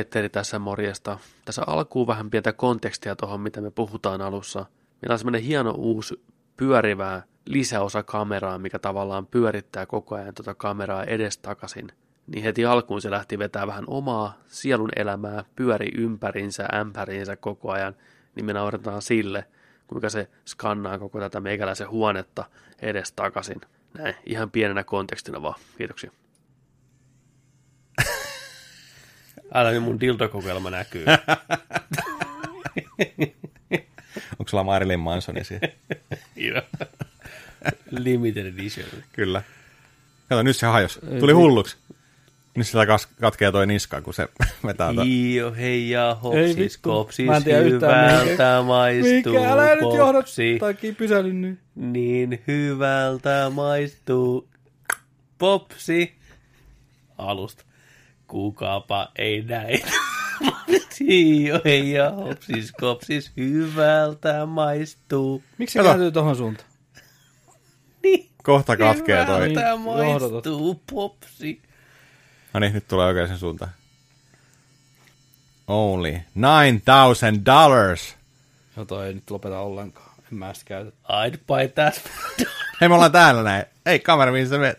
Petteri tässä morjesta. Tässä alkuun vähän pientä kontekstia tuohon, mitä me puhutaan alussa. Meillä on semmoinen hieno uusi pyörivää lisäosa kameraa, mikä tavallaan pyörittää koko ajan tuota kameraa edestakaisin. Niin heti alkuun se lähti vetää vähän omaa sielun elämää, pyöri ympärinsä, ämpäriinsä koko ajan, niin me nauretaan sille, kuinka se skannaa koko tätä meikäläisen huonetta edestakaisin. Näin, ihan pienenä kontekstina vaan. Kiitoksia. Älä nyt mun dildokokeilma näkyy. Onko sulla Marilyn Mansoni siellä? Joo. Limited edition. Kyllä. Kato, nyt se hajos. Tuli hulluksi. Nyt sillä kas- katkee toi niska, kun se vetää to... Io, hei ja hopsis, kopsis, Mä en tiedä hyvältä maistuu Mikä, älä nyt johda takia pysähdy nyt. Niin hyvältä maistuu popsi. Alusta. Kukapa ei näin. Io, hei ja hopsis, kopsis, hyvältä maistuu. Miksi se kääntyy tohon suuntaan? Niin. Kohta katkee toi. Hyvältä Niin, johdatot. maistuu popsi. No niin, nyt tulee oikeaan suuntaan. Only 9000 dollars. Joo, toi ei nyt lopeta ollenkaan. En mä sitä käytä. I'd buy that. Hei, me ollaan täällä näin. Ei, kamera, mihin sä menet?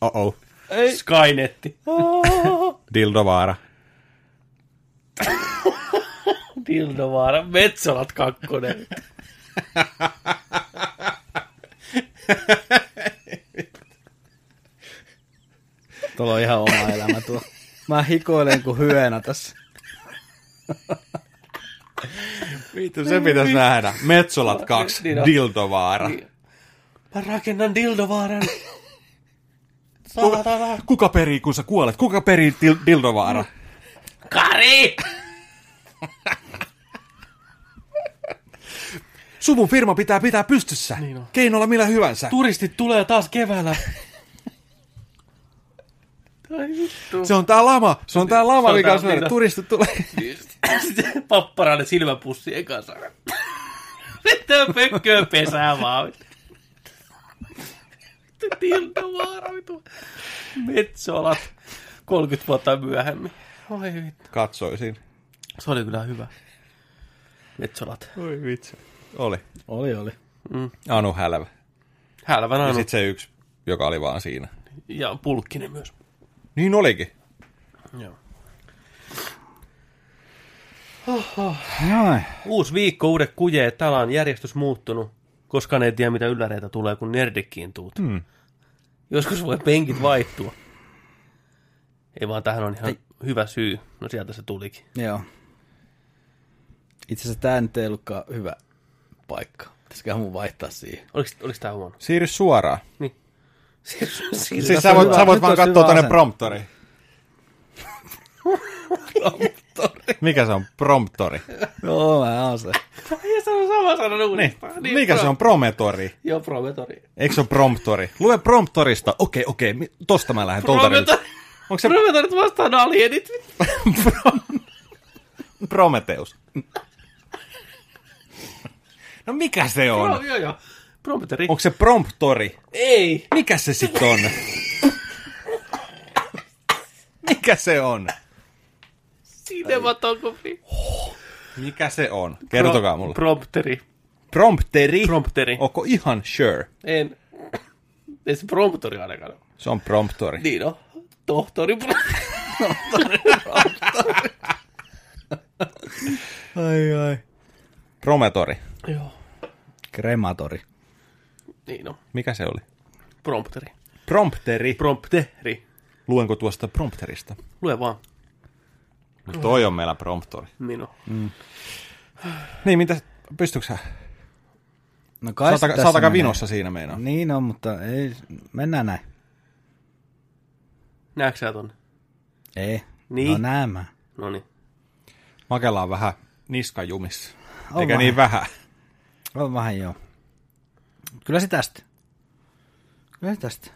Oh-oh. Ei. Skynetti. Dildovaara. Dildovaara. Metsolat kakkonen. Tuolla on ihan oma elämä tuo. Mä hikoilen kuin hyönä tässä. Vittu, se pitäisi nähdä. Metsolat 2, Niin. Dildovaara. Mä rakennan Dildovaaran. Saatana. Kuka perii, kun sä kuolet? Kuka perii dil- Dildovaara? Kari! Suvun firma pitää pitää pystyssä. Niin on. Keinolla millä hyvänsä. Turistit tulee taas keväällä. Se on tää lama. Se on tää lama, Se mikä on on. Turistit tulee. Sitten papparainen silmäpussi ekassa. Sitten pökköön pesää vaan. Vittu Dildovaara, vittu. Metsolat. 30 vuotta myöhemmin. Oi vittu. Katsoisin. Se oli kyllä hyvä. Metsolat. Oi vitsi. Oli. Oli, oli. Anu Hälvä. Hälvän Ja Anu. sit se yksi, joka oli vaan siinä. Ja pulkkinen myös. Niin olikin. Joo. Noin. Uusi viikko, uudet kujeet. Täällä on järjestys muuttunut. Koskaan ei tiedä, mitä ylläreitä tulee, kun nerdikkiin tuut. Hmm. Joskus voi penkit vaihtua. Ei vaan tähän on ihan ei. hyvä syy. No sieltä se tulikin. Joo. Itse asiassa tää nyt ei ollutkaan hyvä paikka. Pitäisiköhän mun vaihtaa siihen. Oliko, oliko tämä huono? Siirry suoraan. Niin. Siis, siis, Siis sä voit, sä voit vaan katsoa tonne asento. promptori. Mikä se on? Promptori. Joo, mä oon se. Ei sano sama sana Niin. uudestaan. Mikä se on? Prometori. Joo, prometori. Eikö se ole promptori? Lue promptorista. Okei, okei. mi- Tosta mä lähden. Tuolta. Onko se Prometorit vastaan alienit. Prometeus? No mikä se Pro, on? joo, joo. Prometori. Onko se promptori? Ei. Mikä se sit on? Mikä se on? Cinematografi. Mikä se on? Kertokaa mulle. Prompteri. Prompteri? Prompteri. Onko ihan sure? En. Ei se promptori ainakaan ole. Se on promptori. Niin on. Tohtori. Ai ai. Prometori. Joo. Krematori. Niin on. Mikä se oli? Prompteri. Prompteri. Prompteri. Luenko tuosta prompterista? Lue vaan. No toi on meillä promptori. Niin on. Niin, mitä, pystytkö sä? No kai se Saataka, tässä saataka vinossa siinä meinaa. Niin on, mutta ei, mennään näin. Näetkö sä tonne? Ei. Niin. No näemä. No niin. Makella on vähän niskajumissa. On Eikä vähän. niin vähän. On vähän joo. Kyllä se tästä. Kyllä se tästä.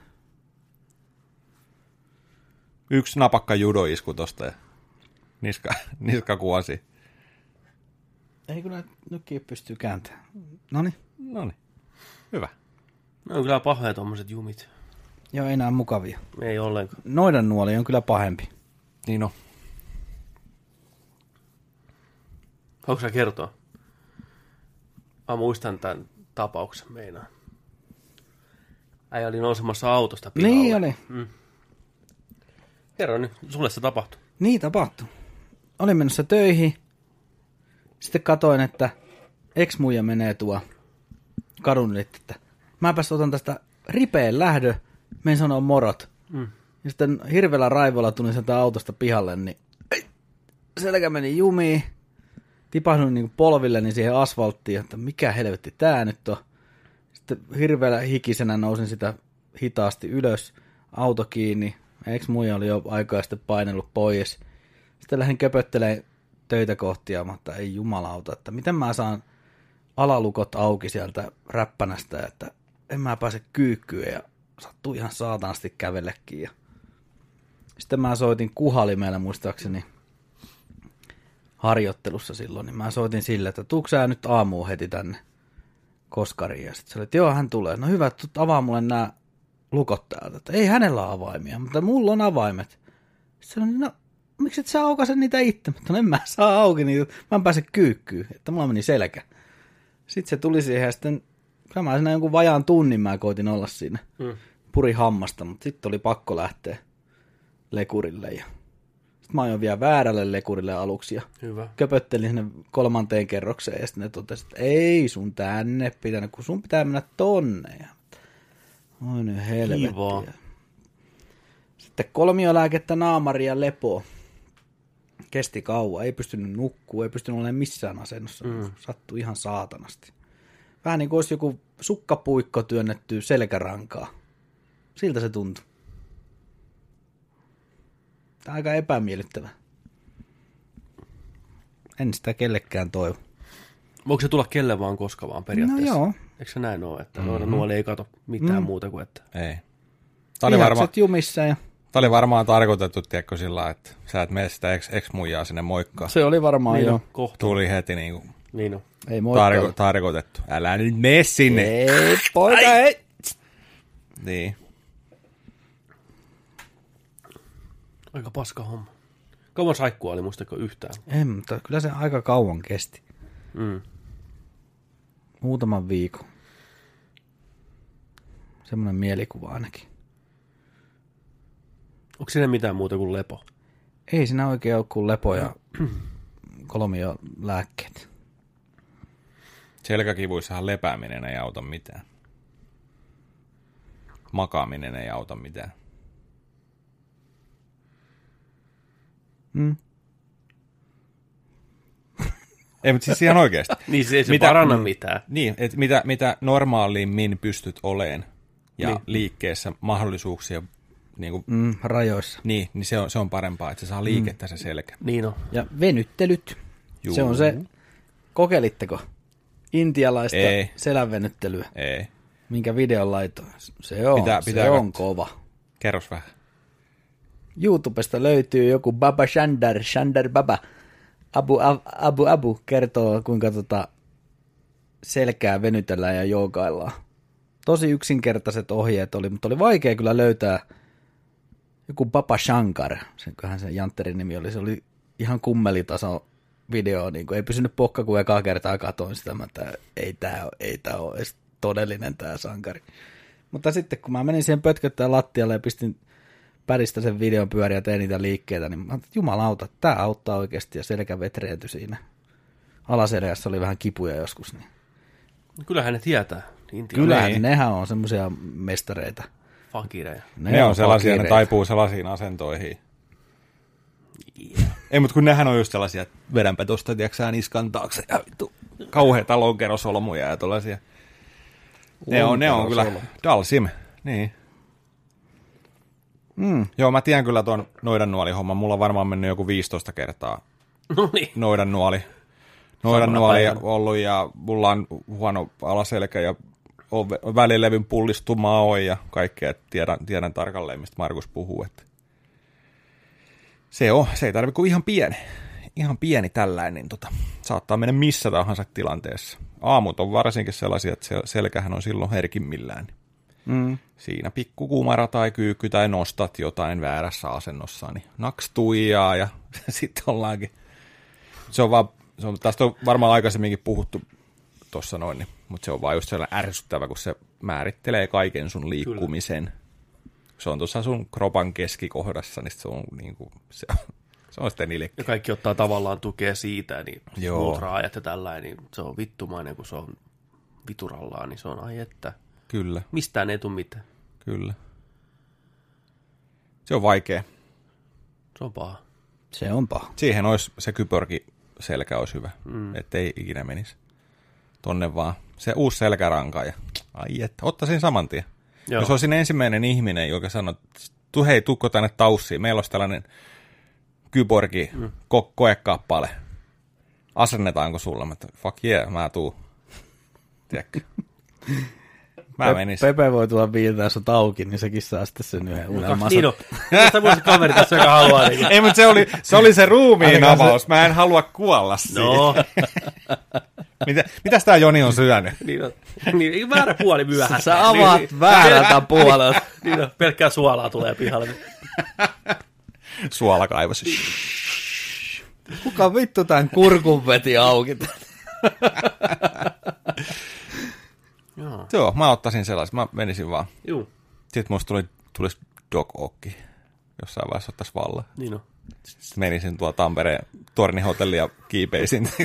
Yksi napakka judoisku tosta ja niska, niska kuosi. Ei kyllä nytkin pystyy kääntämään. Noni. No niin. Hyvä. Ne on kyllä pahoja tommoset jumit. Joo, ei enää mukavia. Ei ollenkaan. Noidan nuoli on kyllä pahempi. Niin on. Onko sä kertoa? Mä muistan tämän tapauksen meinaan. Äijä oli nousemassa autosta pihalle. Niin oli. Kerro nyt, sulle se tapahtui. Niin tapahtui. Olin menossa töihin. Sitten katoin, että ex-muija menee tuo kadun yli, että mäpäs otan tästä ripeen lähdö, menen sanoa morot. Mm. Ja sitten hirveällä raivolla tulin sieltä autosta pihalle, niin selkä meni jumiin. Tipahduin niin polvilleni siihen asfalttiin, että mikä helvetti tää nyt on. Sitten hirveällä hikisenä nousin sitä hitaasti ylös, auto kiinni. Eikö muija oli jo aikaa sitten painellut pois. Sitten lähdin köpöttelemään töitä kohtia, mutta ei jumalauta, että miten mä saan alalukot auki sieltä räppänästä, että en mä pääse kyykkyyn ja sattuu ihan saatanasti kävellekin. Ja sitten mä soitin kuhalimella muistaakseni harjoittelussa silloin, niin mä soitin sille, että tuuks sä nyt aamuun heti tänne Koskariin. Ja sitten se oli, että joo, hän tulee. No hyvä, tut avaa mulle nämä lukot täältä. Että ei hänellä ole avaimia, mutta mulla on avaimet. Sitten sanoin, no miksi et sä aukaise niitä itse? Mutta en mä saa auki niitä, mä en pääse kyykkyyn, että mulla meni selkä. Sitten se tuli siihen ja sitten, mä siinä jonkun vajaan tunnin mä koitin olla siinä. Mm. Puri hammasta, mutta sitten oli pakko lähteä lekurille. Ja... Sitten mä ajoin vielä väärälle lekurille aluksi ja Hyvä. köpöttelin sinne kolmanteen kerrokseen ja sitten ne totesi, että ei sun tänne pitänyt, kun sun pitää mennä tonne. Ja... Oi nyt helvetti. Kivaa. Ja... Sitten kolmiolääkettä, naamari ja lepo. Kesti kauan, ei pystynyt nukkuu, ei pystynyt olemaan missään asennossa. Mm. Sattui ihan saatanasti. Vähän niin kuin olisi joku sukkapuikko työnnetty selkärankaa. Siltä se tuntui. Tämä on aika epämiellyttävä. En sitä kellekään toivo. Voiko se tulla kelle vaan koska vaan periaatteessa? No joo. Eikö se näin ole, että mm-hmm. nuoli ei kato mitään mm. muuta kuin että... Ei. Tämä oli, varma, jumissa ja tämä oli varmaan tarkoitettu, tiedätkö, sillä että sä et mene sitä ex, ex-muijaa sinne moikkaa. se oli varmaan Niin joo. on, kohta. Tuli heti niin kuin Niin on. Ei moikka. tarko- tarkoitettu. Älä nyt mene sinne. Ei, poika, ei. Niin. Aika paska homma. Kauan saikkua oli, muistatko yhtään? En, mutta kyllä se aika kauan kesti. Mm. Muutaman viikon. Semmoinen mielikuva ainakin. Onko siinä mitään muuta kuin lepo? Ei siinä oikein ole kuin lepo ja kolmio lääkkeet. Selkäkivuissahan lepääminen ei auta mitään. Makaaminen ei auta mitään. Mm. Ei, mutta siis ihan oikeasti. Niin se ei se Mitä- paranna mitään. Niin, että mitä, mitä normaalimmin pystyt oleen ja Niin. niin. liikkeessä mahdollisuuksia, niin, kuin, Mm, rajoissa. niin, niin se, on, se on parempaa, että se saa liikettä se selkä. Niin on. Ja venyttelyt. Juu. Se on se, kokeilitteko intialaista Ei. selänvenyttelyä, Ei. minkä videon laitoin. Se on, Pitää- se pitää on katsoa. kova. Kerros vähän. YouTubesta löytyy joku Baba Shandar, Shandar Baba, Abu Abu, Abu kertoo, kuinka tota selkää venytellään ja joogaillaan. Tosi yksinkertaiset ohjeet oli, mutta oli vaikea kyllä löytää joku Baba Shankar, senköhän se Jantterin nimi oli, se oli ihan kummelitaso video, niin kuin ei pysynyt pokka, kun ekaa kertaa katoin sitä, mä, että ei tämä ei tää ole edes todellinen tämä sankari. Mutta sitten kun mä menin siihen pötköttää lattialle ja pistin päristä sen videon pyöriä ja tein niitä liikkeitä, niin mä ajattelin, että jumalauta, tämä auttaa oikeasti ja selkä vetreentyi siinä. Alaselässä oli vähän kipuja joskus, niin Kyllähän ne tietää. Intia. kyllähän Niin. nehän on semmoisia mestareita. Fakireja. Ne, ne on sellaisia, ne fakireita. taipuu sellaisiin asentoihin. Ei, mutta kun nehän on just sellaisia, että vedänpä tosta, tiedätkö niskan taakse ja vittu, kauheita lonkerosolmuja ja tollaisia. Ne on, ne on kyllä dalsim, niin. Mm. Joo, mä tiedän kyllä tuon noidan nuolihomman. Mulla on varmaan mennyt joku 15 kertaa No niin. noidan nuoli. Noidan nuoli ollut ja mulla on huono alaselkä ja on vä- välilevyn pullistumaa on ja kaikkea. että Tiedän, tiedän tarkalleen, mistä Markus puhuu. Että se on, se ei tarvitse kuin ihan pieni. Ihan pieni tällainen, niin tota, saattaa mennä missä tahansa tilanteessa. Aamut on varsinkin sellaisia, että se selkähän on silloin herkimmillään. Mm. Siinä pikku kumara tai kyykky tai nostat jotain väärässä asennossa, niin naks tuijaa ja sitten ollaankin. Se on vaan se on, tästä on varmaan aikaisemminkin puhuttu tuossa noin, niin, mutta se on vaan just sellainen ärsyttävä, kun se määrittelee kaiken sun liikkumisen. Kyllä. Se on tuossa sun kropan keskikohdassa, niin se on, niin kuin, se on, se on sitten niille. Ja kaikki ottaa tavallaan tukea siitä, niin Joo. muut raajat ja tällainen, niin se on vittumainen, kun se on viturallaan, niin se on ai että. Kyllä, Mistään ei tule mitään. kyllä. Se on vaikea. Se on paha. Se on paha. Siihen olisi se kypörki selkä olisi hyvä, mm. ettei ikinä menisi. Tonne vaan se uusi selkäranka ja ai että, ottaisin saman tien. Joo. Jos olisin ensimmäinen ihminen, joka sanoo, tu hei, tukko tänne taussiin, meillä olisi tällainen kyborgi mm. ko- koekappale. Asennetaanko sulla? Mä, että, fuck yeah, mä tuun. Tiedätkö? Mä Pe- menisin. Pepe voi tulla viiltää sut auki, niin sekin saa sitten sen yhden unelmansa. Niin on. Musta mun se kaveri tässä, joka haluaa. Niin. Ei, mutta se oli se, oli se ruumiin Ainakaan se- avaus. Mä en halua kuolla siihen. No, Mitä, mitäs tää Joni on syönyt? niin on. Niin, väärä puoli myöhässä. Sä avaat niin, väärältä puolelta. Niin on, pelkkää suolaa tulee pihalle. Suolakaivos. Kuka vittu tän kurkun veti auki? Joo. Joo, mä ottaisin sellaisen. Mä menisin vaan. Juu, Sitten musta tuli, tulisi Dog Oakki. Jossain vaiheessa ottais valla. niin on. Sitten menisin tuolla Tampereen tornihotelli ja kiipeisin.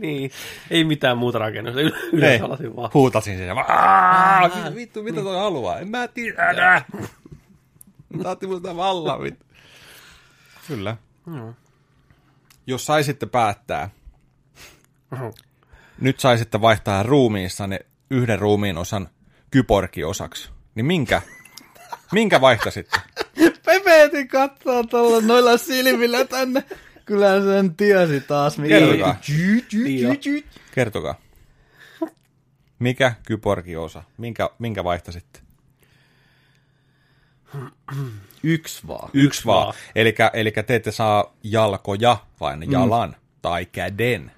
niin, ei mitään muuta rakennusta. Yle- Yleensä alasin vaan. Huutasin sen. Vittu, mitä toi haluaa? En mä tiedä. Taatti multa vallan, vittu. Kyllä. Joo. Jos saisitte päättää, nyt saisitte vaihtaa ruumiissanne yhden ruumiin osan kyborgiosaksi, niin minkä, minkä vaihtaisitte? Pepe heti kattoo tuolla noilla silmillä tänne. Kyllähän sen tiesi taas. Mikä Kertokaa. Kertokaa. Mikä kyborgiosa? Minkä, minkä vaihtaisitte? Yksi vaan. Yksi vaan. vaan. Elikkä, elikkä te ette saa jalkoja, vaan jalan, mm. tai käden,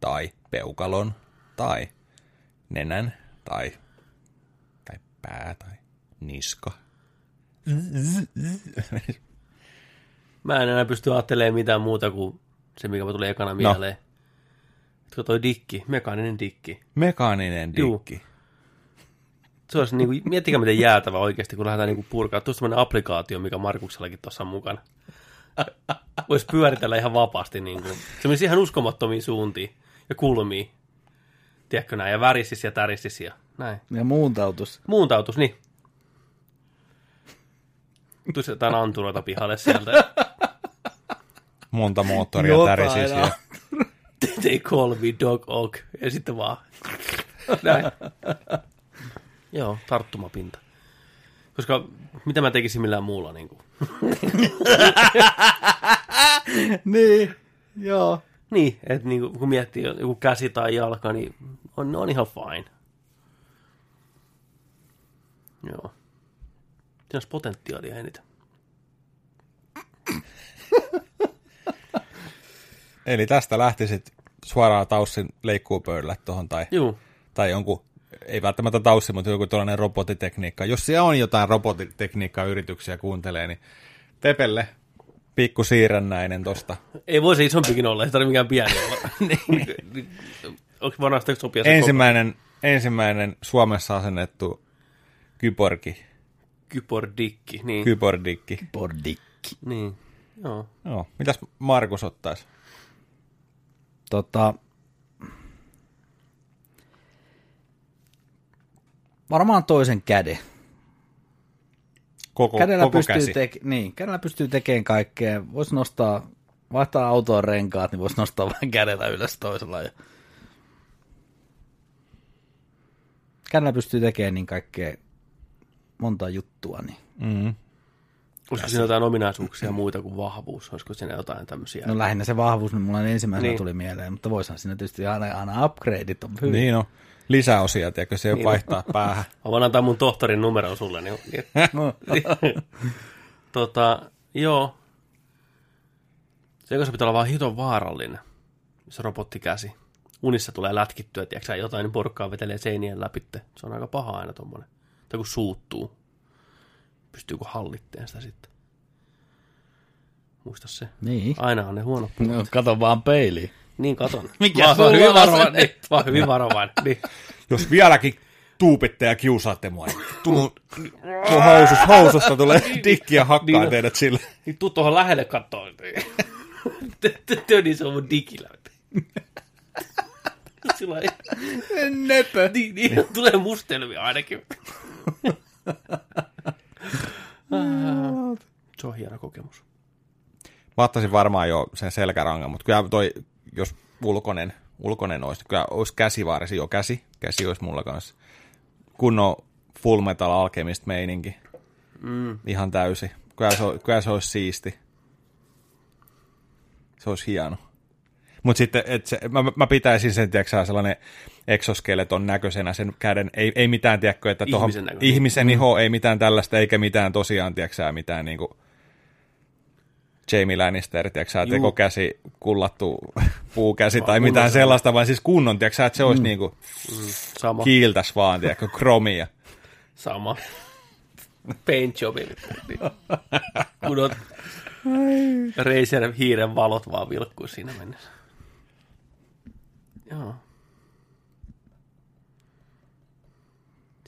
tai peukalon, tai nenän, tai, tai pää, tai niska. Mä en enää pysty ajattelemaan mitään muuta kuin se, mikä tuli ekana mieleen. No. toi dikki, mekaaninen dikki. Mekaaninen Juu. dikki. Se olisi niin kuin, miettikää miten jäätävä oikeasti, kun lähdetään niin kuin purkaa. Tuossa sellainen applikaatio, mikä Markuksellakin tuossa on mukana. Voisi pyöritellä ihan vapaasti. Niin kuin. Se menisi ihan uskomattomiin suuntiin ja kulmiin. Tiedätkö näin? Ja värisis ja tärisis ja näin. Ja muuntautus. Muuntautus, niin. Jotain anturoita pihalle sieltä. Monta moottoria tärisi on. They call me dog oak. Ja sitten vaan. Näin. Joo, tarttumapinta. Koska mitä mä tekisin millään muulla niin kuin. Niin, joo. Niin, että niin kun miettii joku käsi tai jalka, niin on, ne on ihan fine. Joo. Siinä olisi potentiaalia eniten. Eli tästä lähtisit suoraan taussin leikkuupöydälle tuohon tai, Joo. tai jonkun, ei välttämättä taussi, mutta joku tällainen robotitekniikka. Jos siellä on jotain robotitekniikka-yrityksiä kuuntelee, niin Pepelle pikku siirrännäinen tosta. Ei voi se isompikin olla, ei se tarvitse mikään pieni olla. niin. Onko vanhasta sopia se Ensimmäinen, ensimmäinen Suomessa asennettu kyborgi, kypordikki? Niin. kybordikki. Bordikki. niin. Joo. Joo. Mitäs Markus ottaisi? Tota, varmaan toisen käden. Koko, Kädellä koko pystyy, käsi. teke- niin, kädellä pystyy tekemään kaikkea. Voisi nostaa, vaihtaa autoon renkaat, niin voisi nostaa vain kädellä ylös toisella. Ja... Kädellä pystyy tekemään niin kaikkea monta juttua. Niin. Mm. Olisiko siinä jotain ominaisuuksia muita kuin vahvuus? Olisiko siinä jotain tämmöisiä? No lähinnä se vahvuus, niin mulla ensimmäisenä Niin. niin. tuli mieleen, mutta voisihan siinä tietysti aina, aina upgradeit on hyvin. Niin on. Lisäosia, tiedätkö, se Niin. vaihtaa päähän. Mä voin antaa mun tohtorin numeron sulle. Niin, niin, No, tota, joo. Se kanssa pitää olla vaan hiton vaarallinen, se robottikäsi. Unissa tulee lätkittyä, tiedätkö jotain porkkaa vetelee seinien läpi. Se on aika paha aina tommonen. Tai kun suuttuu. Pystyykö hallitteen sitä sitten. Muista se. Niin. Aina on ne huono. No, kato vaan peiliin. Niin katon. Mikä mä oon hyvin on varovainen. Niin, mä oon hyvin varovainen. Niin. Jos vieläkin tuupitte ja kiusaatte mua, niin tuu, tuu housus, housusta tulee dikki ja hakkaa Niin. teidät sille. Niin tuu tuohon lähelle kattoo. Töni se on mun digillä. Sillä ei, Nöpö. niin, niin, tulee mustelmia ainakin. se on hieno kokemus. Mä ottaisin varmaan jo sen selkärangan, mutta kyllä toi, jos ulkonen, ulkonen olisi, kyllä olisi käsivaarisi jo käsi. Käsi olisi mulla kanssa. Kunnon Full Metal Alchemist meininki. Mm. Ihan täysi. Kyllä se, kyllä se olisi siisti. Se olisi hieno. Mutta sitten, et se, mä, mä pitäisin sen, tiedätkö, sellainen exoskeleton näköisenä sen käden. Ei, ei mitään, tiedätkö, että tuohon Ihmisen näköinen. ihmisen iho, ei mitään tällaista, eikä mitään tosiaan, tiedätkö, mitään niinku Jamie Lannister, tiedätkö, tekokäsi, kullattu puukäsi tai mitään sellaista, vaan siis kunnon, tiedätkö, että se olisi niinku Sama. kiiltäs vaan, tiedätkö, kromia. Sama. Paint jobi. Niin. Kun on Razer hiiren valot vaan vilkkuu siinä mennessä. Joo.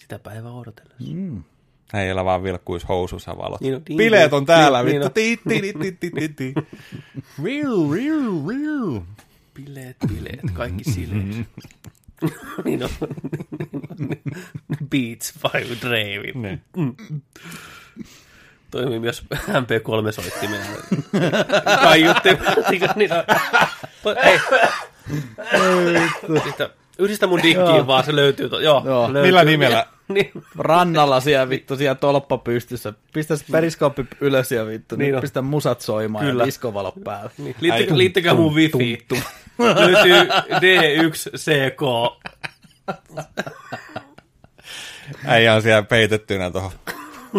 Sitä päivää odotellessa. Mm. Äijällä vaan vilkkuisi housussa valot. Niin on, niin Bileet on. täällä, Niin- vittu. niin. Riu, riu, riu. Bileet, bileet, kaikki sileet. niin on. Beats by Dravin. Niin. Toimii myös MP3-soittimena. Kaiutti. niin on. Ei. Yhdistä, yhdistä mun dikkiin vaan, se löytyy. To, joo, Joo. löytyy. Millä nimellä? niin, Rannalla siellä vittu, siellä tolppa pystyssä. Pistä se periskooppi ylös ja vittu, Niin niin pistä musat soimaan Kyllä. ja diskovalot päällä. niin. Tum, liittykää mun wifi. Löytyy D1CK. Äijä on siellä peitettynä tuohon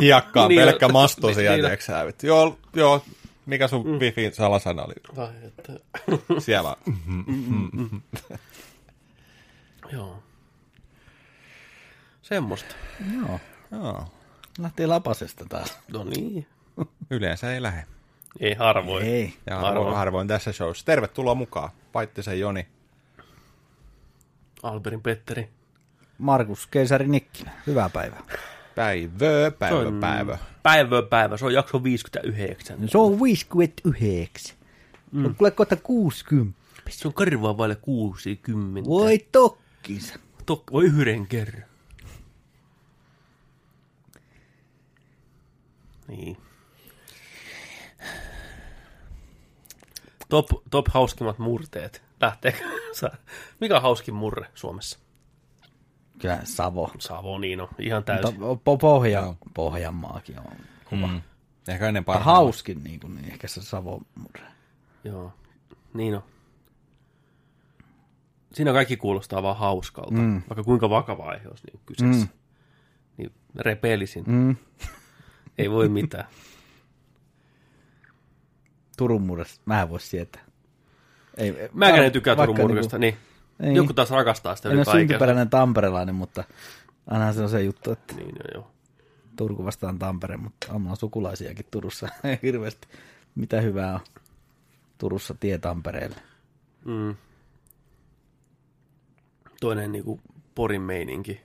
hiekkaan, Niin, pelkkä niin, masto siellä, niin. Joo, joo, mikä sun mm. wifi salasana oli? Vai, että, Siellä. joo. Semmosta. Joo. Joo. Lähti lapasesta taas. No niin. Yleensä ei lähde. Ei harvoin. Ei. Ja Harvoin. harvoin, tässä showssa. Tervetuloa mukaan. Paittisen Joni. Alberin Petteri. Markus Keisari Nikkilä. Hyvää päivää. Päivö, päivä, on- päivä. Päivä päivä, se on jakso 59. Se on 59. Mm. Se on kuule kohta 60. Se on karvaa vaille 60. Voi tokkis. Tok, voi yhden kerran. Niin. Top, top hauskimmat murteet. Lähteekö? Mikä on hauskin murre Suomessa? Kyllä Savo. Savo, niin on. Ihan Mutta täysin. po- pohja, Joo. Pohjanmaakin on. Mm. Ehkä ennen Mutta parhaimmat. hauskin niin, kuin, niin ehkä se Savo murre. Joo, niin on. Siinä kaikki kuulostaa vaan hauskalta, mm. vaikka kuinka vakava aihe olisi niin kyseessä. Mm. Niin repelisin. Mm. Ei voi mitään. Turun murres, mä en voi sietää. Ei, Mä en tykkää Turun murkasta, niin. Ei. Joku taas rakastaa sitä En ole syntyperäinen tamperelainen, mutta aina se on se juttu, että Niin, joo, joo. Turku vastaan Tampere, mutta on sukulaisiakin Turussa hirveästi. Mitä hyvää on Turussa tie Tampereelle. Mm. Toinen niinku Porin meininki.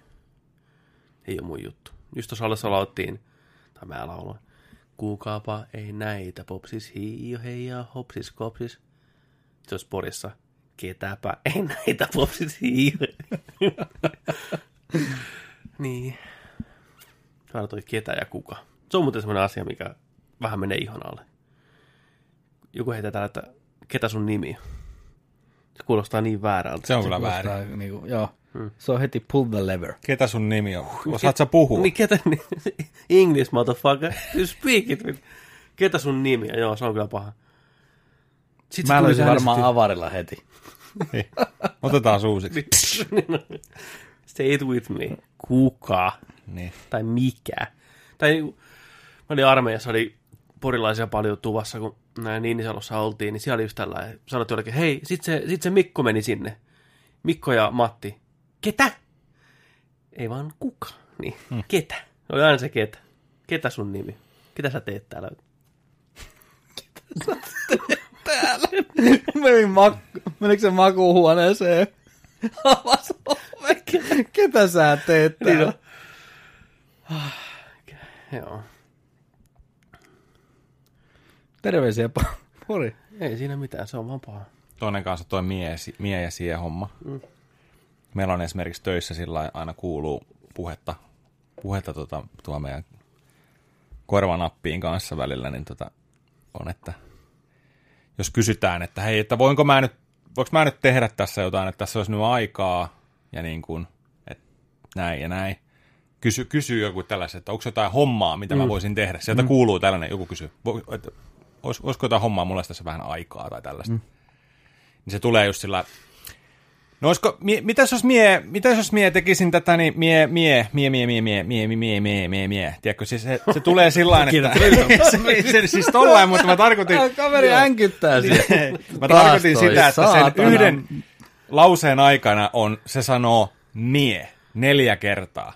Ei ole mun juttu. Just tuossa alussa laulettiin, tai mä lauloin. Kuukaapa ei näitä popsis hiio heija hopsis kopsis. Se olisi Porissa. Ketäpä ei näitä popsis hiio. niin. Aina toi ketä ja kuka. Se on muuten semmoinen asia, mikä vähän menee ihon alle. Joku heittää täällä, että ketä sun nimi on. Se kuulostaa niin väärältä. Se on kyllä väärin. Niinku, joo. Se on heti pull the lever. Ketä sun nimi on? Osaat sä puhua? Niin ketä, English motherfucker, you speak it. Ketä sun nimi on? Joo, se on kyllä paha. Sitten Mä löysin varmaan avarilla heti. Niin. Otetaan suusiksi. Say it with me. Kuka? Niin. Tai mikä? Tai niinku, mä olin armeijassa, oli porilaisia paljon tuvassa, kun näin Niinisalossa oltiin, niin siellä oli just tällainen, sanottiin jollekin, hei, sit se, sit se Mikko meni sinne. Mikko ja Matti. Ketä? Ei vaan kuka. Niin, hmm. ketä? Oli aina se ketä. Ketä sun nimi? Ketä sä teet täällä? täällä. Menin mak- menikö se makuuhuoneeseen? Avas. Ketä sä teet täällä? Joo. Terveisiä, Pa- Pori. Ei siinä mitään, se on vaan paha. Toinen kanssa toi mie, mie ja sie homma. Mm. Meillä on esimerkiksi töissä sillä aina kuuluu puhetta, puhetta tota, tuo meidän korvanappiin kanssa välillä, niin tota, on, että jos kysytään, että hei, että voinko mä nyt, voinko mä nyt tehdä tässä jotain, että tässä olisi nyt aikaa, ja niin kuin, että näin ja näin. Kysy, kysyy joku tällaiset, että onko jotain hommaa, mitä mm. mä voisin tehdä. Sieltä mm. kuuluu tällainen, joku kysyy, että olis, olisiko jotain hommaa, mulla tässä vähän aikaa tai tällaista. Mm. Niin se tulee just sillä, no olisiko, mie, mitäs jos mie, mitäs jos mie tekisin tätä, niin mie, mie, mie, mie, mie, mie, mie, mie, mie, mie, mie. Tiedätkö, siis se, se tulee sillä tavalla, että... se, se, siis tollain, mutta mä tarkoitin... Kaveri änkyttää siellä. Mä tarkoitin sitä, että sen yhden lauseen aikana on, se sanoo mie neljä kertaa.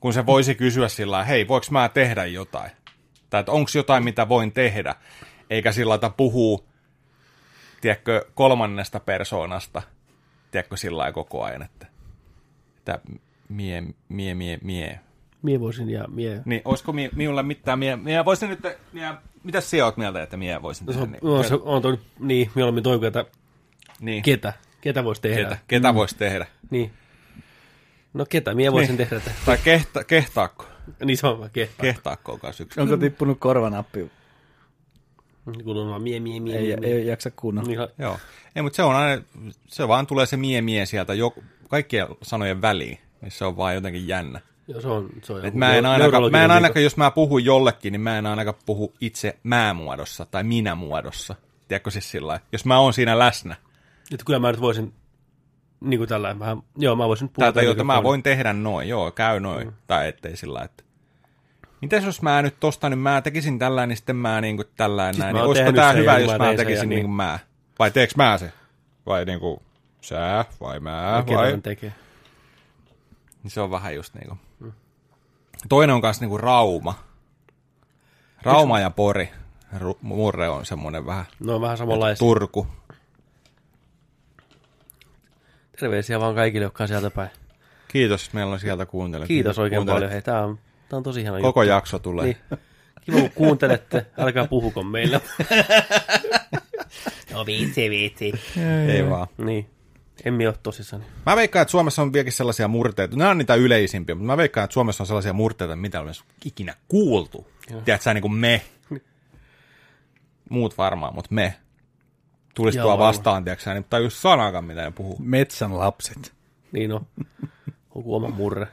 Kun se voisi kysyä sillä hei, voiko mä tehdä jotain? Tai että onko jotain, mitä voin tehdä? Eikä sillä lailla, että puhuu, tiedätkö, kolmannesta persoonasta, tiedätkö, sillä lailla koko ajan, että, että mie, mie, mie, mie. Mie voisin ja mie... Niin, olisiko mie, minulla mitään, mie, mie voisin nyt, mie, mitä sinä oot mieltä, että mie voisin No, se tehdä? on, Niin, no, se on toi, niin, mieluummin toi, kuin, että niin. ketä, ketä voisi tehdä. Ketä, ketä voisi tehdä? Niin. No ketä, mie voisin Niin. tehdä. Että, Tai kehta, kehtaakko? niin se on vaan kehtaa. Kehtaakko on kanssa yksi. Onko tippunut korvanappi? Kuuluu vaan mie, mie, mie, Ei, mie, mie. ei jaksa kuunnella. Niin, Joo. Ei, mutta se on aina, se vaan tulee se mie mie sieltä jo, kaikkien sanojen väliin. Niin se on vaan jotenkin jännä. joo, se on, se on Et mä en ainakaan, mä en ainakaan, jos mä puhun jollekin, niin mä en ainakaan puhu itse mä-muodossa tai minä-muodossa. Tiedätkö siis sillä lailla? Jos mä oon siinä läsnä. Että kyllä mä nyt voisin, niin kuin tällä vähän, joo, mä voisin puhua. Täältä, jota mä voin tehdä noin, joo, käy noin. Mm. Tai ettei sillä lailla, että Mites jos mä nyt tosta, niin mä tekisin tällä, niin sitten mä niin kuin tällä Siis näin. mä Niin olisiko tää hyvä, jos mä mä tekisin ja niin niin. kuin mä? Vai teeks mä se? Vai niin kuin sä, vai mä, ketä vai? tekee. Niin se on vähän just niinku. Toinen on kanssa niinku Rauma. Rauma ja Pori. Ru- Murre on semmoinen vähän No on vähän samanlaisia. Turku. Terveisiä vaan kaikille, jotka on sieltä päin. Kiitos, meillä on sieltä kuuntelijat. Kiitos oikein Kuuntelet. paljon. Hei, tää on, tää on tosi hieno Koko juttu. jakso tulee. Niin. Kiva, kun kuuntelette. Älkää puhuko meillä. no vitsi, vitsi. Ei vaan. Niin. En minä ole tosissani. Mä veikkaan, että Suomessa on vieläkin sellaisia murteita. Nämä on niitä yleisimpiä, mutta mä veikkaan, että Suomessa on sellaisia murteita, mitä on ikinä kuultu. Tiedätkö sä, niin kuin me. Muut varmaan, mutta me. Tulisi Joo, tuo vastaan, tiedätkö sä, niin tajus sanakaan, mitä ne puhuu. Metsän lapset. Niin on. Joku oma murre.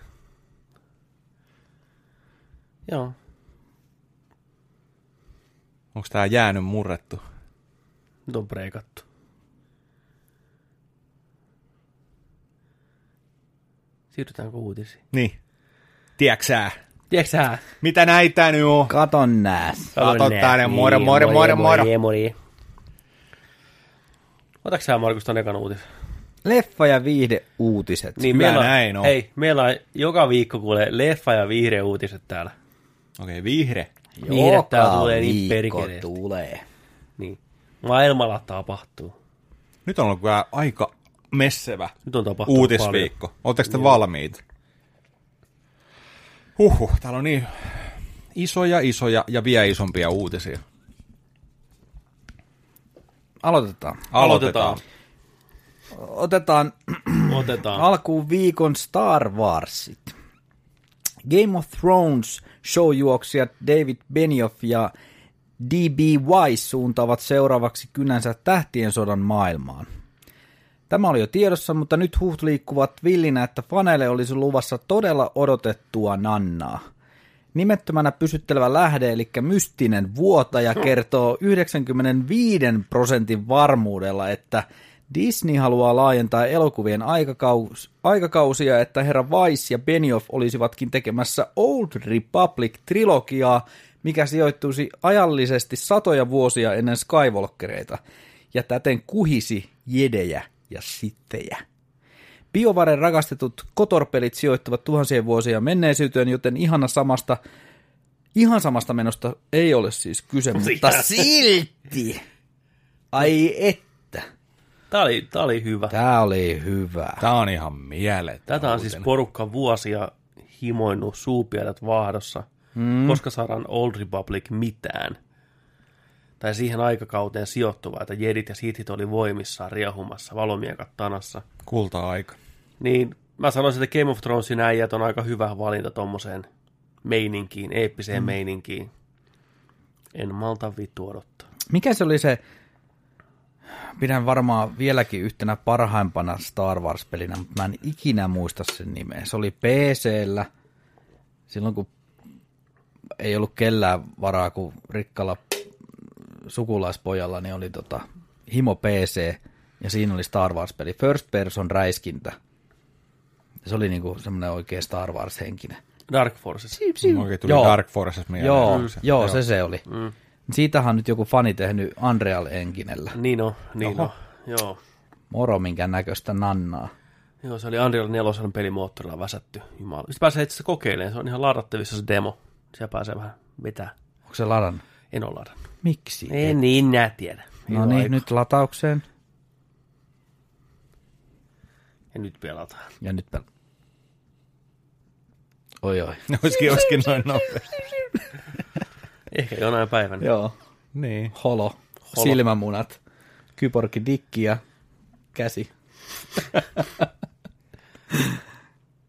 Joo. Onko tää jäänyt murrettu? Nyt on breikattu. Siirrytäänkö uutisiin? Niin. Tiedätkö sä? Mitä näitä nyt on? Katon nääs. Kato tänne, moro, moro, moro, moro. Moro, moro. Otatko sä Markus ton ekan uutisen? Leffa- ja viihdeuutiset. Niin, meillä on, näin on. Hei, meillä on joka viikko kuulee leffa ja viihde uutiset täällä. Okei, vihre. Viihdettä tulee niin perkeleesti. tulee. Niin. Maailmalla tapahtuu. Nyt on ollut kyllä aika messevä Nyt on tapahtunut uutisviikko. Oletteko te valmiit? Huhhuh, täällä on niin isoja, isoja ja vielä isompia uutisia. Aloitetaan. Aloitetaan. Otetaan paljon. Otetaan. alkuun viikon Star Warsit. Game of Thrones showjuoksijat David Benioff ja D.B. Wise suuntaavat seuraavaksi kynänsä tähtien sodan maailmaan. Tämä oli jo tiedossa, mutta nyt huht liikkuvat villinä, että faneille olisi luvassa todella odotettua nannaa. Nimettömänä pysyttelevä lähde, eli mystinen vuotaja, kertoo 95 prosentin varmuudella, että Disney haluaa laajentaa elokuvien aikakaus, aikakausia, että herra Weiss ja Benioff olisivatkin tekemässä Old Republic-trilogiaa, mikä sijoittuisi ajallisesti satoja vuosia ennen Skywalkereita, ja täten kuhisi jedejä ja sittejä. BioVaren rakastetut kotorpelit sijoittuvat tuhansien vuosia menneisyyteen, joten ihana samasta Ihan samasta menosta ei ole siis kyse, mutta silti. Ai että. Tää oli, tää oli hyvä. Tää oli hyvä. Tää on ihan mieletön. Tätä on siis porukka vuosia himoinnut suupielät vaahdossa. Mm. Koska saadaan Old Republic mitään? Tai siihen aikakauteen sijoittuva, että jedit ja sithit oli voimissaan riehumassa valomiekat tanassa. Kulta-aika. Niin mä sanoisin, että Game of Thronesin äijät on aika hyvä valinta tommoseen meininkiin, eeppiseen mm. meininkiin. En malta vittu odottaa. Mikä se oli se, pidän varmaan vieläkin yhtenä parhaimpana Star Wars-pelinä, mutta mä en ikinä muista sen nimeä. Se oli PCllä, silloin kun ei ollut kellään varaa, kun rikkalla sukulaispojalla niin oli tota, himo PC, ja siinä oli Star Wars-peli, First Person räiskintä. Se oli niinku semmoinen oikein Star Wars-henkinen. Dark Forces. Oikein tuli Joo. Dark Forces mieleen. Joo, Kyllä joo, se se oli. Mm. Siitähän on nyt joku fani tehnyt Unreal Enginellä. Niin on, niin on. Joo. Moro minkä näköistä nannaa. Joo, se oli Unreal 4 pelimoottorilla väsätty. Jumala. Sitten pääsee itse asiassa kokeilemaan, se on ihan ladattavissa se demo. Siellä pääsee vähän vetää. Onko se ladannut? En ole ladannut. Miksi? En niin nää tiedä. No niin, nyt lataukseen. Ja nyt pelataan. Ja nyt pel... Oi oi. Olisikin, olisikin noin nopeasti. Ehkä jonain päivänä. Joo. Niin. Holo. Holo. Silmämunat. Kyborgi dikki ja käsi.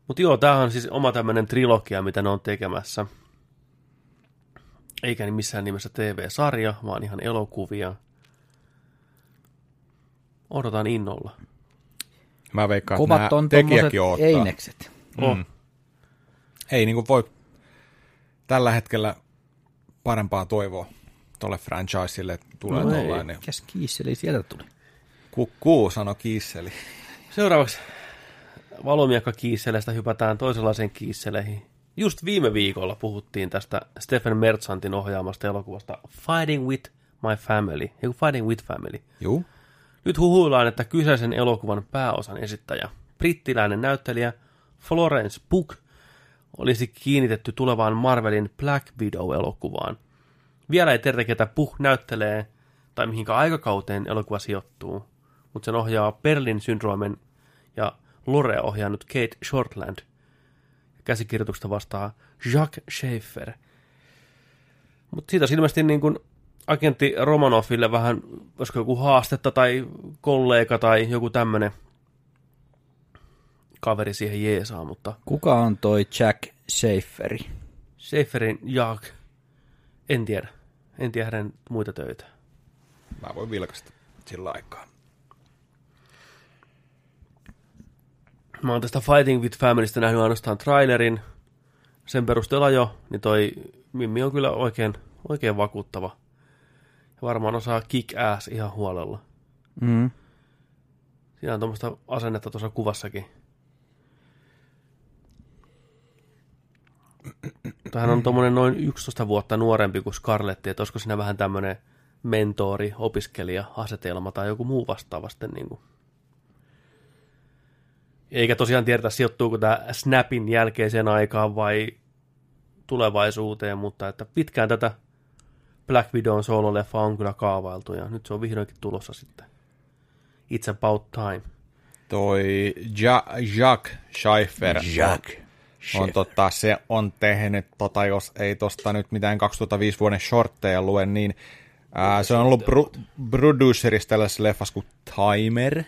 Mutta joo, tämähän on siis oma tämmöinen trilogia, mitä ne on tekemässä. Eikä niin missään nimessä TV-sarja, vaan ihan elokuvia. Odotan innolla. Mä veikkaan, että Kovat nämä on tekijäkin odottaa. einekset. Oh. Ei niin kuin voi tällä hetkellä parempaa toivoa tuolle franchiselle, että tulee No ei. tollainen. Mikäs kiisseli sieltä tuli? Kukkuu, sano Kiisseli. Seuraavaksi valomiekka kiisseleistä hypätään toisenlaiseen kiisseleihin. Just viime viikolla puhuttiin tästä Stephen Mertsantin ohjaamasta elokuvasta Fighting with My Family. Joku Fighting with Family. Juu. Nyt huhuillaan, että kyseisen elokuvan pääosan esittäjä, brittiläinen näyttelijä Florence Pugh, olisi kiinnitetty tulevaan Marvelin Black Widow-elokuvaan. Vielä ei tiedetä, ketä Pugh näyttelee tai mihinkä aikakauteen elokuva sijoittuu, mutta sen ohjaa Berlin syndroomen ja Lore ohjannut Kate Shortland. Käsikirjoituksesta vastaa Jacques Schaeffer. Mutta siitä olisi ilmeisesti niin kuin agentti Romanoville vähän, olisiko joku haastetta tai kollega tai joku tämmöinen kaveri siihen jeesaa, mutta Kuka on toi Jack Schaefferi? Schaefferin Jaak, en tiedä. En tiedä hänen muita töitä. Mä voin vilkaista sillä aikaa. Mä oon tästä Fighting with Familystä nähnyt ainoastaan trailerin. Sen perusteella jo, niin toi Mimmi on kyllä oikein, oikein vakuuttava. Ja varmaan osaa kick ass ihan huolella. Mm. Siinä on tuommoista asennetta tuossa kuvassakin. Tähän on tuommoinen noin 11 vuotta nuorempi kuin Scarletti, että olisiko siinä vähän tämmöinen mentori, opiskelija, asetelma tai joku muu vastaava sitten niin kuin. Eikä tosiaan tiedetä, sijoittuuko tämä Snapin jälkeiseen aikaan vai tulevaisuuteen, mutta että pitkään tätä Black Widown solo-leffa on kyllä kaavailtu ja nyt se on vihdoinkin tulossa sitten. It's about time. Toi ja- Jacques Schaeffer Jack. on, tota, se on tehnyt, tota, jos ei tosta nyt mitään 2005 vuoden shortteja lue, niin ää, se on ollut bru- producerissa tällaisessa leffassa kuin Timer.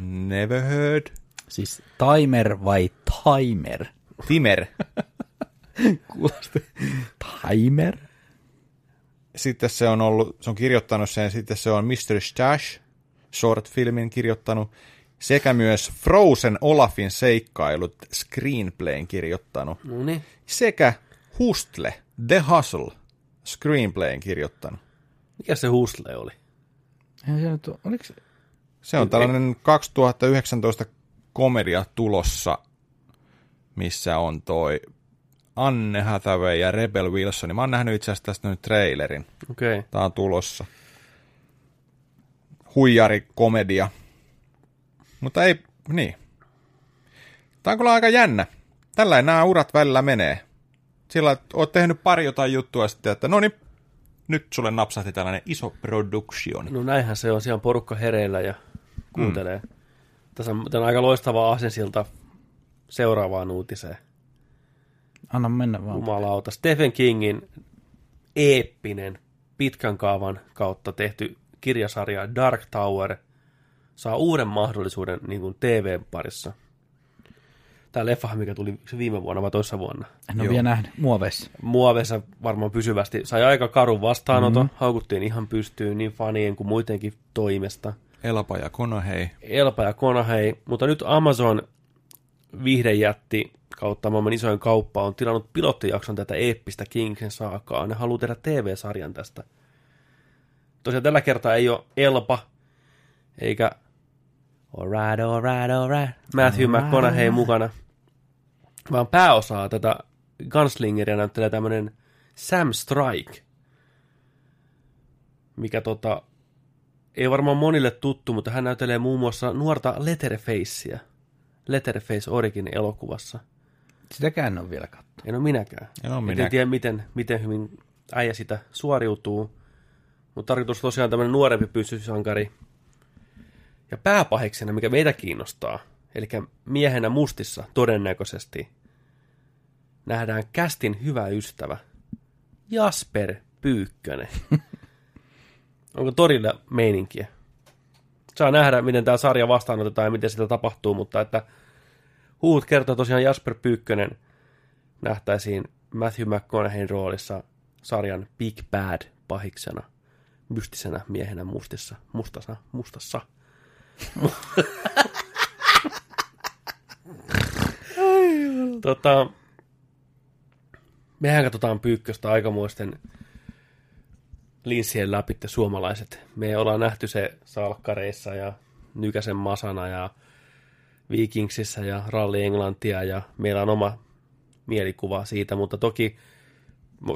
Never heard. Siis timer vai timer? Timer. Kuulosti. Timer? Sitten se on ollut, se on kirjoittanut sen, sitten se on Mr. Stash, short-filmin kirjoittanut, sekä myös Frozen Olafin seikkailut screenplayn kirjoittanut, No niin. sekä Hustle, The Hustle, screenplayn kirjoittanut. Mikä se Hustle oli? Eihän se nyt ole, oliko se? Se on tällainen 2019 komedia tulossa, missä on toi Anne Hathaway ja Rebel Wilson. Mä oon nähnyt itse asiassa tästä nyt trailerin. Okei. Okay. Tää on tulossa. Huijari-komedia. Mutta ei, niin. Tää on kyllä aika jännä. Tällä nämä urat välillä menee. Sillä että oot tehnyt pari jotain juttua sitten, että no niin, nyt sulle napsahti tällainen iso production. No näinhän se on, siellä on porukka hereillä ja kuuntelee. Mm. Tässä on, tämä on aika loistava asensilta seuraavaan uutiseen. Anna mennä vaan. Jumalauta. Stephen Kingin eeppinen pitkän kaavan kautta tehty kirjasarja Dark Tower saa uuden mahdollisuuden niin kuin TV-parissa. Tämä leffa, mikä tuli se viime vuonna vai toissa vuonna. En ole vielä nähnyt. Muoveissa. Muoveissa varmaan pysyvästi. Sai aika karun vastaanoton. Mm-hmm. Haukuttiin ihan pystyyn niin fanien kuin muidenkin toimesta. Elpa ja Konahei. Elpa ja Konahei. Mutta nyt Amazon viihdejätti kautta maailman isoin kauppa on tilannut pilottijakson tätä eeppistä Kingsen saakaa. Ne haluaa tehdä TV-sarjan tästä. Tosiaan tällä kertaa ei ole Elpa, eikä alright, alright, alright, Matthew McConaughey mukana, vaan pääosaa tätä Gunslingeria näyttelee tämmöinen Sam Strike, mikä tota, ei varmaan monille tuttu, mutta hän näyttelee muun muassa nuorta Letterfacea, Letterface Origin elokuvassa. Sitäkään en ole vielä katsonut. En ole minäkään. En ole minäkään. En tiedä, miten, miten hyvin äijä sitä suoriutuu. Mutta tarkoitus tosiaan tämmöinen nuorempi pyssysankari. Ja pääpahiksena, mikä meitä kiinnostaa, eli miehenä mustissa todennäköisesti, nähdään kästin hyvä ystävä, Jasper Pyykkönen. Onko torilla meininkiä? Saa nähdä, miten tämä sarja vastaanotetaan ja miten sitä tapahtuu, mutta että huut kertoo tosiaan Jasper Pyykkönen nähtäisiin Matthew McConaugheyn roolissa sarjan Big Bad pahiksena, mystisenä miehenä mustissa, mustassa, mustassa. Tota, mehän katsotaan Pyykköstä aikamoisten linssien läpi suomalaiset. Me ollaan nähty se Salkkareissa ja Nykäsen Masana ja Vikingsissä ja Ralli Englantia ja meillä on oma mielikuva siitä, mutta toki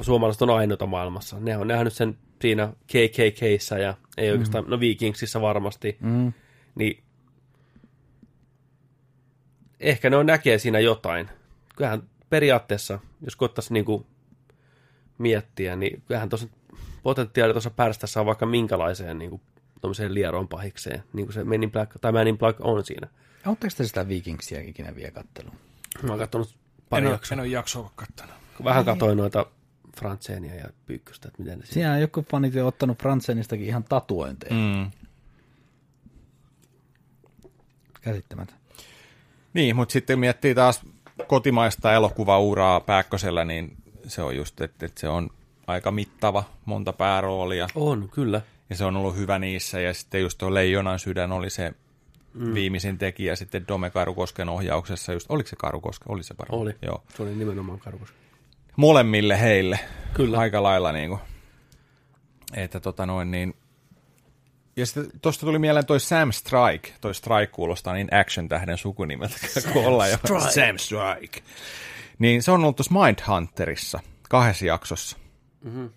suomalaiset on ainoita maailmassa. Ne on nähnyt sen siinä KKKissä ja ei oikeastaan, no Vikingsissä varmasti, Mm. Niin ehkä ne on näkee siinä jotain. Kyllähän periaatteessa, jos koittaisi niinku miettiä, niin kyllähän tuossa potentiaali tuossa pärstässä on vaikka minkälaiseen niinku lieroon pahikseen, niin kuin se Men in Black, tai Man in Black on siinä. Oletteko te sitä Vikingsia ikinä vielä kattelua? Mä oon katsonut pari En jaksoa. en ole jaksoa kattonut. Vähän katoin noita Frantseenia ja Pyykköstä, että miten ne siinä. Siinä on joku fanit jo ottanut Fransenistakin ihan tatuointeja. Mm. Mm. Käsittämätön. Niin, mutta sitten miettii taas kotimaista elokuvauraa Pääkkösellä, niin se on just, että, että se on aika mittava, monta pääroolia. On, kyllä. Ja se on ollut hyvä niissä. Ja sitten just tuo Leijonan sydän oli se mm. viimeisin tekijä sitten Dome Karukosken ohjauksessa. Just, oliko se Karukoske? Oli se varmaan. Oli. Joo. Se oli nimenomaan karvus. Molemmille heille. Kyllä. Aika lailla niin kuin. Että tota noin niin. Ja sitten tuosta tuli mieleen toi Sam Strike. Toi Strike kuulostaa niin action-tähden sukunimeltä kuin olla jo. Sam Strike. Niin se on ollut tuossa Mindhunterissa kahdessa jaksossa. Mm-hmm.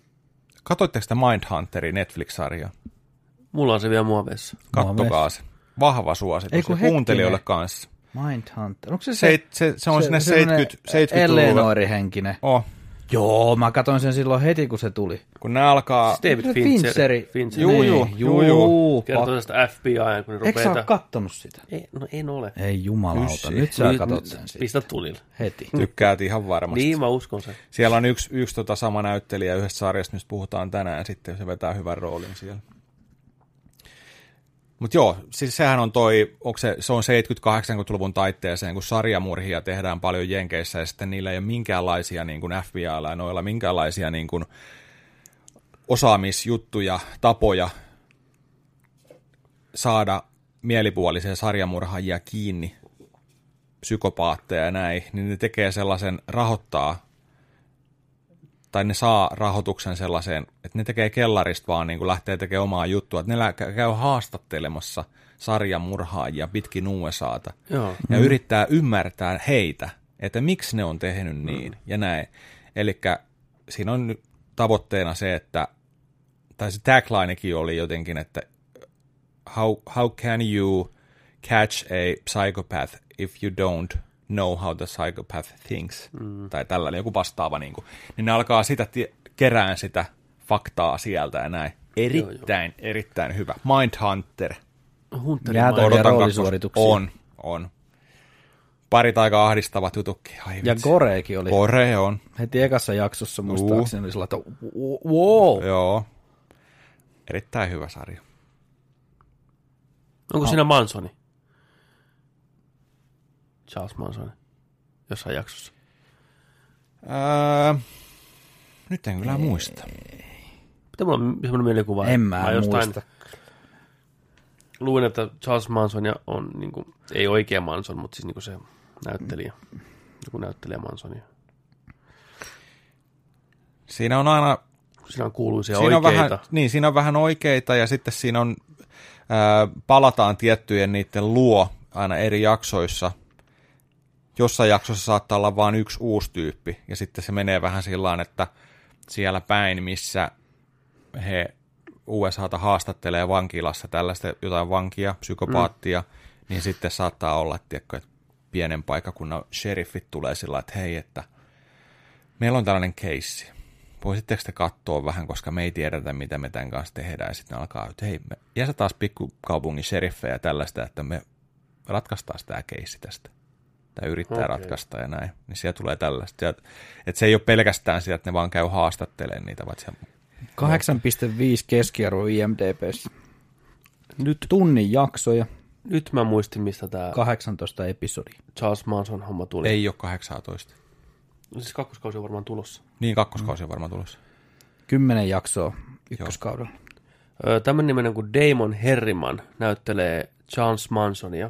Katoitteko sitä Mindhunterin Netflix-sarjaa? Mulla on se vielä muoveissa. Kattokaa se. Vahva suositus. Ei kuuntelijoille kanssa. Mindhunter. Onko se se? Se, se, se on sinne semmoinen 70, 70-luvulla. Eleanori-henkinen. Oh, Joo, mä katsoin sen silloin heti, kun se tuli. kun ne alkaa... David Se Fincher. Fincheri. Fincher. Juu, juu, Niin, juu, juu. Kertoo tästä FBI, kun ne Eikö sä rupeaa... ole kattonut sitä? Ei, no en ole. Ei jumalauta, Yssi. nyt sä katot sen siitä. Pistä tulille. Heti. Tykkäät ihan varmasti. Niin, mä uskon sen. Siellä on yksi, yksi tota sama näyttelijä yhdessä sarjassa, mistä puhutaan tänään, sitten se vetää hyvän roolin siellä. Mutta joo, siis sehän on toi, se, se on 70-80-luvun taitteeseen, kun sarjamurhia tehdään paljon Jenkeissä ja sitten niillä ei ole minkäänlaisia niin kuin FBIlla ja noilla minkäänlaisia niin kuin osaamisjuttuja, tapoja saada mielipuolisia sarjamurhaajia kiinni, psykopaatteja ja näin, niin ne tekee sellaisen rahoittaa tai ne saa rahoituksen sellaiseen, että ne tekee kellarista vaan niin kuin lähtee tekemään omaa juttua, että ne käy haastattelemassa sarjamurhaajia pitkin USAta Joo. ja mm. yrittää ymmärtää heitä, että miksi ne on tehnyt niin ja näin. Eli siinä on nyt tavoitteena se, että, tai se taglinekin oli jotenkin, että how, how can you catch a psychopath if you don't Know How the Psychopath Thinks, mm. tai tällainen joku vastaava, niin, kuin, niin ne alkaa sitä tie- kerään sitä faktaa sieltä ja näin. Erittäin, joo, joo. erittäin hyvä. Mindhunter. Hunterin roolisuorituksia. On, on. Parit aika ahdistavat jututkin. Ai, Ja vitsi. Goreekin oli. Kore on. Heti ekassa jaksossa muistaakseni oli sellainen, että wow. Joo. Erittäin hyvä sarja. Onko siinä Mansoni? Charles Mansoni. Jossain jaksossa. Öö, nyt en kyllä muista. Mitä mulla on semmoinen mielikuva? En mä jostain muista. Luin, että Charles Manson ja on, niin kuin, ei oikea Manson, mutta siis niin kuin se näyttelijä. Joku näyttelijä Mansonia. Siinä on aina Siinä on kuuluisia siinä on oikeita. vähän, niin, siinä on vähän oikeita ja sitten siinä on, ää, palataan tiettyjen niiden luo aina eri jaksoissa. Jossain jaksossa saattaa olla vain yksi uusi tyyppi ja sitten se menee vähän sillä että siellä päin, missä he USAta haastattelee vankilassa tällaista jotain vankia, psykopaattia, mm. niin sitten saattaa olla, tiedätkö, että pienen paikakunnan sheriffit tulee sillä että hei, että meillä on tällainen keissi. Voisitteko te katsoa vähän, koska me ei tiedetä, mitä me tämän kanssa tehdään. Ja sitten alkaa, että hei, me jäsä taas pikkukaupungin sheriffejä tällaista, että me ratkaistaan tämä keissi tästä. Tai yrittää okay. Ratkaista ja näin. Niin siellä tulee tällaista. Ja, että se ei ole pelkästään sitä, että ne vaan käy haastattelemaan niitä, vaan siellä 8,5 keskiarvo IMDBssä. Nyt, Tunnin jaksoja, nyt mä muistin, mistä tämä 18 episodia. Charles Manson homma tuli. ei ole 18. Siis kakkoskausi on varmaan tulossa. Niin, kakkoskausi on varmaan tulossa. 10 jaksoa ykköskaudella. Tämmöinen nimenen kuin Damon Herriman näyttelee Charles Mansonia.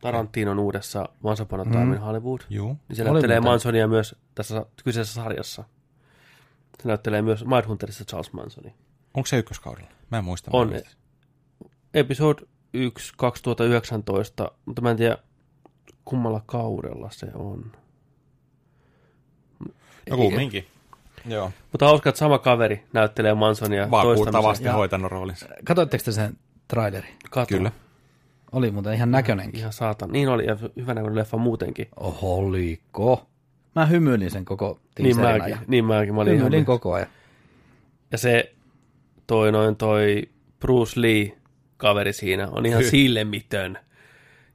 Tarantinon uudessa Once Upon a Time in Hollywood. Juu. Niin se Oli näyttelee muuten. Mansonia myös tässä kyseisessä sarjassa. Se näyttelee myös Mindhunterissa Charles Mansonia. Onko se ykköskaudella? Mä en muista. On. muista. Episode 1 2019, mutta mä en tiedä kummalla kaudella se on. No kumminkin. Joo. Mutta hauska, että sama kaveri näyttelee Mansonia Vakuuttavasti Ja- hoitanut roolinsa. Katoitteko te sen traileri? Kato. Kyllä. Oli muuten ihan näköinenkin. Ihan saatan. Niin oli, ja hyvä näköinen leffa muutenkin. Oho, oliko? Mä hymyilin sen koko Niin mäkin, ja niin mäkin. Mä olin ihan hymyilin koko ajan. Ja se toi noin toi Bruce Lee kaveri siinä on ihan Hy. silmitön.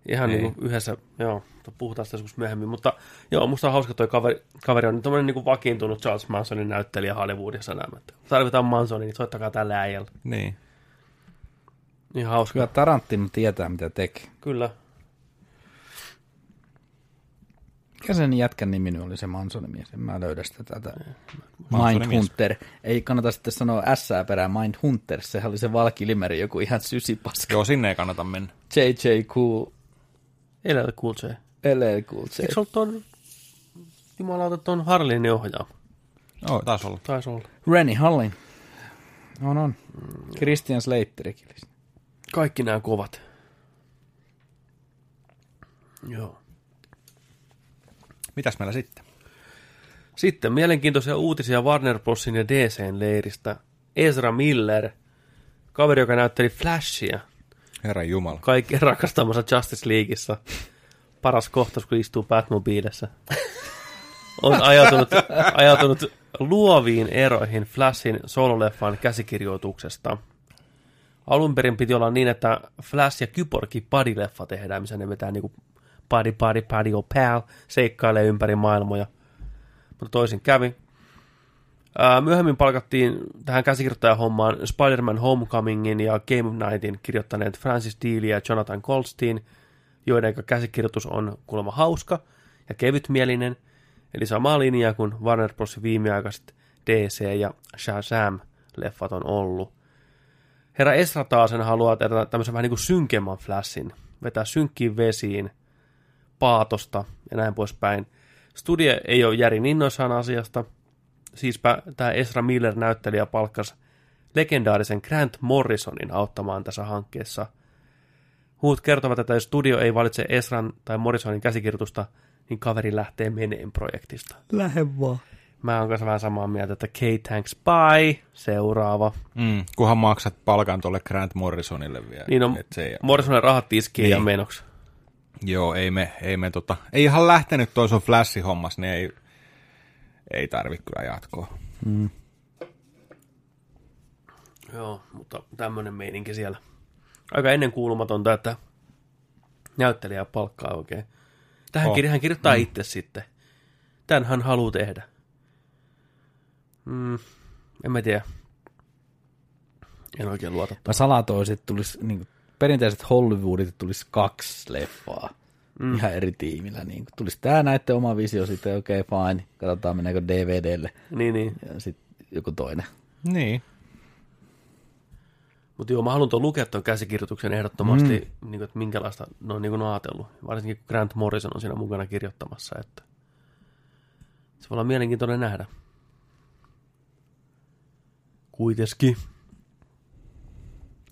Ihan Ei. niin kuin yhdessä, joo, puhutaan sitä joskus myöhemmin, mutta joo, musta on hauska toi kaveri, kaveri on tommonen niin kuin vakiintunut Charles Mansonin näyttelijä Hollywoodissa näin, tarvitaan Mansonia, niin soittakaa tälle äijälle. Niin. Niin hauska. Kyllä Tarantino tietää, mitä tekee. Kyllä. Mikä sen jätkän nimi nyt oli se Mansonin mies? En mä löydä sitä tätä. Mindhunter. Ei kannata sitten sanoa S perään Mindhunter. Sehän oli se valkilimeri, joku ihan sysipaska. Joo, sinne ei kannata mennä. JJ Cool. Elää Cool J. LL Cool J. Eikö se ollut ton, jumalauta, ton Harlinin ohjaama? Joo, taas olla. Taisi olla. Rennie Hallin. On, on. Christian Slaterikin. Kaikki nämä kovat. Joo. Mitäs meillä sitten? Sitten mielenkiintoisia uutisia Warner Brosin ja DCn leiristä. Ezra Miller, kaveri, joka näytteli Flashia, Herran Jumala. kaikkien rakastamassa Justice Leagueissa. Paras kohtaus, kun istuu Batmobiilissa. On ajautunut, ajautunut luoviin eroihin Flashin sololeffan käsikirjoituksesta. Alun perin piti olla niin, että Flash ja Kyborgi padileffa tehdään, missä ne vetää niinku padi, padi, padi, oh pal, seikkailee ympäri maailmoja. Mutta toisin kävi. Ää, myöhemmin palkattiin tähän käsikirjoittajahommaan Spider-Man Homecomingin ja Game Nightin kirjoittaneet Francis Deal ja Jonathan Goldstein, joiden käsikirjoitus on kuulemma hauska ja kevytmielinen, eli sama linja kuin Warner Bros. viimeaikaiset DC ja Shazam-leffat on ollut. Herra Esra taasen haluaa tehdä tämmöisen vähän niin kuin synkemmän flashin, vetää synkkiin vesiin, paatosta ja näin poispäin. Studio ei ole järin innoissaan asiasta, siispä tämä Esra Miller näyttelijä palkkasi legendaarisen Grant Morrisonin auttamaan tässä hankkeessa. Huut kertovat, että jos studio ei valitse Esran tai Morrisonin käsikirjoitusta, niin kaveri lähtee meneen projektista. Lähde vaan. Mä oon kanssa vähän samaa mieltä, että Kate thanks bye, seuraava. Mm, kunhan maksat palkan tuolle Grant Morrisonille vielä. Niin on, Et se ei, Morrisonin rahat tiskiin Niin. ja menoksi. Joo, ei me, ei me tota, ei ihan lähtenyt toi sun flash-hommas, niin ei, ei tarvi kyllä jatkoa. Joo, mutta tämmöinen meininki siellä. Aika ennenkuulumatonta, että näyttelijä palkkaa oikein. Tähän Oh. hän kirjoittaa mm. itse sitten. Tän hän haluaa tehdä. Mm, en mä tiedä. En oikein luota. Mä salatoisin, että tulisi, niin kuin, perinteiset Hollywoodit tulisi kaksi leffaa. Mm. Ihan eri tiimillä. Niin kuin, tulisi tää näette oma visio sitten, okei okay, fine. Katsotaan meneekö DVDlle. Niin, niin. Ja sitten joku toinen. Niin. Mutta joo, mä haluan tuon lukea tuon käsikirjoituksen ehdottomasti, mm. niin kuin, että minkälaista ne on niin kuin ajatellut. Varsinkin kun Grant Morrison on siinä mukana kirjoittamassa, että se voi olla mielenkiintoinen nähdä. Kuitenkin.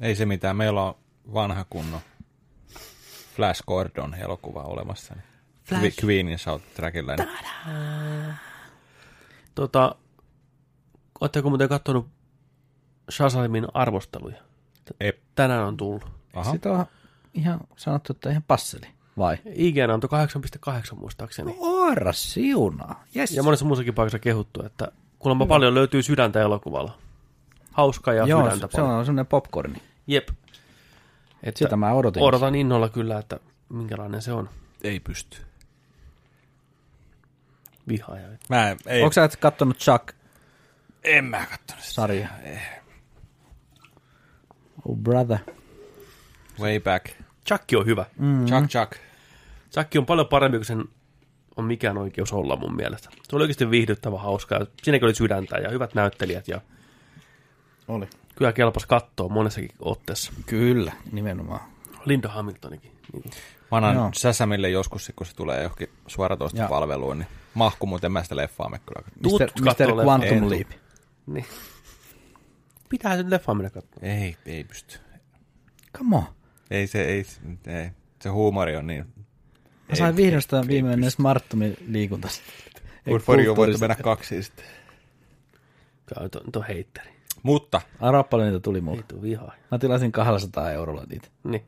Ei se mitään. Meillä on vanha kunnon Flash Gordon elokuva olemassa. Niin Flash. Queenin soundtrackilla. Niin Tota, ootteko muuten katsonut Shazamin arvosteluja? Ep. Tänään on tullut. Aha. Sitten on ihan sanottu, että ihan passeli. Vai? IGN antoi 8,8 muistaakseni. Orra siunaa. Yes. Ja monessa muussakin paikassa kehuttu, että kuulemma paljon löytyy sydäntä elokuvalla. Hauskaa ja Joo, sydäntä se paljon. on semmoinen popcorni. Jep. Että Sitä mä odotin. Odotan innolla kyllä, että minkälainen se on. Ei pysty. Vihaaja. Mä en, ei, Onko sä et kattonut Chuck-sarja? en mä kattonut sitä. Oh brother. Way back. Chuck on hyvä. Mm. Chuck Chuck. Chuck on paljon parempi kuin sen on mikään oikeus olla mun mielestä. Se oli oikeasti viihdyttävä, hauska. Ja siinäkin oli sydäntä ja hyvät näyttelijät ja Oli. kyllä kelpas katsoa monessakin otteessa. Kyllä, nimenomaan. Linda Hamiltonikin. Niin. Mä annan Joo. Säsämille joskus, kun se tulee johonkin suoratoista Ja- palveluun, niin mahku muuten mä sitä leffaa me kyllä. Kattoo Mr. Quantum En Leap. Niin. Pitää sen leffaan mennä katsomaan. Ei, ei pysty. Come on. Ei se, ei, ei. Se huumori on niin... Mä sain vihdosta viimeinen Smarttomin liikuntasta. Good for you, voitte mennä kaksi sitten. Käy tuon to heitteri. Mutta Arvaa paljon niitä tuli mulle. Ei tuu vihaa. Mä tilasin 200 eurolla niitä. Niin.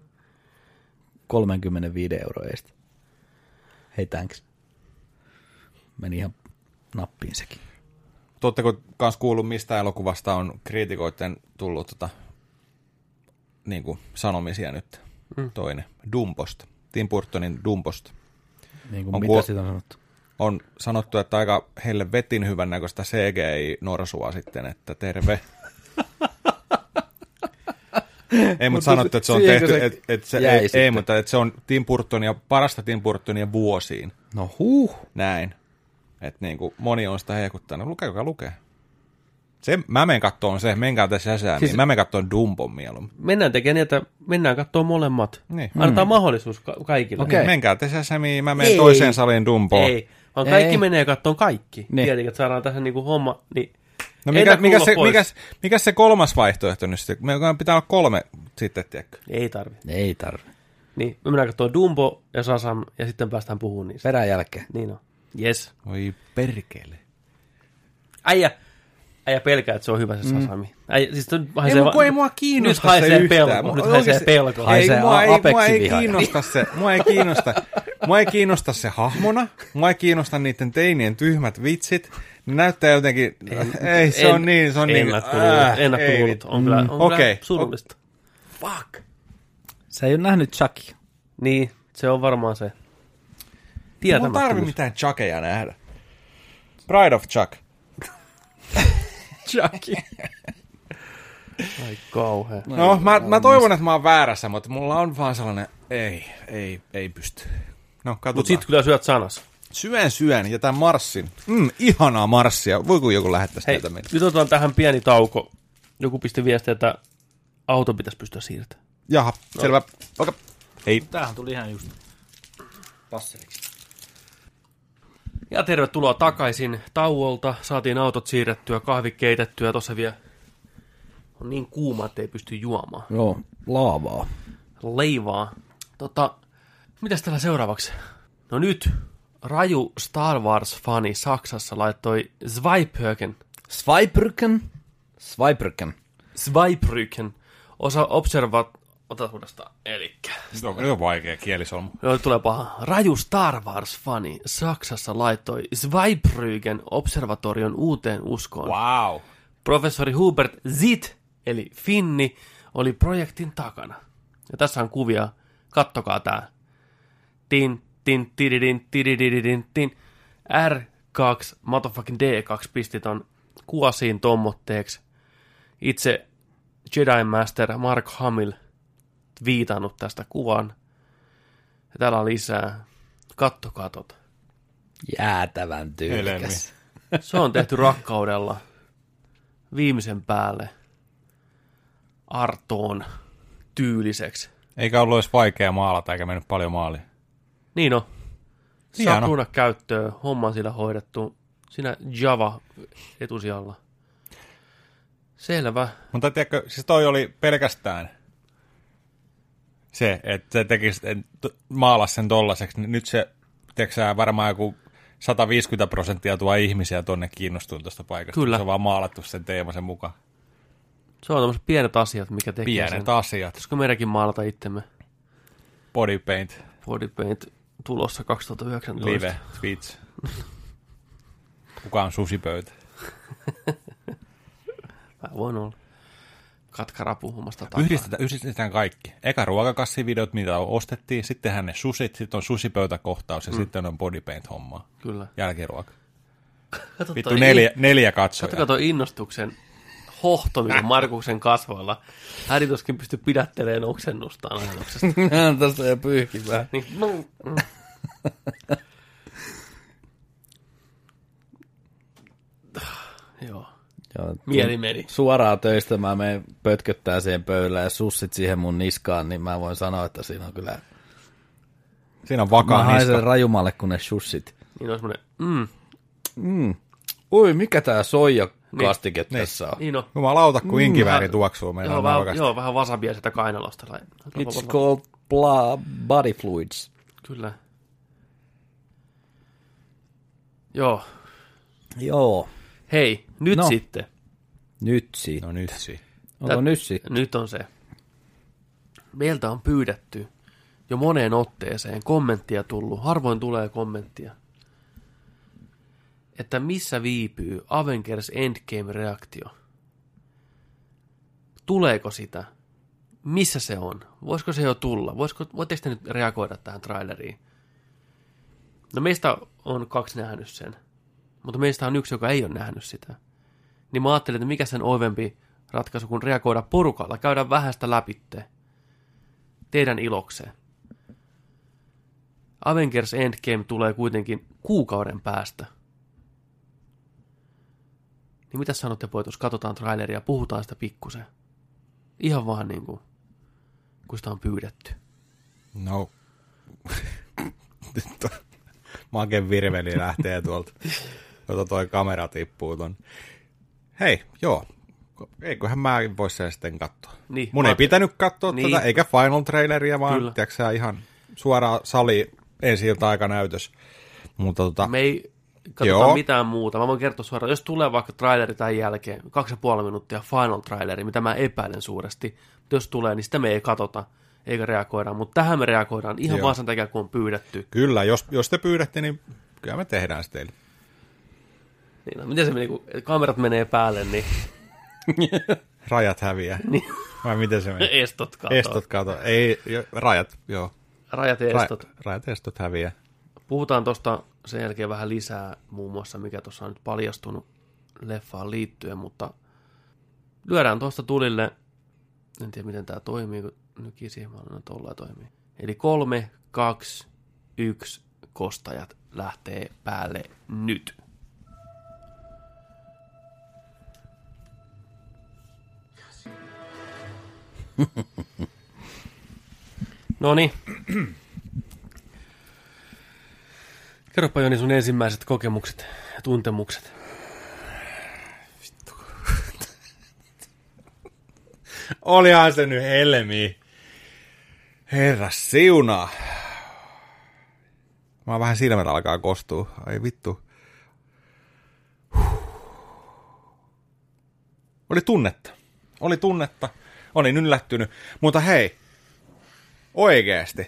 35 euroa edestä. Hei thanks. Meni ihan nappiin sekin. Tuotteko kans kuullut, mistä elokuvasta on kriitikoiden tullut tota, niin kuin sanomisia nyt? Mm. Toinen. Dumposta. Tim Burtonin Dumposta. Niin kuin On mitä kuul- siitä on sanottu. On sanottu, että aika heille vetin hyvän näköistä CGI-norsua sitten, että terve. ei, mutta sanottu, että se on tehty, se että et se, ei, ei, mutta että se on Tim Burtonia, parasta Tim Burtonia vuosiin. No huh. Näin. Että niin kuin moni on sitä hehkuttanut. Lukeeko lukee? Se, mä menen kattoon se, menkää tässä sisään, siis... Siis- mä menen kattoon Dumbon mieluummin. Mennään tekemään niin, että mennään katsomaan molemmat. Niin. Annetaan mahdollisuus ka- kaikille. Okei. Okay. Menkää te sisään, mä menen Ei. toiseen saliin Dumboon. Ei, vaan kaikki Ei. menee kattoon kaikki. Niin. Niin. Tietenkin, että saadaan tähän niinku homma. Niin No mikä, mikä, se, pois? mikä, mikä se kolmas vaihtoehto nyt sitten? Meillä pitää olla kolme sitten, tiedätkö? ei tarvi. Ei tarvi. Niin, me mennään katsomaan Dumbo ja Sasam ja sitten päästään puhumaan niistä. Perän jälkeen. Niin on. Yes. Oi perkele. Äijä, äijä pelkää, että se on hyvä se Sasami. Äijä, siis nyt Ei, haisee mua, ei mua kiinnosta nyt haisee se yhtään. pelko. Nyt haisee pelko. Ei, Haisee mua, ei, mua ei kiinnosta se, mua ei kiinnosta, mua ei kiinnosta se hahmona, mua ei kiinnosta niiden teinien tyhmät vitsit, ne näyttää jotenkin, ei se on niin, se on niin, Ennakkoluulot, äh, ei ennakkoluulot on kyllä, on Okei. kyllä surullista. Fuck. Sä ei ole nähnyt Chuckia. Niin, se on varmaan se. Ei mun tarvi mitään Chuckeja nähdä. Pride of Chuck. Chucky. Ai kauhea. No, mä, mä toivon, että mä oon väärässä, mutta mulla on vaan sellainen, ei, ei, ei pysty. No, katsotaan. Mut sit kyllä syöt sanas. Syön syön ja tämän marssin. Mm, ihanaa marssia. Voiko joku lähettää Hei, sitä meille? nyt otetaan tähän pieni tauko. Joku pisti viestiä, että auto pitäisi pystyä siirtämään. Jaha, selvä. Okay. Hei. Tämähän tuli ihan just passeliksi. Ja tervetuloa takaisin tauolta. Saatiin autot siirrettyä, kahvit keitettyä. Tuossa vielä on niin kuuma, että ei pysty juomaan. Joo, laavaa. Leivaa. Tota, mitäs täällä seuraavaksi? No nyt, raju Star Wars-fani Saksassa laittoi Zweibrücken, Swiperken. Swiperken. Zweibrücken, osa observat... Ota uudestaan, elikkä. Se on, se on vaikea kielisolmu. Joo, tulee paha. Raju Star Wars-fani Saksassa laittoi Zweibrücken observatorion uuteen uskoon. Wow. Professori Hubert Zit, eli Finni, oli projektin takana. Ja tässä on kuvia. Kattokaa tää. Tin, tin, tididin, tidididin, tin. R2, motherfucking D2 pisti ton kuosiin tommotteeksi. Itse Jedi Master Mark Hamill viitannut tästä kuvan. Ja täällä on lisää. Kattokaa tota. Jäätävän tyylikäs. Se on tehty rakkaudella viimeisen päälle Artoon tyyliseksi. Eikä ollut edes vaikea maalata, eikä mennyt paljon maaliin. Niin on. Hieno. tuoda käyttöön, homma sillä hoidettu. Siinä Java etusijalla. Selvä. Mutta tiedätkö, siis toi oli pelkästään se, että se teki, maalas sen tollaseksi, niin nyt se, tiedätkö varmaan joku 150 prosenttia tuo ihmisiä tonne kiinnostuu tuosta paikasta. Kyllä. Se on vaan maalattu sen teemasen mukaan. Se on tämmöiset pienet asiat, mikä tekee Pienet sen. asiat. Pitäisikö meidänkin maalata itsemme? Body paint, Body Paint tulossa 2019. live, tweets. Kuka on susipöytä? Mä voin olla. Katkara puhumasta takaa. Yhdistetään, yhdistetään kaikki. Eka ruokakassivideot, mitä ostettiin, sitten hän ne susit, sitten on susipöytäkohtaus ja mm. sitten on body paint hommaa. Kyllä. Jälkiruoka. Kato Vittu toi neljä, neljä katsojaa. Katsokaa tuo innostuksen hohtominen Markuksen kasvoilla. Hän tuskin pysty pidättelemään oksennustaan ajatuksesta. Tästä jo pyyhkimään. Niin, mm. Joo, Joo, mieli meni. Suoraan töistä mä menen pötköttää siihen pöydälle ja sussit siihen mun niskaan, niin mä voin sanoa, että siinä on kyllä... Siinä on Mä vakaa haisen niska. rajumalle kuin ne sussit. Niin on semmoinen, mm, Mm. Ui, mikä tää soija kastike niin. tässä on? niin on. Jumalauta, kun inkivääri vähän- tuoksuu meidän Joo, vähän, navakasta. joo, vähän wasabia sitä kainalosta. It's called bla- body fluids. Kyllä. Joo. Joo, Hei, nyt No. sitten. nyt si. No nyt si. Onko nyt si? Nyt on se. Meiltä on pyydetty jo moneen otteeseen kommenttia tullut. Harvoin tulee kommenttia. Että missä viipyy Avengers Endgame-reaktio? Tuleeko sitä? Missä se on? Voisiko se jo tulla? Voisiko, voitteko te nyt reagoida tähän traileriin? No meistä on kaksi nähnyt sen. Mutta meistä on yksi, joka ei ole nähnyt sitä. Niin mä ajattelin, että mikä sen oivempi ratkaisu kuin reagoida porukalla, käydä vähästä läpitte. Teidän ilokseen. Avengers Endgame tulee kuitenkin kuukauden päästä. Niin mitä sanotte poitus? Katsotaan traileria, puhutaan sitä pikkusen. Ihan vaan niin kuin, kun sitä on pyydetty. No. Maken virveli lähtee tuolta. Tuota toi kamera tippuu ton. Hei, joo. Eiköhän mä voi sen sitten katsoa. Niin, Mun ei pitänyt katsoa Niin. tätä, eikä final traileria, vaan Kyllä. tiedätkö, sä, ihan suoraan sali ensi ilta näytös. Mutta tota, Me ei katsota Joo. mitään muuta. Mä voin kertoa suoraan, jos tulee vaikka traileri tämän jälkeen, kaksi ja puoli minuuttia final traileri, mitä mä epäilen suuresti. Mutta jos tulee, niin sitä me ei katsota eikä reagoida. Mutta tähän me reagoidaan ihan Joo. vaan sen takia, kun on pyydetty. kyllä, jos, jos te pyydätte, niin kyllä me tehdään se teille. Niin, no, miten se meni, kun kamerat menee päälle, niin Rajat häviää. Niin. Vai miten se menee? estot kato. Estot kato. Ei, jo- rajat, joo. Rajat ja estot. Ra- rajat estot häviää. Puhutaan tuosta sen jälkeen vähän lisää, muun muassa mikä tuossa on nyt paljastunut leffaan liittyen, mutta lyödään tuosta tulille, en tiedä miten tämä toimii, kun nykisiin mä olen tuolla toimii. Eli kolme, kaksi, yksi, kostajat lähtee päälle nyt. No niin. Kerropa Joni sun ensimmäiset kokemukset ja tuntemukset. Olihan se nyt helmi. Herra siunaa. Mä vähän silmät alkaa kostua. Ai vittu. Oli tunnetta. Oli tunnetta. Olin yllättynyt. Mutta hei. Oikeesti.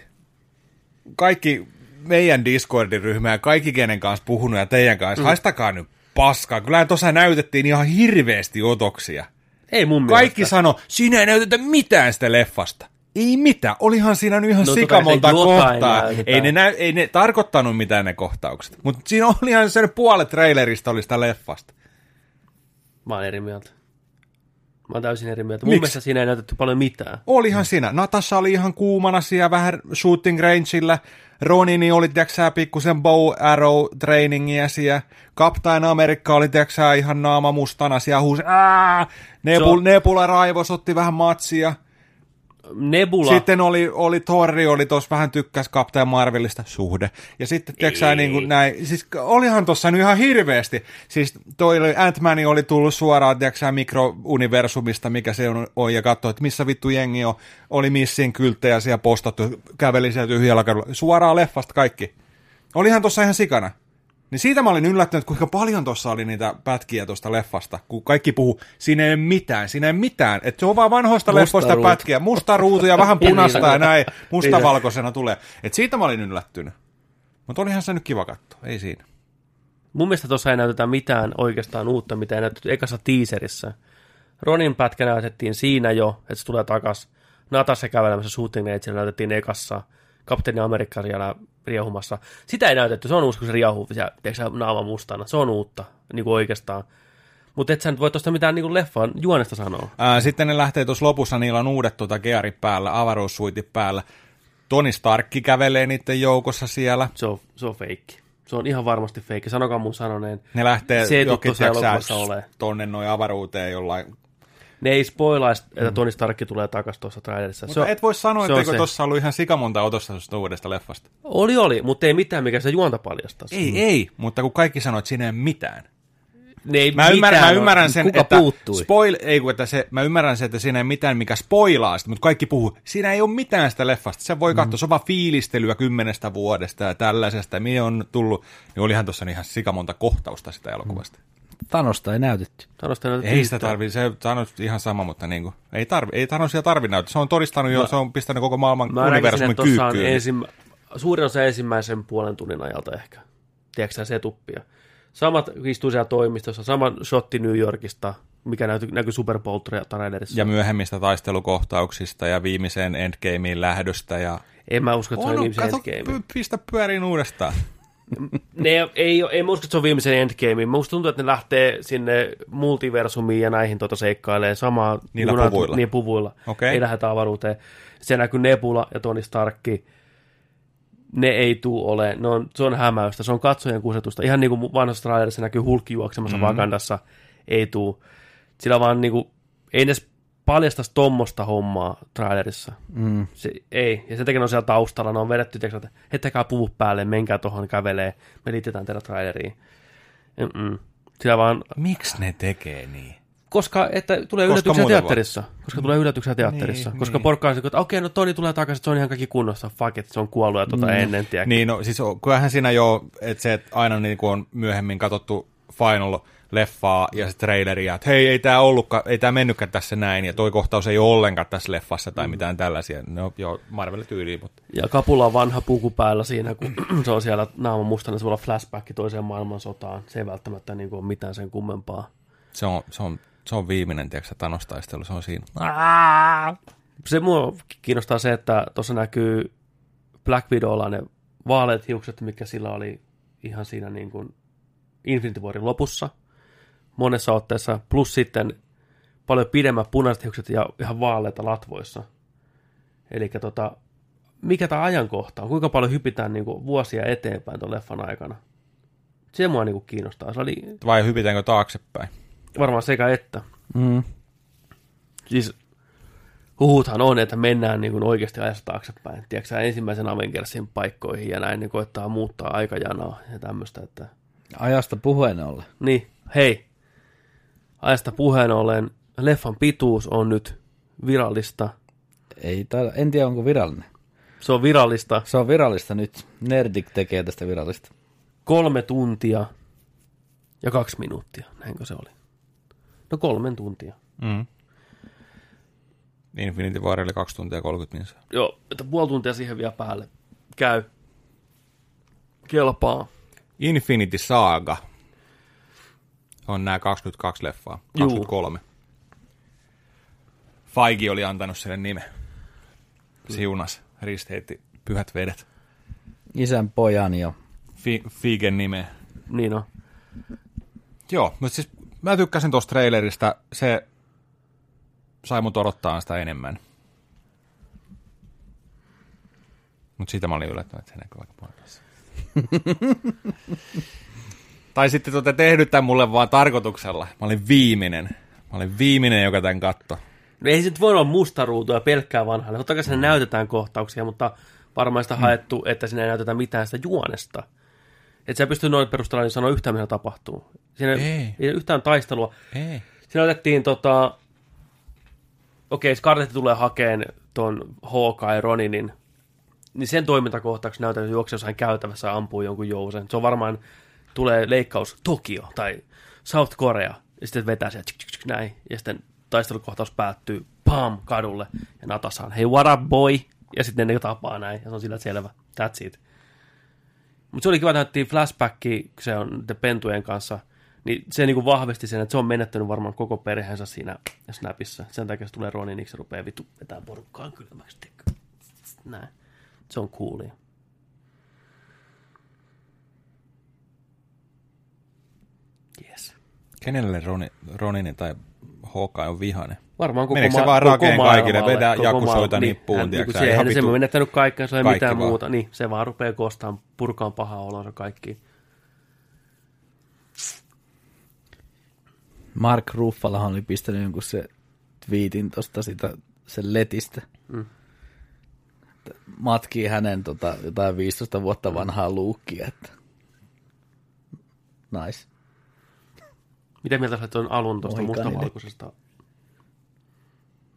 Kaikki meidän Discordin ryhmä ja kaikki kenen kanssa puhunut ja teidän kanssa, mm. haistakaa nyt paskaa. Kyllä tuossa näytettiin ihan hirveästi otoksia. Ei mun Kaikki mielestä. sano, siinä ei näytetä mitään sitä leffasta. Ei mitään, olihan siinä nyt ihan No totta sika kai monta se jotain kohtaa. Ei ne, näy, ei ne tarkoittanut mitään ne kohtaukset. Mutta siinä oli ihan se puolet trailerista oli sitä leffasta. Mä oon eri mieltä. Mä oon täysin eri mieltä. Mun mielestä siinä ei näytetty paljon mitään. Olihan siinä. Natasha oli ihan kuumana siellä vähän shooting rangeillä. Ronini oli, tiiäksä, pikkusen bow arrow trainingia siellä. Captain Amerikka oli, tiiäksä, ihan naama mustana siellä huusi. Ää! Nebul, Se- Nebula raivos otti vähän matsia. Nebula. Sitten oli, oli Torri, oli tuossa vähän tykkäs Captain Marvelista suhde. Ja sitten, tiiäksä, niin kuin näin, siis olihan tuossa nyt ihan hirveästi. Siis toi oli- Ant-Man oli tullut suoraan, tiiäksä, mikrouniversumista, mikä se on, on ja katsoi, että missä vittu jengi on. Oli missin kylttejä siellä postattu, käveli siellä tyhjällä kadulla. Suoraan leffasta kaikki. Olihan tuossa ihan sikana. Niin siitä mä olin yllättynyt, kuinka paljon tuossa oli niitä pätkiä tuosta leffasta, kun kaikki puhuu, siinä ei ole mitään, siinä ei ole mitään, että se on vaan vanhoista Musta leffoista ruutu. pätkiä, musta ruutu ja vähän punaista ja näin, mustavalkoisena tulee. Et siitä mä olin yllättynyt. Mutta olihan se nyt kiva katsoa, ei siinä. Mun mielestä tuossa ei näytetä mitään oikeastaan uutta, mitä ei näytetty ekassa teaserissä. Ronin pätkä näytettiin siinä jo, että se tulee takas. Natasha kävelemässä shooting näytettiin ekassa. Kapteeni Amerikka siellä riehumassa. Sitä ei näytetty, se on uusi, kun se riehuu tiedätkö, naama mustana. Se on uutta, niin kuin oikeastaan. Mutta et sä nyt voi tuosta mitään niin leffan juonesta sanoa. Ää, sitten ne lähtee tuossa lopussa, niillä on uudet tuota gearit päällä, avaruussuitit päällä. Toni Starkki kävelee niiden joukossa siellä. Se on, se on feikki. Se on ihan varmasti feikki. Sanokaa mun sanoneen. Ne lähtee Se jokin, tuossa elokuvassa ole. tonne noin avaruuteen jollain Ne ei spoilaisi, että Tony Stark tulee takaisin tuossa trailerissa. Mm. Mutta et voi sanoa, se että se. tuossa ollut ihan sikamonta otosta tuosta uudesta leffasta. Oli, oli, mutta ei mitään, mikä se juonta paljastaisi. Ei, ei, mutta kun kaikki sanoo, että siinä ei ole mitään. Ne ei Mä ymmärrän, mä mitään ymmärrän sen, Kuka että puuttui? spoil, ei kun, että se, mä ymmärrän sen, että siinä ei mitään, mikä spoilaa sitä, mutta kaikki puhuu, siinä ei ole mitään sitä leffasta. Se voi katsoa, se on vaan fiilistelyä kymmenestä vuodesta ja tällaisesta. Mihin on tullut, niin olihan tuossa ihan sikamonta kohtausta sitä elokuvasta. Thanosta ei näytetty. Sanoista näytetty Ei sitä yhtään. tarvi, se Thanos ihan sama, mutta niin kuin, ei, tarvi, ei Thanosia tarvi näyttää. Se on todistanut jo, se on pistänyt koko maailman Mä näkisin, universumin että tuossa on kyykkyyn. ensimmä, suurin osa ensimmäisen puolen tunnin ajalta ehkä. Tiedätkö sä, se tuppia. Samat istuu siellä toimistossa, sama shotti New Yorkista, mikä näkyy, näkyy Super Bowl trailerissa. Ja myöhemmistä taistelukohtauksista ja viimeiseen endgameen lähdöstä. Ja... en mä usko, että se on, viimeisen kato, endgame. py- pistä pyöriin uudestaan. Ne ei, ei, mä usko, että se on viimeisen endgame. Musta tuntuu, että ne lähtee sinne multiversumiin ja näihin tuota seikkailee samaa Niillä junat- puvuilla. Niin, puvuilla. Okei. Ei lähdetä avaruuteen. Se näkyy Nebula ja Tony Starkki. Ne ei tuu ole. Ne on, se on hämäystä. Se on katsojen kusetusta. Ihan niin kuin vanhassa trailerissa näkyy Hulk juoksemassa Mhm. mm-hmm. Wakandassa. Ei tuu. Sillä vaan niin kuin, ei edes paljastaisi tommosta hommaa trailerissa. Mm. Se, ei, ja sen takia ne on siellä taustalla, ne on vedetty, tiiäksä, että heittäkää puvut päälle, menkää tuohon kävelee, me liitetään teidän traileriin. Mm-mm. Vaan, Miksi ne tekee niin? koska että tulee Koska yllätyksiä teatterissa, koska tulee yllätyksiä teatterissa, Niin, koska niin. porkka on että okei, no Toni tulee takaisin, se on ihan kaikki kunnossa, fuck it, se on kuollut ja tuota ennen, tiedätkö. Niin, no siis kyllähän siinä jo, että se, että aina niin kuin on myöhemmin katsottu Final leffaa ja se traileria, että hei, ei tämä ollutkaan, ei tämä mennytkään tässä näin, ja toi kohtaus ei ole ollenkaan tässä leffassa tai mitään tällaisia. No joo, Marvel tyyliin, mutta Ja Kapulla on vanha puku päällä siinä, kun se on siellä naama mustana, se voi olla flashback toiseen maailmansotaan. Se ei välttämättä niin kuin ole mitään sen kummempaa. se on, se on, se on viimeinen, tiedätkö, Thanos-taistelu, se on siinä. se mua kiinnostaa se, että tuossa näkyy Black Widowlla ne vaaleat hiukset, mikä sillä oli ihan siinä niin kuin Infinity Warin lopussa monessa otteessa, plus sitten paljon pidemmät punaiset hiukset ja ihan vaaleita latvoissa. Eli tota, mikä tämä ajankohta on, kuinka paljon hypitään niin kuin vuosia eteenpäin tuon leffan aikana. Se mua niin kuin kiinnostaa. Se oli Vai hypitäänkö taaksepäin? varmaan sekä että. Mm. Siis huhuthan on, että mennään niin kuin oikeasti ajassa taaksepäin. Tiedätkö ensimmäisen Avengersin paikkoihin ja näin, niin koettaa muuttaa aikajanaa ja tämmöistä. Että... Ajasta puheen ollen. Niin, hei, ajasta puheen ollen, leffan pituus on nyt virallista. Ei ta- en tiedä, onko virallinen. Se on virallista Se on virallista nyt. Nerdik tekee tästä virallista. kolme tuntia ja kaksi minuuttia. Näinkö se oli? No kolmen tuntia. Mm. Infinity War oli 2 tuntia 30 minsaa. Joo, että puoli tuntia siihen vielä päälle. Käy. Kelpaa. Infinity Saga on nämä 22 leffaa. Juu. 23. Feige oli antanut sille nimen. Siunas, risteitti pyhät vedet. Isän pojan ja Fi- Figen nimeä. Niin on. Joo, mutta siis mä tykkäsin tuosta trailerista. Se sai mut odottaa sitä enemmän. Mutta siitä mä olin yllättynyt, että se näkyy aika paljon tässä. tai sitten tuota tehnyt tämän mulle vaan tarkoituksella. Mä olin viimeinen. Mä olin viimeinen, joka tämän katto. No ei se nyt voi olla musta ruutu ja pelkkää vanhaa. Totta kai siinä näytetään kohtauksia, mutta varmaan sitä haettu, että siinä ei näytetä mitään sitä juonesta. Että sä pystyy noin perusteella niin sanoa yhtään, mitä tapahtuu. Siinä ei, Ei. yhtään taistelua. Ei. Siinä otettiin tota... Okei, Scarlett tulee hakeen ton Hawkeye Roninin, niin sen toimintakohtauksessa näytetään, että juoksee jossain käytävässä ja ampuu jonkun jousen. Se on varmaan, tulee leikkaus Tokio tai South Korea, ja sitten vetää sieltä tsk, tsk, tsk, näin, ja sitten taistelukohtaus päättyy, pam, kadulle, ja Natasaan, hei what up boy, ja sitten ne tapaa näin, ja se on sillä selvä, that's it. Mutta se oli kiva, että flashbacki, se on niiden pentujen kanssa, niin se niinku vahvisti sen, että se on menettänyt varmaan koko perheensä siinä snapissa. Sen takia se tulee Roniniksi ja rupeaa vitu vetää porukkaan kylmäksi. Näin. Se on coolia. Yes. Kenelle Roni, Roninin tai Hawkeye on vihainen? Varmaan koko, Meneekö se ma- vaan koko rakeen kaikille, koko jakusoita nippuun, hän, tiedätkö niin, eihän se vitu- menettänyt kaikkea, se ei Kaikki mitään vaan. muuta. Niin, se vaan rupeaa kostaan, purkaan pahaa olonsa kaikki. Mark Ruffalahan oli pistänyt jonkun se twiitin tosta sitä, sen letistä. Mm. Matkii hänen tota, jotain 15 vuotta vanhaa luukkia, että nice. Mitä mieltä sä olet tuon alun tuosta mustavalkoisesta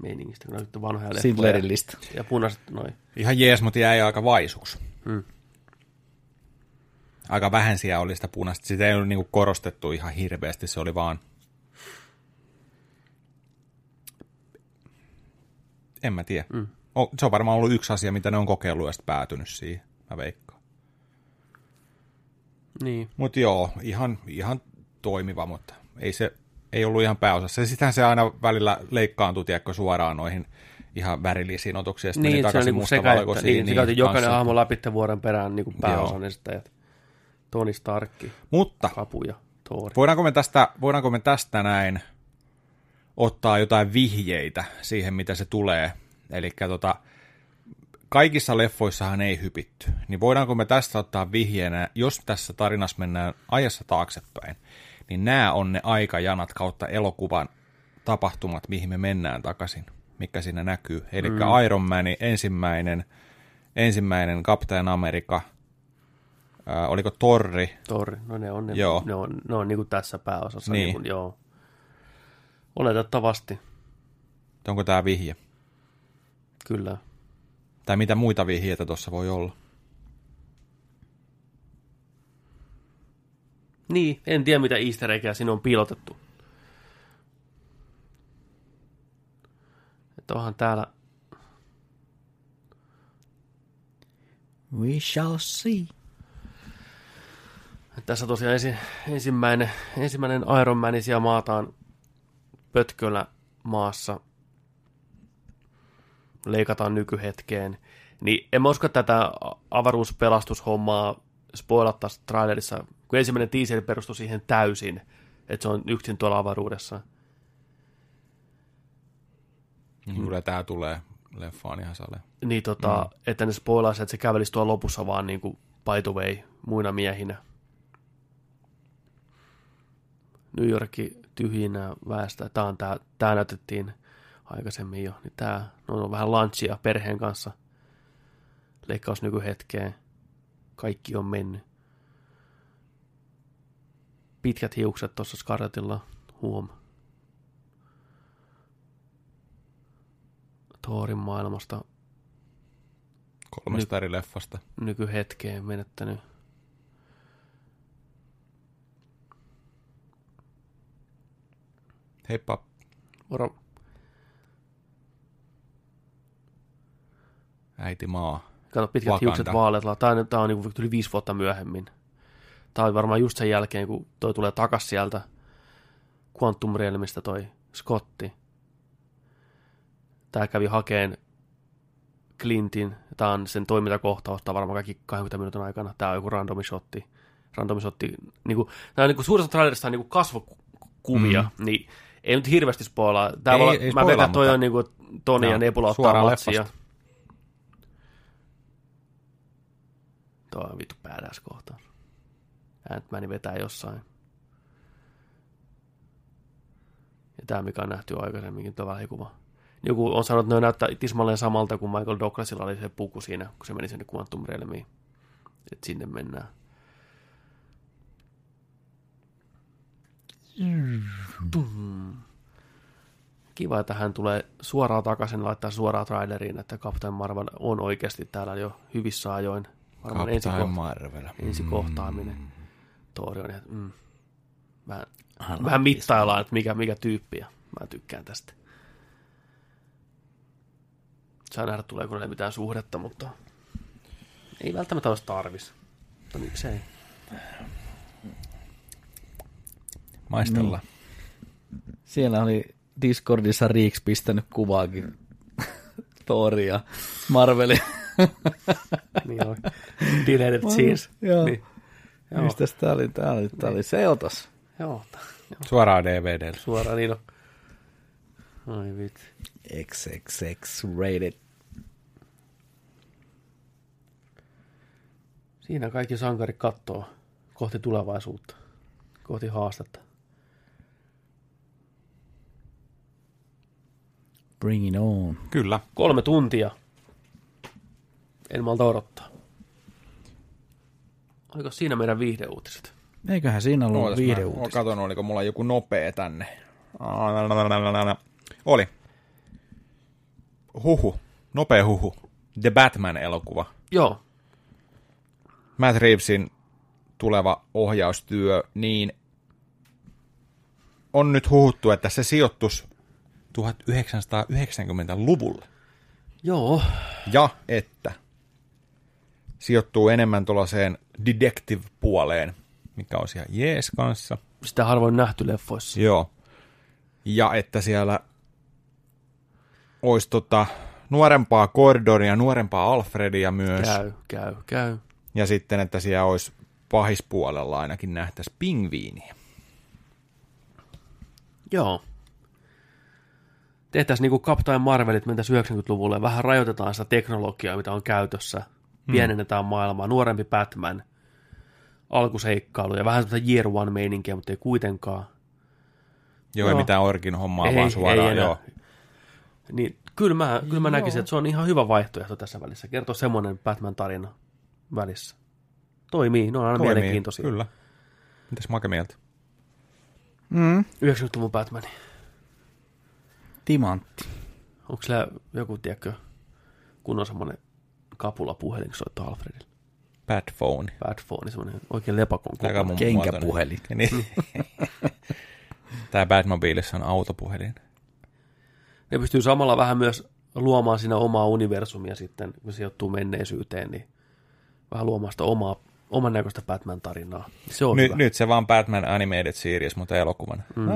meiningistä, kun näyttää vanhoja leffoja. Sindlerin lista. Ja punaiset noin. Ihan jees, mutta jäi aika vaisuksi. Hmm. Aika vähän siellä oli sitä punaista. Sitä ei ollut niinku korostettu ihan hirveästi, se oli vaan... En mä tiedä. Mm. O, se on varmaan ollut yksi asia, mitä ne on kokeillut ja sitten päätynyt siihen, mä veikkaan. Niin. Mutta joo, ihan, ihan toimiva, mutta ei se ei ollut ihan pääosassa. Ja sittenhän se aina välillä leikkaantui, tiedätkö, suoraan noihin ihan värillisiin otuksiin, ja sitten Niin, meni se takaisin niinku mustavalkoisiin. niin, niin, käytiin jokainen kanssa. hahmo läpi vuoden perään niin pääosan esittäjät. Tony Starkki, Mutta Kapu ja Thor. voidaanko me, tästä, voidaanko me tästä näin ottaa jotain vihjeitä siihen, mitä se tulee? Eli tota, kaikissa leffoissahan ei hypitty. Niin voidaanko me tästä ottaa vihjeenä, jos tässä tarinassa mennään ajassa taaksepäin, niin nämä on ne aikajanat kautta elokuvan tapahtumat, mihin me mennään takaisin, mikä siinä näkyy. Eli mm. Iron Man, ensimmäinen, ensimmäinen Captain America, ää, oliko Torri, Thor, no ne on, ne, Joo. ne on, ne on niin kuin tässä pääosassa. Niin. Niin kuin, joo. Oletettavasti, onko tämä vihje? kyllä. Tai mitä muita vihjeitä tuossa voi olla? Niin, en tiedä mitä easter eggejä siinä on piilotettu. Että onhan täällä, We shall see. tässä tosiaan ensi, ensimmäinen, ensimmäinen Iron Man siellä maataan pötköllä maassa. Leikataan nykyhetkeen. Niin en mä usko, että tätä avaruuspelastushommaa spoilattaisiin trailerissa, kun ensimmäinen teaser perustui siihen täysin, että se on yksin tuolla avaruudessa. Mm. Kyllä tämä tulee leffaan ihan sale. Niin tota, mm. että ne spoilaisi, että se kävelisi tuolla lopussa vaan niin kuin by the way, muina miehinä. New Yorki tyhjinä väestä. Tää, on tää, tää näytettiin aikaisemmin jo. Niin tää no, on vähän lunchia perheen kanssa. Leikkaus nykyhetkeen. Kaikki on mennyt. Pitkät hiukset tuossa Scarlettilla. Huom. Thorin maailmasta Kolmesta eri leffasta. nykyhetkeen menettänyt. Heippa. Moro. Äiti maa. Kato pitkät Wakanda. hiukset vaaleilla. Tämä on, tää on niin yli viisi vuotta myöhemmin. Tämä on varmaan just sen jälkeen, kun toi tulee takas sieltä Quantum Realmista toi Scotti. Tämä kävi hakeen Clintin. Tämä on sen toimintakohtaus. Tämä varmaan kaikki 20 minuutin aikana. Tämä on joku randomishotti. Randomishotti. Niin kuin, tämä on niin kuin, suuresta trailerista on niin kuin kasvokuvia. Mm. Niin ei nyt hirveästi spoilaa. Tämä Ei- voi, ei mä veikkaan, toi mutta- on niin kuin Toni ja Nebula ottaa matsia. Tuo on vittu badass kohtaus. Ant-Man vetää jossain. Ja tämä, mikä on nähty aikaisemminkin, tuo välikuva. Joku on sanonut, että ne näyttää tismalleen samalta kuin Michael Douglasilla oli se puku siinä, kun se meni sinne Quantum Realmiin. Että sinne mennään. Kiva, että hän tulee suoraan takaisin laittaa suoraan traileriin, että Captain Marvel on oikeasti täällä jo hyvissä ajoin. Varmaan ensi, Captain ko- Marvel. ensi Mm. Tori on ihan, mm. vähän, Hän vähän mittaillaan, että mikä, mikä tyyppi, ja mä tykkään tästä. Saa nähdä, tuleeko näille mitään suhdetta, mutta ei välttämättä olisi tarvis. Mutta miksei. Maistellaan. Siellä oli Discordissa Riiksi pistänyt kuvaakin Thoria, Marvelin. Niin on. Deleted scenes. Joo. Niin. Joo, Mistäs tää oli? Tää oli, tää oli Seotas. joo, Suoraan DVDlle. suoraan niin on. Ai vitsi. XXX rated. Siinä kaikki sankarit kattoo kohti tulevaisuutta, kohti haastetta. Bring it on. Kyllä. Kolme tuntia. En malta odottaa. Oliko siinä meidän viihdeuutiset? Eiköhän siinä ollut Ootas, mä viihdeuutis. katon, oliko mulla joku nopea tänne. Oli. Huhu. Nopea huhu. The Batman-elokuva. Joo, Matt Reevesin tuleva ohjaustyö, niin on nyt huhuttu, että se sijoittus 1990-luvulle. joo, Ja että sijoittuu enemmän tuollaiseen detective-puoleen, mikä on ihan jees kanssa. sitä harvoin nähty leffoissa. Joo. Ja että siellä olisi tota nuorempaa Gordonia, nuorempaa Alfredia myös. Käy, käy, käy. Ja sitten, että siellä olisi pahispuolella ainakin nähtäisi pingviiniä. Joo. Tehtäisiin niin kuin Captain Marvelit mentäisiin 90-luvulle ja vähän rajoitetaan sitä teknologiaa, mitä on käytössä. Pienennetään maailmaa. Nuorempi Batman. Alkuseikkailu ja vähän semmoista Year One-meininkiä, mutta ei kuitenkaan. Joo, Joo. ei mitään orkin hommaa, Ei, vaan suoraan. ei enää. joo. Niin kyllä mä, kyllä mä näkisin, että se on ihan hyvä vaihtoehto tässä välissä. Kertoo semmoinen Batman-tarina välissä. Toimii, ne on aina Toimii, mielenkiintoisia. Kyllä. Mitäs Make mieltä? Mm. 90-luvun Batman. Timantti. Onko siellä joku, tiedätkö, kun on semmoinen kapula puhelin soittaa Alfredille? Bad phone. Bad phone, semmoinen oikein lepakon mun Kenkäpuhelin. Niin. Tämä Batmobiilissa on autopuhelin. Ne pystyy samalla vähän myös luomaan siinä omaa universumia sitten, kun sijoittuu menneisyyteen, niin vähän luomaan sitä omaa, oman näköistä Batman-tarinaa. Se on Ny, hyvä. nyt se vaan Batman Animated Series, mutta elokuvana. Mm.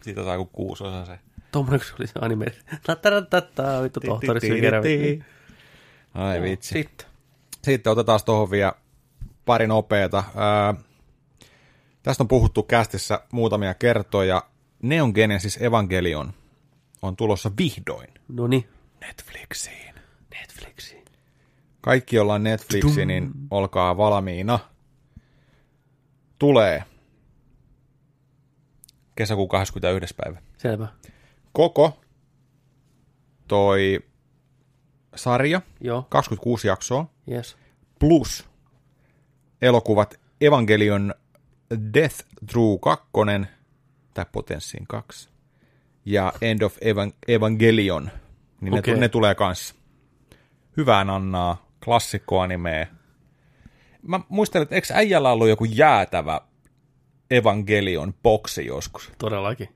Siitä saa kuin kuusi osa se. Tuommoinen oli se anime. Vittu tohtori Sykerä. Ai vitsi. Sitten. Sitten otetaan tuohon vielä pari nopeata. Ää, tästä on puhuttu kästissä muutamia kertoja. Neon Genesis Evangelion on tulossa vihdoin No niin. Netflixiin. Netflixi. Kaikki, jolla on Netflixi, niin olkaa valmiina. Tulee kesäkuun 21. päivä. Selvä. Koko toi sarja, Joo, 26 jaksoa, yes. plus elokuvat Evangelion Death Through 2, tai Potenssiin 2, ja End of Evan- Evangelion, niin Okei. ne, ne tulee kanssa. Hyvää nannaa, klassikkoanimea. Mä muistelen, että eikö äijällä ollut joku jäätävä Evangelion boksi joskus? Todellakin.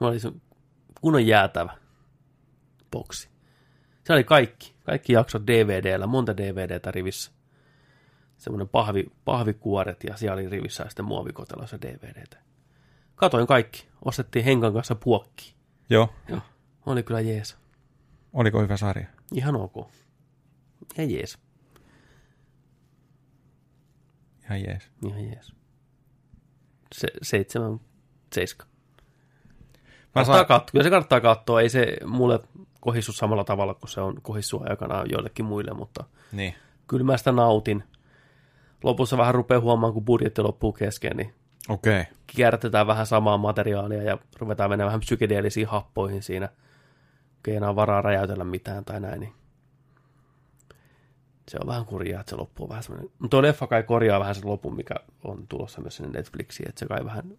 Mä olin kunnon jäätävä boksi. Se oli kaikki. Kaikki jaksot DVDllä, monta DVDtä rivissä. Semmoinen pahvi, pahvikuoret ja siellä oli rivissä ja sitten muovikotelossa DVDtä. Katoin kaikki. Ostettiin Henkan kanssa puokki. Joo. Joo. Oli kyllä jees. Oliko hyvä sarja? Ihan ok. Ihan jees. Ihan jees. Ihan jees. Se, seitsemän, seiska. Kannattaa saan, katsoa. Kyllä se kannattaa katsoa. Ei se mulle kohissu samalla tavalla kuin se on kohissua aikanaan joillekin muille, mutta niin. kyllä mä sitä nautin. Lopussa vähän rupeaa huomaamaan, kun budjetti loppuu kesken, niin. Okay. kierrätetään vähän samaa materiaalia ja ruvetaan menemään vähän psykedeellisiin happoihin siinä, kun ei enää varaa räjäytellä mitään tai näin, niin se on vähän kurjaa, että se loppu on vähän semmoinen. Mutta tuo leffa kai korjaa vähän sen lopun, mikä on tulossa myös sinne Netflixiin, että se kai vähän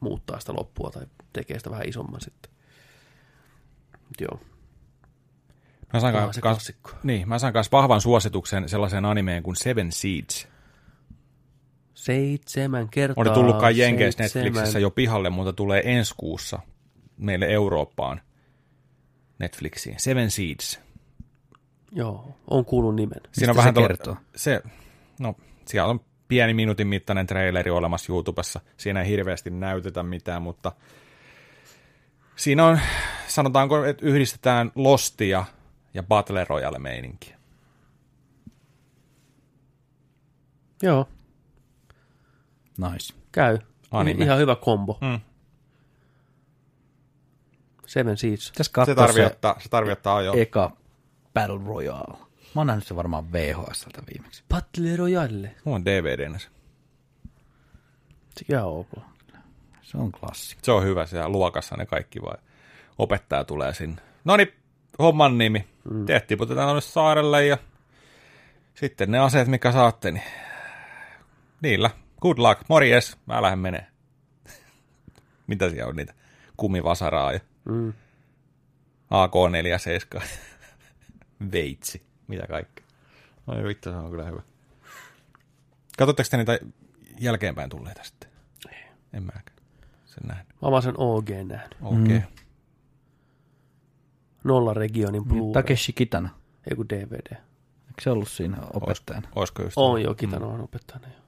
muuttaa sitä loppua tai tekee sitä vähän isomman sitten. Mut joo, Mä saan, kans, kans, niin, mä saan kanssa vahvan suosituksen sellaiseen animeen kuin Seven Seeds. Seitsemän kertaa. Oli tullut kai Jenkeissä. Netflixissä jo pihalle, mutta tulee ensi kuussa meille Eurooppaan Netflixiin. Seven Seeds. Joo, on kuullut nimen. Siinä on Mistä vähän se kertoo? Se, no, siellä on pieni minuutin mittainen traileri olemassa YouTubessa. Siinä ei hirveästi näytetä mitään, mutta siinä on, sanotaanko, että yhdistetään Lostia ja Battle Royale meininkiä. Joo, Nice. käy. Anime. Ihan hyvä kombo. Mm. Seven Seeds. Pitäisi Se tarvii se, ottaa, se tarvii ottaa jo. eka Battle Royale. Mä oon nähnyt se varmaan VHSltä viimeksi. Battle Royale. Mulla on DVDnä se. Se ihan ok. Se on klassikko. Se on hyvä, siellä luokassa ne kaikki vai opettaja tulee sinne. No niin, homman nimi. Mm. Te tiputetaan tuonne saarelle ja sitten ne aseet, mikä saatte, niin niillä. Good luck, morjes, mä lähden menee. Mitä siellä on niitä? Kumivasaraa ja Mm. AK-47. Veitsi, mitä kaikkea. Ai vittu, se on kyllä hyvä. Katsotteko te niitä jälkeenpäin tulleita sitten? En mäkään. Sen nähnyt. Mä vaan sen OG nähnyt. Okei. Okay. Nolla regionin Blu-ray. Takeshi Kitano. Ei kun DVD. Eikö se ollut siinä opettajana? Olisiko just? On jo, Kitano on opettajana jo.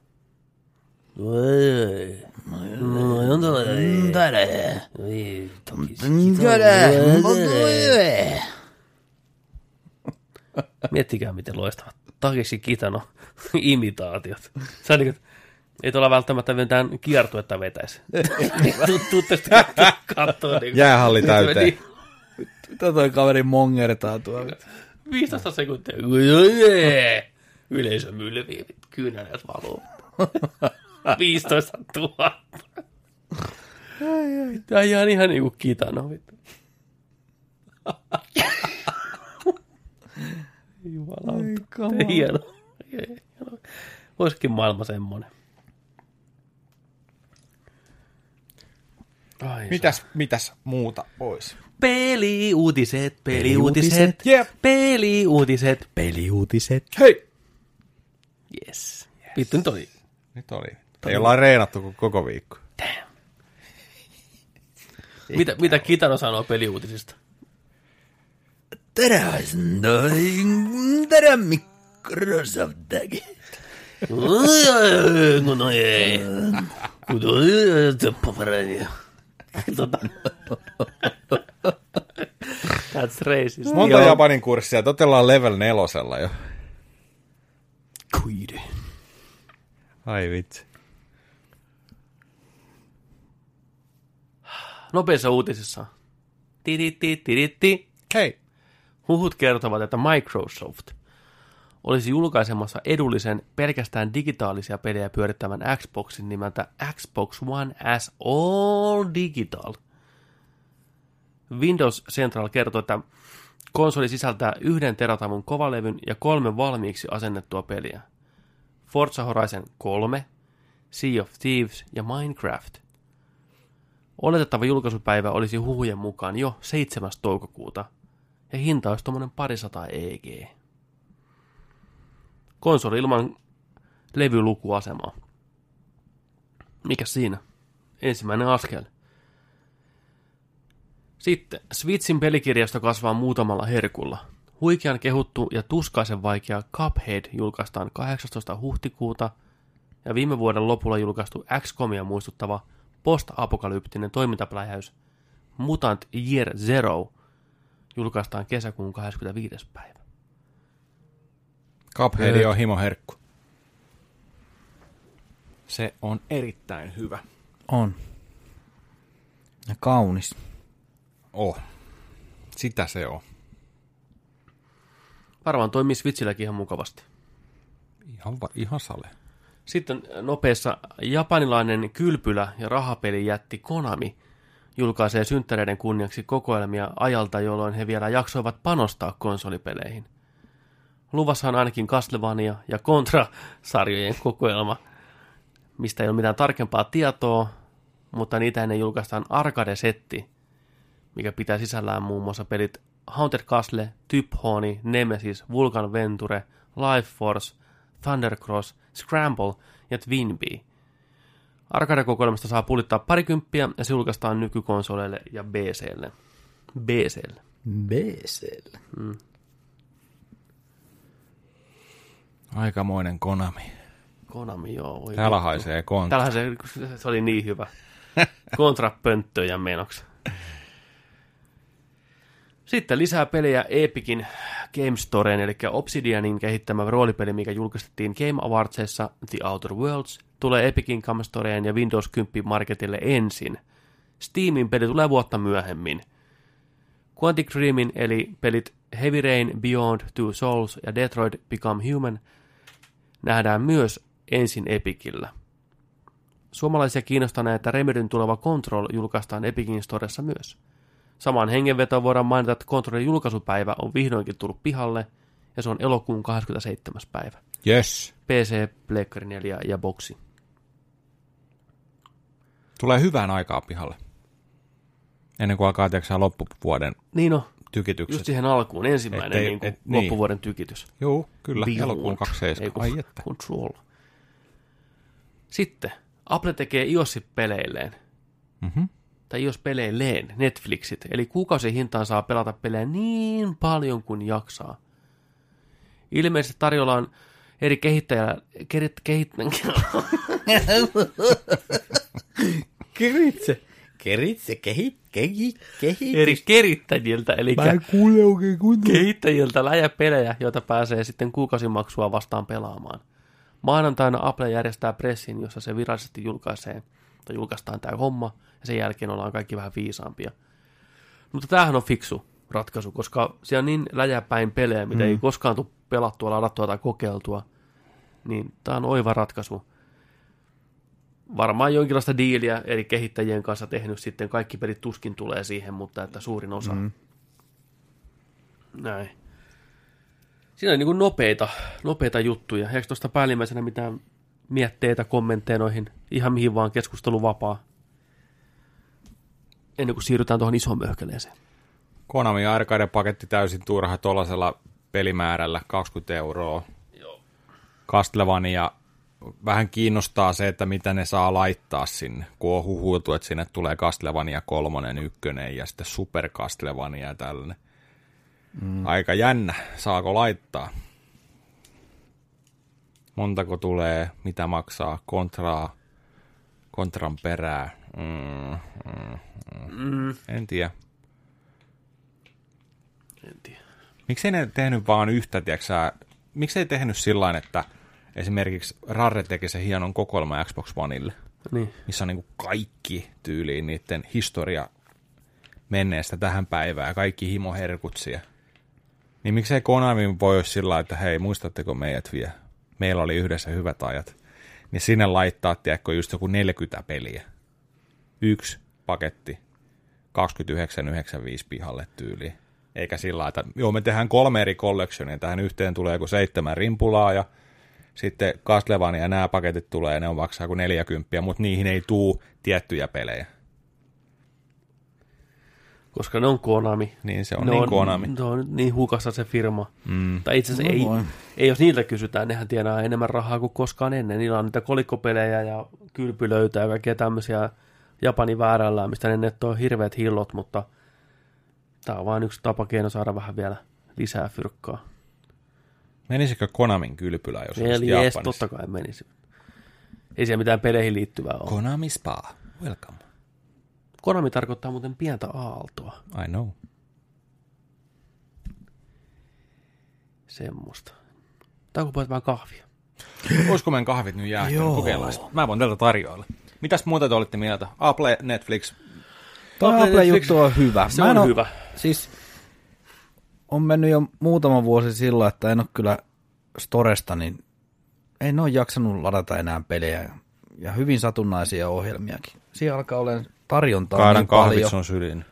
Oi, no, on tällainen. Oi, Miettikää, miten loistavat Takeshi Kitano imitaatiot. Se on niin kuin, ei tuolla välttämättä mitään kiertuetta vetäisi. Tuutte sitten katsoa. Niin Jäähalli täyteen. Mitä toi kaveri mongertaa tuolla? 15 sekuntia. Yleisö mylvii, kyyneleet valuu. 15 000. Tämä on ihan, ihan niinku kitano. Vittu. Jumalauta. Hieno. Hieno. Olisikin maailma semmoinen. Ai, Mitäs, mitäs muuta pois? Peliuutiset, peliuutiset, Jep. peliuutiset. Peliuutiset. Hei! Yes. Vittu nyt oli. Nyt oli. Ei olla reenattu koko- koko viikko. Mitä, mitä Kitano sanoo peliuutisista? Teräisen noin. Terä Microsoftakin. Kun no ei. Kun no ei. Tota. That's racist. Monta Japanin kurssia, te ollaan level nelosella jo. Kuide. Ai vitsi. Nopeissa uutisissa. Tiritti, tiritti. Hei. Huhut kertovat, että Microsoft olisi julkaisemassa edullisen pelkästään digitaalisia pelejä pyörittävän Xboxin nimeltä Xbox One as All Digital. Windows Central kertoo, että konsoli sisältää yhden teratavun kovalevyn ja kolme valmiiksi asennettua peliä. Forza Horizon 3, Sea of Thieves ja Minecraft. Oletettava julkaisupäivä olisi huhujen mukaan jo 7. toukokuuta, ja hinta olisi tuommoinen parisataa EG. Konsoli ilman levylukuasemaa. Mikä siinä? Ensimmäinen askel. Sitten Switchin pelikirjasto kasvaa muutamalla herkulla. Huikean kehuttu ja tuskaisen vaikea Cuphead julkaistaan 18. huhtikuuta ja viime vuoden lopulla julkaistu XCOMia muistuttava post-apokalyptinen toimintapläjäys Mutant Year Zero julkaistaan kesäkuun 25. päivä. Cuphead on himoherkku. Se on erittäin hyvä. On. Ja kaunis. Oh. Sitä se on. Varmaan toimii Switchilläkin ihan mukavasti. Ihan, va- ihan sale. Sitten nopeassa japanilainen kylpylä ja rahapeli jätti Konami julkaisee synttäreiden kunniaksi kokoelmia ajalta, jolloin he vielä jaksoivat panostaa konsolipeleihin. Luvassa on ainakin Castlevania ja Contra-sarjojen kokoelma, mistä ei ole mitään tarkempaa tietoa, mutta niitä ennen julkaistaan arcade-setti, mikä pitää sisällään muun muassa pelit Haunted Castle, Typhoni, Nemesis, Vulcan Venture, Life Force, Thundercross, Scramble ja Twinbee. Arcade-kokoelmasta saa pulittaa parikymppiä ja se julkaistaan nykykonsoleille ja BClle. BClle. BCL. Aikamoinen Konami. Konami, joo. Voi Täällä vittu. haisee kontra. Täällähän se, se oli niin hyvä. Kontrapönttöjä menoksi. Sitten lisää pelejä Epicin Game Storeen, eli Obsidianin kehittämä roolipeli, mikä julkistettiin Game Awardsissa The Outer Worlds, tulee Epicin Game Storeen ja Windows 10 Marketille ensin. Steamin peli tulee vuotta myöhemmin. Quantic Dreamin eli pelit Heavy Rain, Beyond Two Souls ja Detroit Become Human nähdään myös ensin Epicillä. Suomalaisia kiinnostaneita Remedyn tuleva Control julkaistaan Epicin Storessa myös. Samaan hengenvetoon voidaan mainita, että Controlin julkaisupäivä on vihdoinkin tullut pihalle, ja se on elokuun 27. päivä. Yes. PC, Pleikkari 4 ja Boxi. Tulee hyvään aikaa pihalle. Ennen kuin alkaa tiedätkö, loppuvuoden Niin no, tykitykset. just siihen alkuun, ensimmäinen Ettei- niin kuin, et- niin. loppuvuoden tykitys. Joo, kyllä. Beyond. Elokuun Ei 27. kun Ai että. Control. Sitten, Apple tekee iOS-peleilleen, Mhm. tai iOS-peleilleen Netflixit, eli kuukausihintaan saa pelata pelejä niin paljon kuin jaksaa. Ilmeisesti tarjolla on eri kehittäjällä, kerit, kehit, Keritse. Keritse, kehit, kehit, kehit. eri kerittäjiltä, eli kuule oikein kuntoon. kehittäjiltä läjäpelejä, joita pääsee sitten kuukausimaksua vastaan pelaamaan. Maanantaina Apple järjestää pressin, jossa se virallisesti julkaisee, tai julkaistaan tämä homma, ja sen jälkeen ollaan kaikki vähän viisaampia. Mutta tämähän on fiksu ratkaisu, koska siellä on niin läjäpäin pelejä, mitä mm. ei koskaan tule pelattua, ladattua tai kokeiltua, niin tämä on oiva ratkaisu. Varmaan jonkinlaista diiliä eri kehittäjien kanssa tehnyt sitten, kaikki pelit tuskin tulee siihen, mutta että suurin osa. Mm. Näin. Siinä on niin kuin nopeita, nopeita juttuja. Eikö tuosta päällimmäisenä mitään mietteitä, kommentteja noihin, ihan mihin vaan keskustelu vapaa. Ennen kuin siirrytään tuohon isoon möhkäleeseen. Konami arcade-paketti täysin turha tuollaisella pelimäärällä 20 euroa. Joo. Castlevania vähän kiinnostaa se, että mitä ne saa laittaa sinne, kun on huhuiltu, että sinne tulee Castlevania kolmonen, ykkönen ja sitten Super Castlevania ja tällainen. Mm. Aika jännä, saako laittaa? Montako tulee, mitä maksaa, kontraa, kontran perää. Mm, mm, mm. Mm, En tiedä. En tiedä. Miksei ne tehnyt vaan yhtä, tiiäksä, miksei tehnyt sillä että esimerkiksi Rare teki se hienon kokoelma Xbox Oneille, Niin. missä on niin kaikki tyyliin niiden historia menneestä tähän päivään, kaikki himoherkutsia. Niin miksei Konami voi olla sillä että hei, muistatteko meidät vielä? Meillä oli yhdessä hyvät ajat. Niin sinne laittaa, tiedätkö, just joku 40 peliä. Yksi paketti, 29,95 pihalle tyyliin. Eikä sillä lailla, että joo, me tehdään kolme eri collectionia, tähän yhteen tulee joku seitsemän rimpulaa ja sitten Castlevania ja nämä paketit tulee ja ne on maksaa kuin 40, mutta niihin ei tuu tiettyjä pelejä. Koska ne on Konami. Niin se on ne niin Konami. Ne on niin hukassa se firma. Mm. Tai itse asiassa No ei, voi. ei, jos niiltä kysytään, nehän tienaa enemmän rahaa kuin koskaan ennen. Niillä on niitä kolikkopelejä ja kylpylöitä ja kaikkea tämmöisiä Japanin väärällä, mistä ne nettoo hirveät hillot, mutta Tämä on vain yksi tapa keino saada vähän vielä lisää fyrkkaa. Menisikö Konamin kylpylä, jos olisi Eli ees, Japanissa? totta kai menisi. Ei siellä mitään peleihin liittyvää ole. Konami Spa. Welcome. Konami tarkoittaa muuten pientä aaltoa. I know. Semmoista. Tauko pojat vähän kahvia. Olisiko meidän kahvit nyt jäähtynyt? Joo. Kokeillaan sitä. Mä voin tältä tarjoilla. Mitäs muuta te olitte mieltä? Apple, Netflix. Tuo Apple Apple-juttu on hyvä. Se Mä on hyvä. Siis on mennyt jo muutama vuosi sillä, että en ole kyllä Storesta, niin en ole jaksanut ladata enää pelejä ja hyvin satunnaisia ohjelmiakin. Siinä alkaa olemaan tarjontaa Kaadan niin paljon. kahvit sun syliin.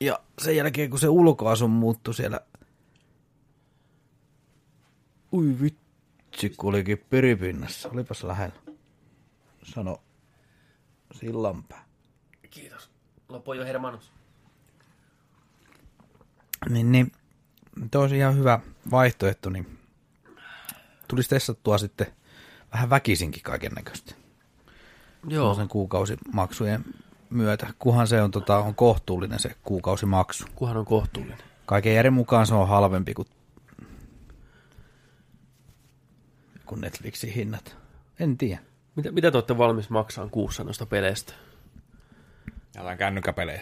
Ja sen jälkeen, kun se ulkoasu muuttui siellä... Ui vitsi, kun olikin piripinnassa. Olipas lähellä. Sano sillanpää. Kiitos. Loppu jo hermanus. Niin, niin olisi ihan hyvä vaihtoehto, niin tulisi testattua sitten vähän väkisinkin kaiken näköistä. Joo, Sen kuukausimaksujen myötä, kunhan se on, tota, on kohtuullinen se kuukausimaksu. kuhan on kohtuullinen. Kaiken järjen mukaan se on halvempi kuin, kuin Netflixin hinnat. En tiedä. Mitä, mitä te olette valmis maksaa kuussa noista peleistä? Jotain kännykkäpelejä.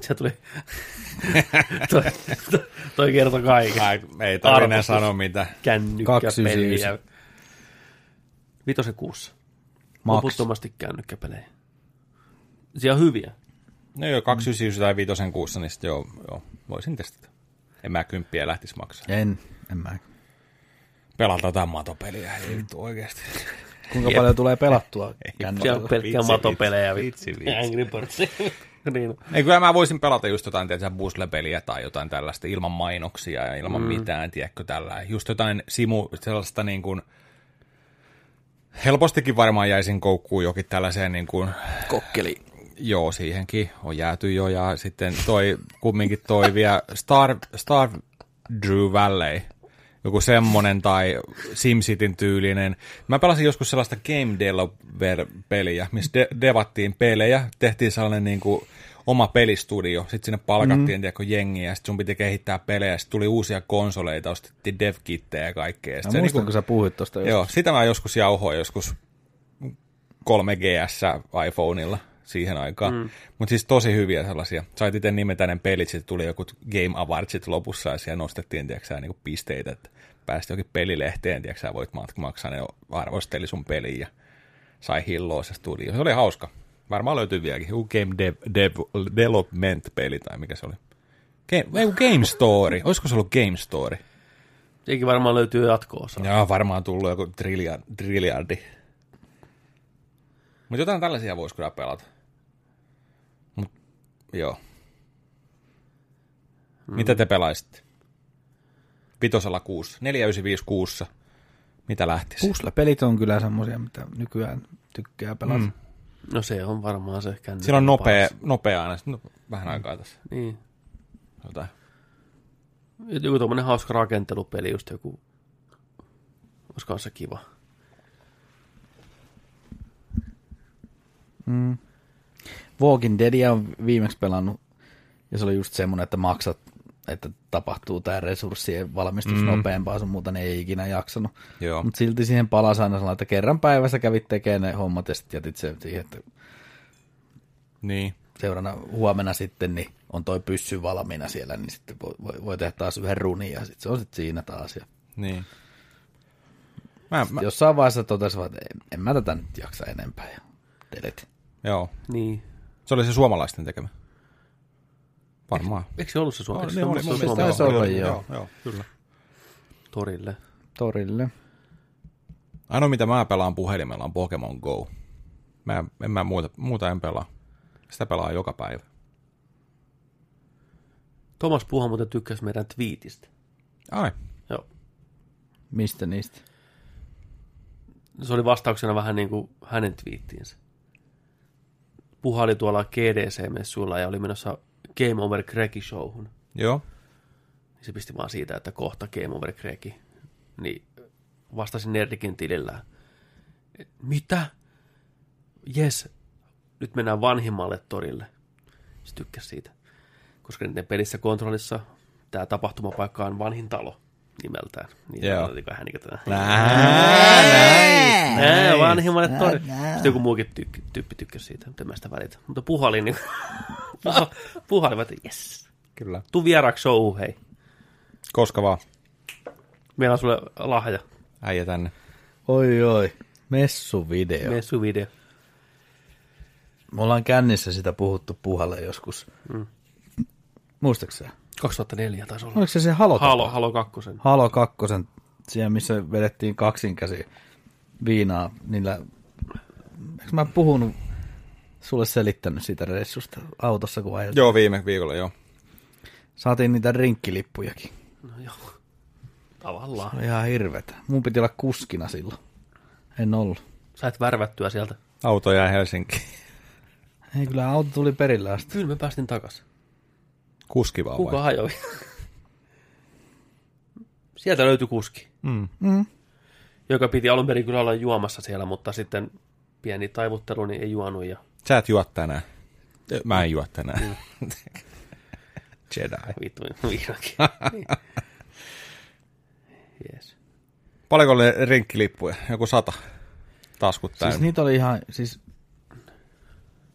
Se tuli... toi, toi, toi kertoi kaiken. Ai, ei tarvitse enää sanoa mitä. Kännykkäpeliä. Vitosen kuussa. Max. Loputtomasti kännykkäpelejä. Siellä on hyviä. No joo, 299 tai 5 kuussa, niin sitten joo, joo, voisin testata. En mä kymppiä lähtisi maksaa. En, en mä. Pelata jotain matopeliä, ei vittu oikeasti. Kuinka paljon tulee pelattua Siellä on pelkkiä Vitsi, matopelejä. vitsi, vitsi. Angry Birds. niin. Ei, kyllä mä voisin pelata just jotain, tiedätkö, puzzle-peliä tai jotain tällaista ilman mainoksia ja ilman mm. mitään, tiedätkö, tällä. Just jotain simu, sellaista niin kuin, helpostikin varmaan jäisin koukkuun jokin tällaiseen niin kuin, Kokkeli. joo, siihenkin on jääty jo, ja sitten toi, kumminkin toi vielä Star, Star Drew Valley, joku semmonen tai SimCityn tyylinen. Mä pelasin joskus sellaista Game Developer-peliä, missä de- devattiin pelejä, tehtiin sellainen niin kuin oma pelistudio, sitten sinne palkattiin, mm. jengiä, ja sitten sun piti kehittää pelejä, sitten tuli uusia konsoleita, ostettiin devkittejä ja kaikkea. Sit Mä se muistan, niinku- kun sä puhuit tuosta Joo, sitä mä joskus jauhoin joskus 3GS iPhoneilla siihen aikaan. Mm. Mutta siis tosi hyviä sellaisia. Sait itse nimetä ne pelit, sitten tuli joku Game Awardsit lopussa ja siellä nostettiin tiiäksä, niinku pisteitä, että pääsit jokin pelilehteen, tiiäksä, voit mak- maksaa, ne arvosteli sun peliä ja sai hilloa se studio. Se oli hauska. Varmaan löytyy vieläkin. Joku Game Dev, Dev, Development-peli tai mikä se oli. Game, ei, Game Story. Olisiko se ollut Game Story? Sekin varmaan löytyy jatko-osa. Joo, varmaan tullut joku trilliard, trilliardi. Mutta jotain tällaisia voisi kyllä pelata. Mut, joo. Mm. Mitä te pelaisitte? Vitosella kuussa. 495 kuussa. Mitä lähtisi? Puzzle-pelit on kyllä semmoisia, mitä nykyään tykkää pelata. Mm. No se on varmaan se kännykän Siellä on nopea, paras. nopea aina. No, vähän aikaa tässä. Niin. Jotain. Joku tommonen hauska rakentelupeli, just joku, olisi kanssa kiva. Walking Deadia on viimeksi pelannut, ja se oli just semmoinen, että maksat, että tapahtuu tämä resurssien valmistus mm. nopeampaa, sun muuta ne ei ikinä jaksanut. Mutta silti siihen palasi aina sellainen, että kerran päivässä kävit tekemään ne hommat ja sitten jätit sen siihen, että Niin. seuraavana huomenna sitten niin on toi pyssy valmiina siellä, niin sitten voi, voi, voi tehdä taas yhden runin ja sitten se on sitten siinä taas. Ja Niin. Mä, mä, jossain vaiheessa totesivat, että en, en mä tätä nyt jaksa enempää ja delete. joo. Niin. Se oli se suomalaisten tekemä. Varmaan. Eikö se ollut se Suomi? Eikö se oli, ollut mun se mielestä Suomi? taisi olla, oli, joo. joo, joo, kyllä. Torille. Torille. Ainoa mitä mä pelaan puhelimella on Pokemon Go. Mä, en mä muuta, muuta en pelaa. Sitä pelaa joka päivä. Thomas Puha muuten tykkäsi meidän twiitistä. Ai, Joo. Mistä niistä? Se oli vastauksena vähän niin kuin hänen twiittiinsä. Puha oli tuolla GDC-messuilla ja oli menossa Game Over Creki showhun. joo. Niin se pisti vaan siitä, että kohta Game Over Creki. Niin vastasin Nerdikin tilillä. Mitä? Jes, nyt mennään vanhimmalle torille. Se tykkäsi siitä. koska niiden pelissä kontrollissa tämä tapahtumapaikka on vanhin talo nimeltään. Niin Joo. oli vähän niin kuin Nää, Nää, vanhimmalle tori. Sitten joku muukin tykki, tyyppi tykkäsi siitä, mutta en mä sitä välitä. Mutta puhalin, niin puha, puhalin, että jes, Kyllä. tuu vieraaksi show, hei. Koska vaan. Meillä on sulle lahja, Äijä tänne. Oi oi, messuvideo. Me... messuvideo. Me ollaan kännissä sitä puhuttu puhalle joskus. Mm. Muistaaksä? Sä? 2004 taisi olla. Oliko se se Halo? Halo, Halo kakkosen. Halo kakkosen, siellä missä vedettiin kaksinkäsi viinaa niillä... Eikö mä puhunut sulle selittänyt siitä reissusta autossa, kun ajeltiin? Joo, viime viikolla, joo. Saatiin niitä rinkkilippujakin. No joo, tavallaan. Oli ihan hirvetä. Mun piti olla kuskina silloin. En ollut. Sait värvättyä sieltä. Auto jää Helsinkiin. Ei kyllä auto tuli perille asti. Kyllä me päästin takas. Kuski vaan Kuka vai? hajoi? Sieltä löytyi kuski, Mm. Mm. joka piti alun perin kyllä olla juomassa siellä, mutta sitten pieni taivuttelu niin ei juonut ja Sä et juo tänään. Mä en juo tänään. Jedi. vittu vihdoinkin. Niin. Yes. Paljonko oli rinkkilippuja? Joku sata. Taskut täynnä. Siis niitä oli ihan, siis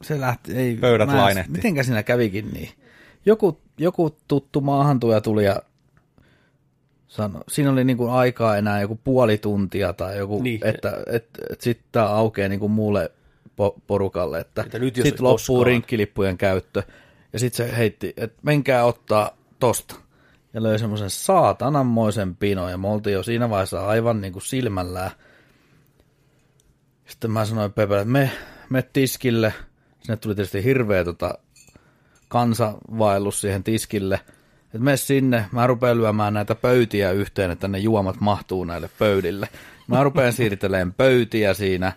se lähti, ei, Pöydät mä en- lainehti. Mitenkä siinä kävikin niin? Joku, joku tuttu maahantuja tuli ja sano, siinä oli niinku aikaa enää joku puoli tuntia tai joku, Niin. niin. että et, et sitten tämä aukeaa niinku muulle po- porukalle, että, Että sitten loppuu koskaan. rinkkilippujen käyttö. Ja sitten se heitti, että menkää ottaa tosta. Ja löi semmoisen saatananmoisen pino, ja me oltiin jo siinä vaiheessa aivan niin kuin silmällään. Sitten mä sanoin Pepelle, että me, me tiskille. Sinne tuli tietysti hirveä tota, kansavaellus siihen tiskille. Että me sinne, mä rupean lyömään näitä pöytiä yhteen, että ne juomat mahtuu näille pöydille. Mä rupean siirtelemään pöytiä siinä.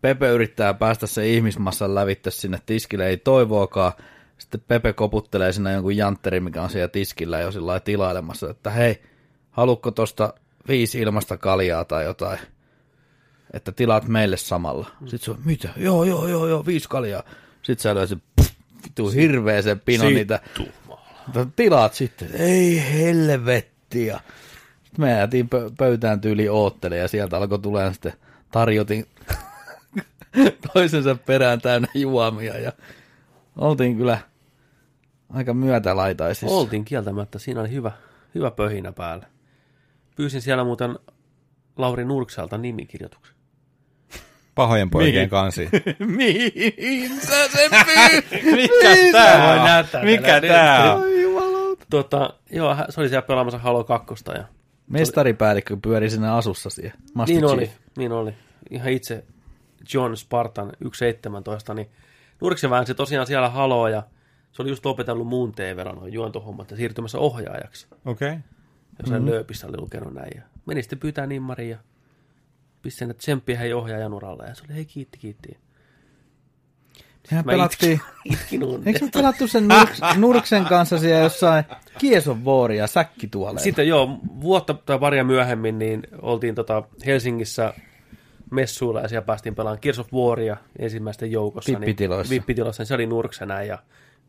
Pepe yrittää päästä se ihmismassan lävitte sinne tiskille, ei toivoakaan. Sitten Pepe koputtelee siinä jonkun jantteri, mikä on siellä tiskillä jo sillä tilailemassa, että hei, haluatko tosta viisi ilmasta kaljaa tai jotain, että tilaat meille samalla. Sitten se on, mitä? Joo, joo, joo, joo, viisi kaljaa. Sitten sä löysit, vitu hirveä se pino niitä. Mutta Tilaat sitten, ei helvettiä. Sitten me jäätiin pö- pöytään tyyli oottele ja sieltä alkoi tulemaan sitten tarjotin toisensa perään täynnä juomia ja oltiin kyllä aika myötälaitaisissa. Oltiin kieltämättä, siinä oli hyvä, hyvä pöhinä päällä. Pyysin siellä muuten Lauri Nurkselta nimikirjoituksen. Pahojen poikien Mihin? kansi. Mihin sä sen pyy? Mikä tää on? näyttää Mikä tää on? Tota, joo, se oli siellä pelaamassa Halo 2. Ja Mestaripäällikkö pyöri sinne asussa siihen. Master niin Chief. oli, niin oli. Ihan itse John Spartan 1.17, niin Nurksen väänsi tosiaan siellä Haloa ja se oli just lopetellut muun TV-veron noin juontohommat ja siirtymässä ohjaajaksi. Okei. Okay. Jossain mm-hmm. lööpissä oli lukenut näin. Ja meni sitten pyytää nimmari ja että tsemppiä hei ohjaajan uralle. Ja se oli, hei kiitti, kiitti. Sehän pelattiin, Itkin uuden. eikö me pelattu sen Nurks, Nurksen kanssa siellä jossain Kieson vuori ja säkkituoleen? Sitten joo, vuotta tai paria myöhemmin niin oltiin tota Helsingissä messuilla ja siellä päästiin pelaamaan Gears of Waria ensimmäisten joukossa. Vippitiloissa. Niin, vippitiloissa, niin se oli nurksena ja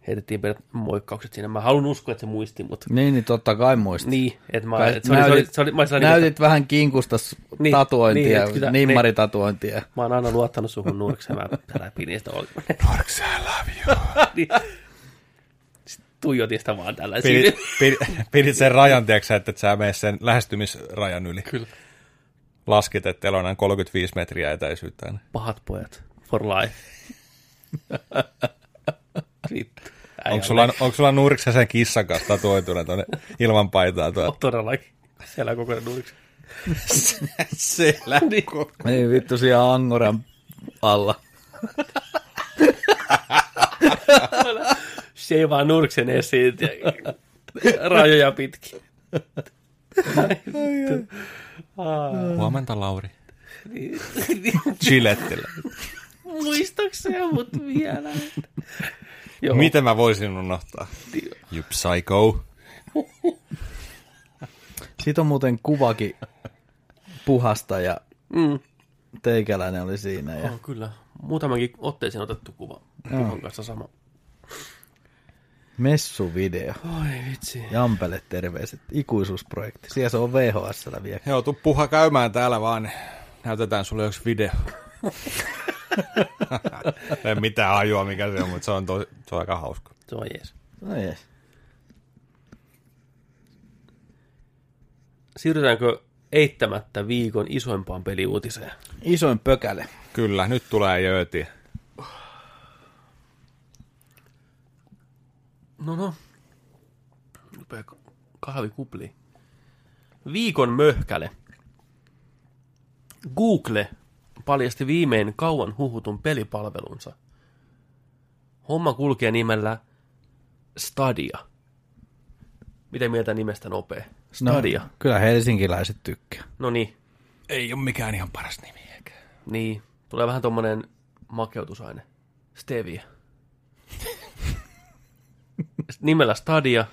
heitettiin pienet moikkaukset siinä. Mä haluan uskoa, että se muisti, mutta Niin, niin totta kai muistin. niin, että mä, et se, oli, se, oli, näytit- se oli, mä, olin sellainen, Näytit vähän kinkusta Niin, tatuointia, niin, niin, kyllä- nimmaritatuointia. että mä oon aina luottanut suhun nurkseen, mä älä pidin sitä oli. Norks, I love you. niin. Tuijotin sitä vaan tällä Pidit, pidit, pidit sen rajan, tiedätkö, että et sä mene sen lähestymisrajan yli. Kyllä. Laskit, että teillä on näin 35 metriä etäisyyttä. Pahat pojat for life. Vittu. Onko sulla, onko sulla nurksa sen kissan kanssa tatuoituna tuonne ilman paitaa tuolla? on todellakin. Siellä on koko ajan nurksen. Selä. Niin vittu siellä Angoran alla. Se ei vaan nurksen esiin. ja Rajoja pitkin. Huomenta, Lauri. Chilettillä. Muistakseen mut vielä? Joo. Miten mä voisin unohtaa? You psycho. Siitä on muuten kuvakin puhasta ja Mm. teikäläinen oli siinä. Ja... On kyllä. Muutamankin otteeseen otettu kuva. Kuvan kanssa sama. Messuvideo. Oi vitsi. Jampele terveiset. Ikuisuusprojekti. Siellä se on VHSllä vielä. Joo, tuu puha käymään täällä vaan, näytetään sulle yksi video. En mitään ajua mikä se on, mutta se on, to, se on aika hauska. Se on jees. No jees. Siirrytäänkö eittämättä viikon isoimpaan peliuutiseen? Isoin pökäle. Kyllä, nyt tulee jööti. No no. Rupee kahvi kupli. Viikon möhkäle. Google paljasti viimein kauan huhutun pelipalvelunsa. Homma kulkee nimellä Stadia. Mitä mieltä nimestä nopea? Stadia. No, kyllä helsinkiläiset tykkää. No niin, Ei ole mikään ihan paras nimi. Eikä. niin. Tulee vähän tommonen makeutusaine. Stevia. Nimellä Stadia.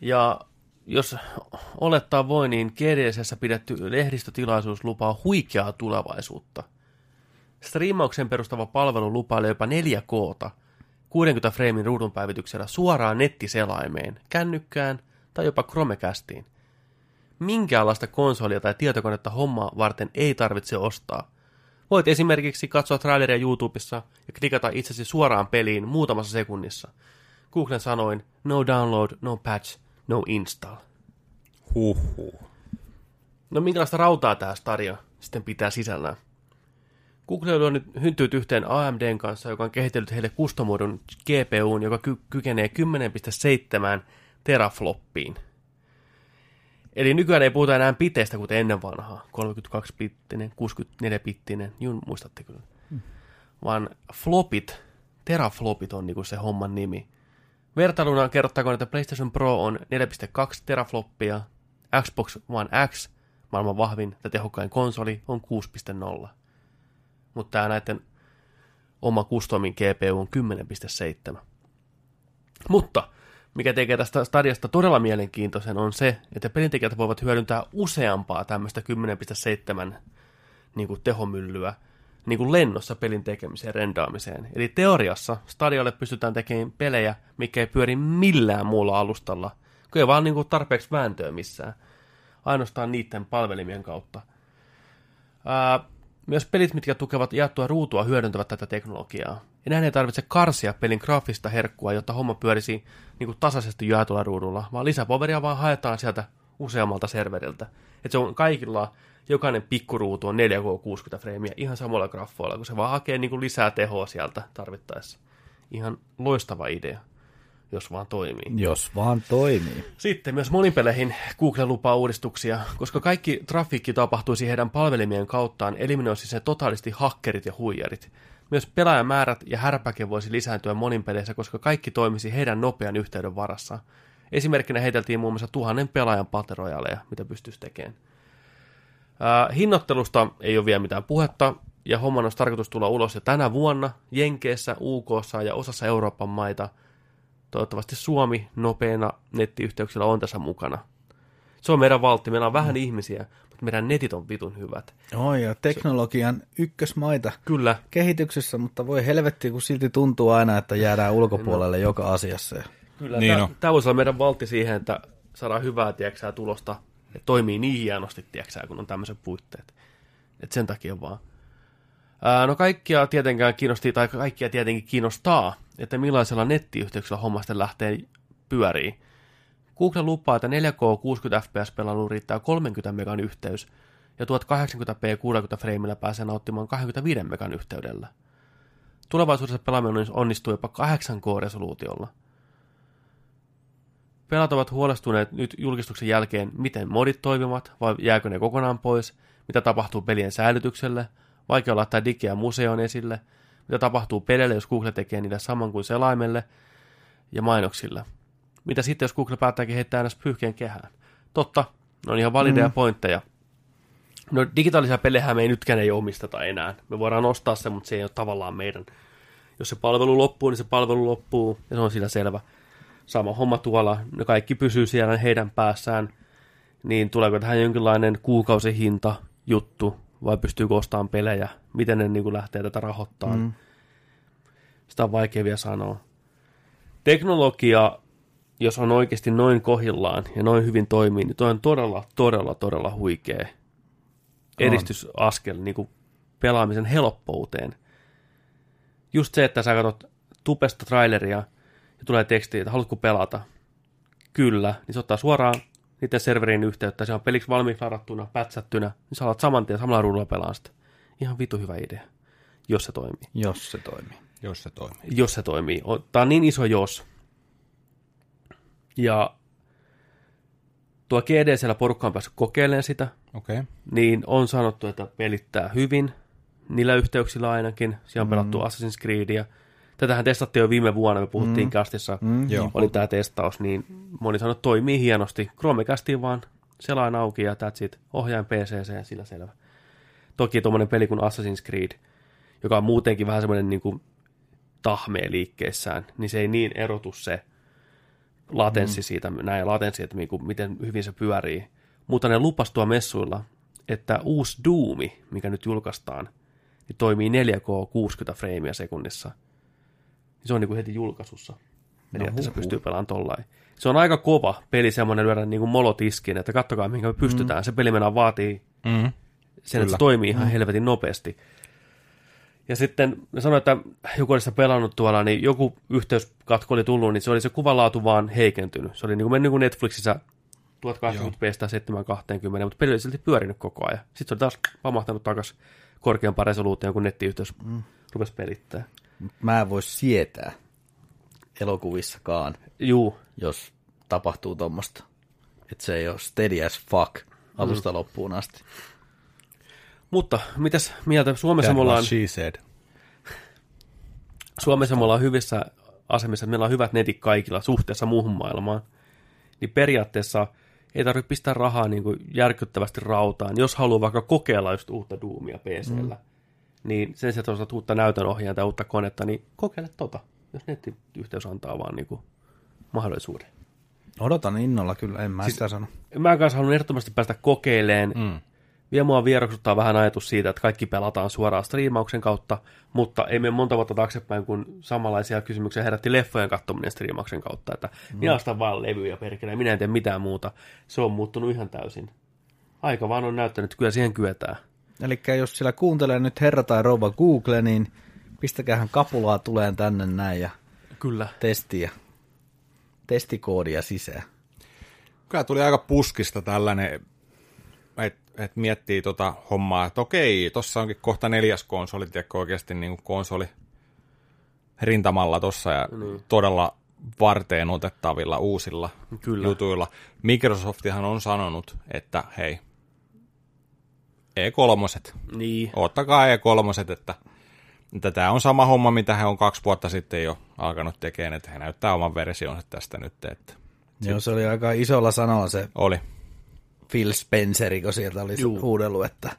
Ja jos olettaa voi, niin GDSssä pidetty lehdistötilaisuus lupaa huikeaa tulevaisuutta. Striimaukseen perustava palvelu lupailee jopa 4K, 60 freimin ruudunpäivityksellä suoraan nettiselaimeen, kännykkään tai jopa Chromecastiin. Minkäänlaista konsolia tai tietokonetta hommaa varten ei tarvitse ostaa. Voit esimerkiksi katsoa traileria YouTubessa ja klikata itsesi suoraan peliin muutamassa sekunnissa. Googlen sanoin, no download, no patch, no install. Huhhuh. No minkälaista rautaa tämä Stadia sitten pitää sisällään? Google on nyt hyntynyt yhteen AMDn kanssa, joka on kehitellyt heille kustomoidun GPUn, joka ky- kykenee 10,7 terafloppiin. Eli nykyään ei puhuta enää piteistä kuten ennen vanhaa, 32-bittinen, 64-bittinen, jun muistatte kyllä. Vaan flopit, teraflopit on niinku se homman nimi. Vertailuna kerrottakoon, että PlayStation Pro on 4.2 terafloppia, Xbox One X, maailman vahvin ja tehokkain konsoli, on 6.0. Mutta tämä näiden oma customin GPU on 10.7. Mutta mikä tekee tästä stadiasta todella mielenkiintoisen on se, että pelintekijät voivat hyödyntää useampaa tämmöistä 10.7 niin kuin tehomyllyä niin kuin lennossa pelin tekemiseen ja rendaamiseen. Eli teoriassa Stadialle pystytään tekemään pelejä, mikä ei pyöri millään muulla alustalla, kun ei vaan niin kuin tarpeeksi vääntöä missään. Ainoastaan niiden palvelimien kautta. Ää, myös pelit, mitkä tukevat jaettua ruutua, hyödyntävät tätä teknologiaa. Enää ei tarvitse karsia pelin graafista herkkua, jotta homma pyörisi niin kuin tasaisesti jaetulla ruudulla, vaan lisäpoveria vaan haetaan sieltä useammalta serveriltä. Et se on kaikilla, jokainen pikkuruutu on 4K 60 freimiä ihan samalla graffoilla, kun se vaan hakee niin kuin lisää tehoa sieltä tarvittaessa. Ihan loistava idea, jos vaan toimii. Jos vaan toimii. Sitten myös monipeleihin Google lupaa uudistuksia, koska kaikki trafiikki tapahtuisi heidän palvelimien kauttaan, eliminoisi se totaalisti hakkerit ja huijarit. Myös pelaajamäärät ja härpäke voisi lisääntyä monin peleissä, koska kaikki toimisi heidän nopean yhteyden varassa. Esimerkkinä heiteltiin muun muassa tuhannen pelaajan paterojaleja, mitä pystyisi tekemään. Ää, hinnoittelusta ei ole vielä mitään puhetta, ja homman olisi tarkoitus tulla ulos jo tänä vuonna Jenkeissä, UKssa ja osassa Euroopan maita. Toivottavasti Suomi nopeina nettiyhteyksillä on tässä mukana. Se on meidän valtti, meillä on vähän mm. ihmisiä, mutta meidän netit on vitun hyvät. Oi, ja teknologian ykkösmaita Kyllä, kehityksessä, mutta voi helvetti, kun silti tuntuu aina, että jäädään ulkopuolelle joka asiassa. Kyllä, Niin tämä voisi olla meidän valtti siihen, että saadaan hyvää tieksää, tulosta, että toimii niin hienosti tieksää, kun on tämmöiset puitteet. Et sen takia vaan. Ää, no kaikkia tietenkään kiinnosti, tai kaikkia tietenkin kiinnostaa, että millaisella nettiyhteyksellä homma sitten lähtee pyörii. Google lupaa, että 4K 60 fps pelailuun riittää 30 megan yhteys, ja 1080p 60 freimillä pääsee nauttimaan 25 megan yhteydellä. Tulevaisuudessa pelaaminen onnistuu jopa 8K-resoluutiolla. Pelat ovat huolestuneet nyt julkistuksen jälkeen, miten modit toimivat, vai jääkö ne kokonaan pois, mitä tapahtuu pelien säilytykselle, vaikea laittaa digiä museoon esille, mitä tapahtuu peleille, jos Google tekee niille saman kuin selaimelle ja mainoksille. Mitä sitten, jos Google päättääkin heittää ns. pyyhkeen kehään? Totta, ne on ihan valideja mm. pointteja. No digitaalisia pelejä me ei nytkään ei omisteta enää. Me voidaan ostaa se, mutta se ei ole tavallaan meidän. Jos se palvelu loppuu, niin se palvelu loppuu, ja se on sillä selvä sama homma tuolla, ne kaikki pysyy siellä heidän päässään, niin tuleeko tähän jonkinlainen kuukausihinta juttu, vai pystyykö ostamaan pelejä, miten ne niin kuin lähtee tätä rahoittamaan. Mm. Sitä on vaikea vielä sanoa. teknologia, jos on oikeasti noin kohillaan ja noin hyvin toimii, niin toi on todella, todella, todella huikea edistysaskel niin kuin pelaamisen helppouteen. Just se, että sä katsot tupesta traileria tulee teksti, että haluatko pelata? Kyllä, niin se ottaa suoraan niiden serverin yhteyttä, se on peliksi valmiiksi ladattuna, pätsättynä, niin sä alat saman tien samalla ruudulla pelaa sitä. Ihan vitu hyvä idea, jos se toimii. Jos se toimii. Jos se toimii. Jos se toimii. Tämä on niin iso jos. Ja tuo GDCllä porukka on päässyt kokeilemaan sitä, Okei. Okay. niin on sanottu, että pelittää hyvin, niillä yhteyksillä ainakin. Siellä on pelattu Assassin's Creedia. Tätähän testattiin jo viime vuonna, me puhuttiin mm. kastissa, mm, Joo. oli tämä testaus, niin moni sanoi, että toimii hienosti. Chromecastiin vaan selain auki ja that's it. Ohjain PCC ja sillä selvä. Toki tuommoinen peli kuin Assassin's Creed, joka on muutenkin vähän semmoinen niin kuin tahmea liikkeessään, niin se ei niin erotu se latenssi mm. siitä, näin latenssi, että niin kuin, miten hyvin se pyörii. Mutta ne lupastua messuilla, että uusi Doomi, mikä nyt julkaistaan, niin toimii 4K 60 freimiä sekunnissa. Se on niin kuin heti julkaisussa. Periaatteessa no, pystyy pelaamaan tollain. Se on aika kova peli semmoinen lyödä niin kuin molotiskin, että kattokaa mihinkä me pystytään. Mm. Se pelimena vaatii Mm. sen, että se toimii ihan helvetin nopeasti. Ja sitten ne sanoi, että joku oli sitä pelannut tuolla, niin joku yhteyskatko oli tullut, niin se oli se kuvanlaatu vaan heikentynyt. Se oli niin kuin mennyt niin kuin Netflixissä 1080p 720, mutta peli oli silti pyörinyt koko ajan. Sitten se oli taas pamahtanut takaisin korkeampaan resoluutioon, kun nettiyhteys mm. rupesi pelittää. Mä en voi sietää elokuvissakaan, Juu, jos tapahtuu tuommoista. Että se ei ole steady as fuck alusta mm. loppuun asti. mutta mitäs mieltä? Suomessa That me ollaan, she said. Suomessa me ollaan hyvissä asemissa, meillä on hyvät netit kaikilla suhteessa muuhun maailmaan. Niin periaatteessa ei tarvitse pistää rahaa niin kuin järkyttävästi rautaan. Jos haluaa vaikka kokeilla just uutta Doomia PCllä, mm. Niin sen sijaan, että uutta näytönohjaa tai uutta konetta, niin kokeile tota, jos nettiyhteys antaa vaan niin kuin mahdollisuuden. Odotan innolla kyllä, en mä siis, sitä sano. Mä kanssa haluan ehdottomasti päästä kokeileen. Mm. Vielä mua vieroksuttaa vähän ajatus siitä, että kaikki pelataan suoraan striimauksen kautta, mutta ei mene monta vuotta taaksepäin, kun samanlaisia kysymyksiä herätti leffojen katsominen striimauksen kautta, että mm. minä ostan vaan levyjä perkele, minä en tee mitään muuta. Se on muuttunut ihan täysin. Aika vaan on näyttänyt, että kyllä siihen kyetään. Eli jos sillä kuuntelee nyt herra tai rouva Google, niin pistäkäähän kapulaa tuleen tänne näin ja Kyllä. testiä, testikoodia sisään. Kyllä tuli aika puskista tällainen, että et miettii tota hommaa, että okei, tossa onkin kohta neljäs konsoli, tiedätkö oikeasti niin kuin konsoli rintamalla tossa ja mm. todella varteen otettavilla uusilla Kyllä. jutuilla. Microsoftihan on sanonut, että hei, E3, Niin. ottakaa E3, että, että tämä on sama homma, mitä he on kaksi vuotta sitten jo alkanut tekemään, että he näyttää oman versionsa tästä nyt, että Joo, se oli aika isolla sanalla se oli. Phil Spenceri, kun sieltä oli huudellut, että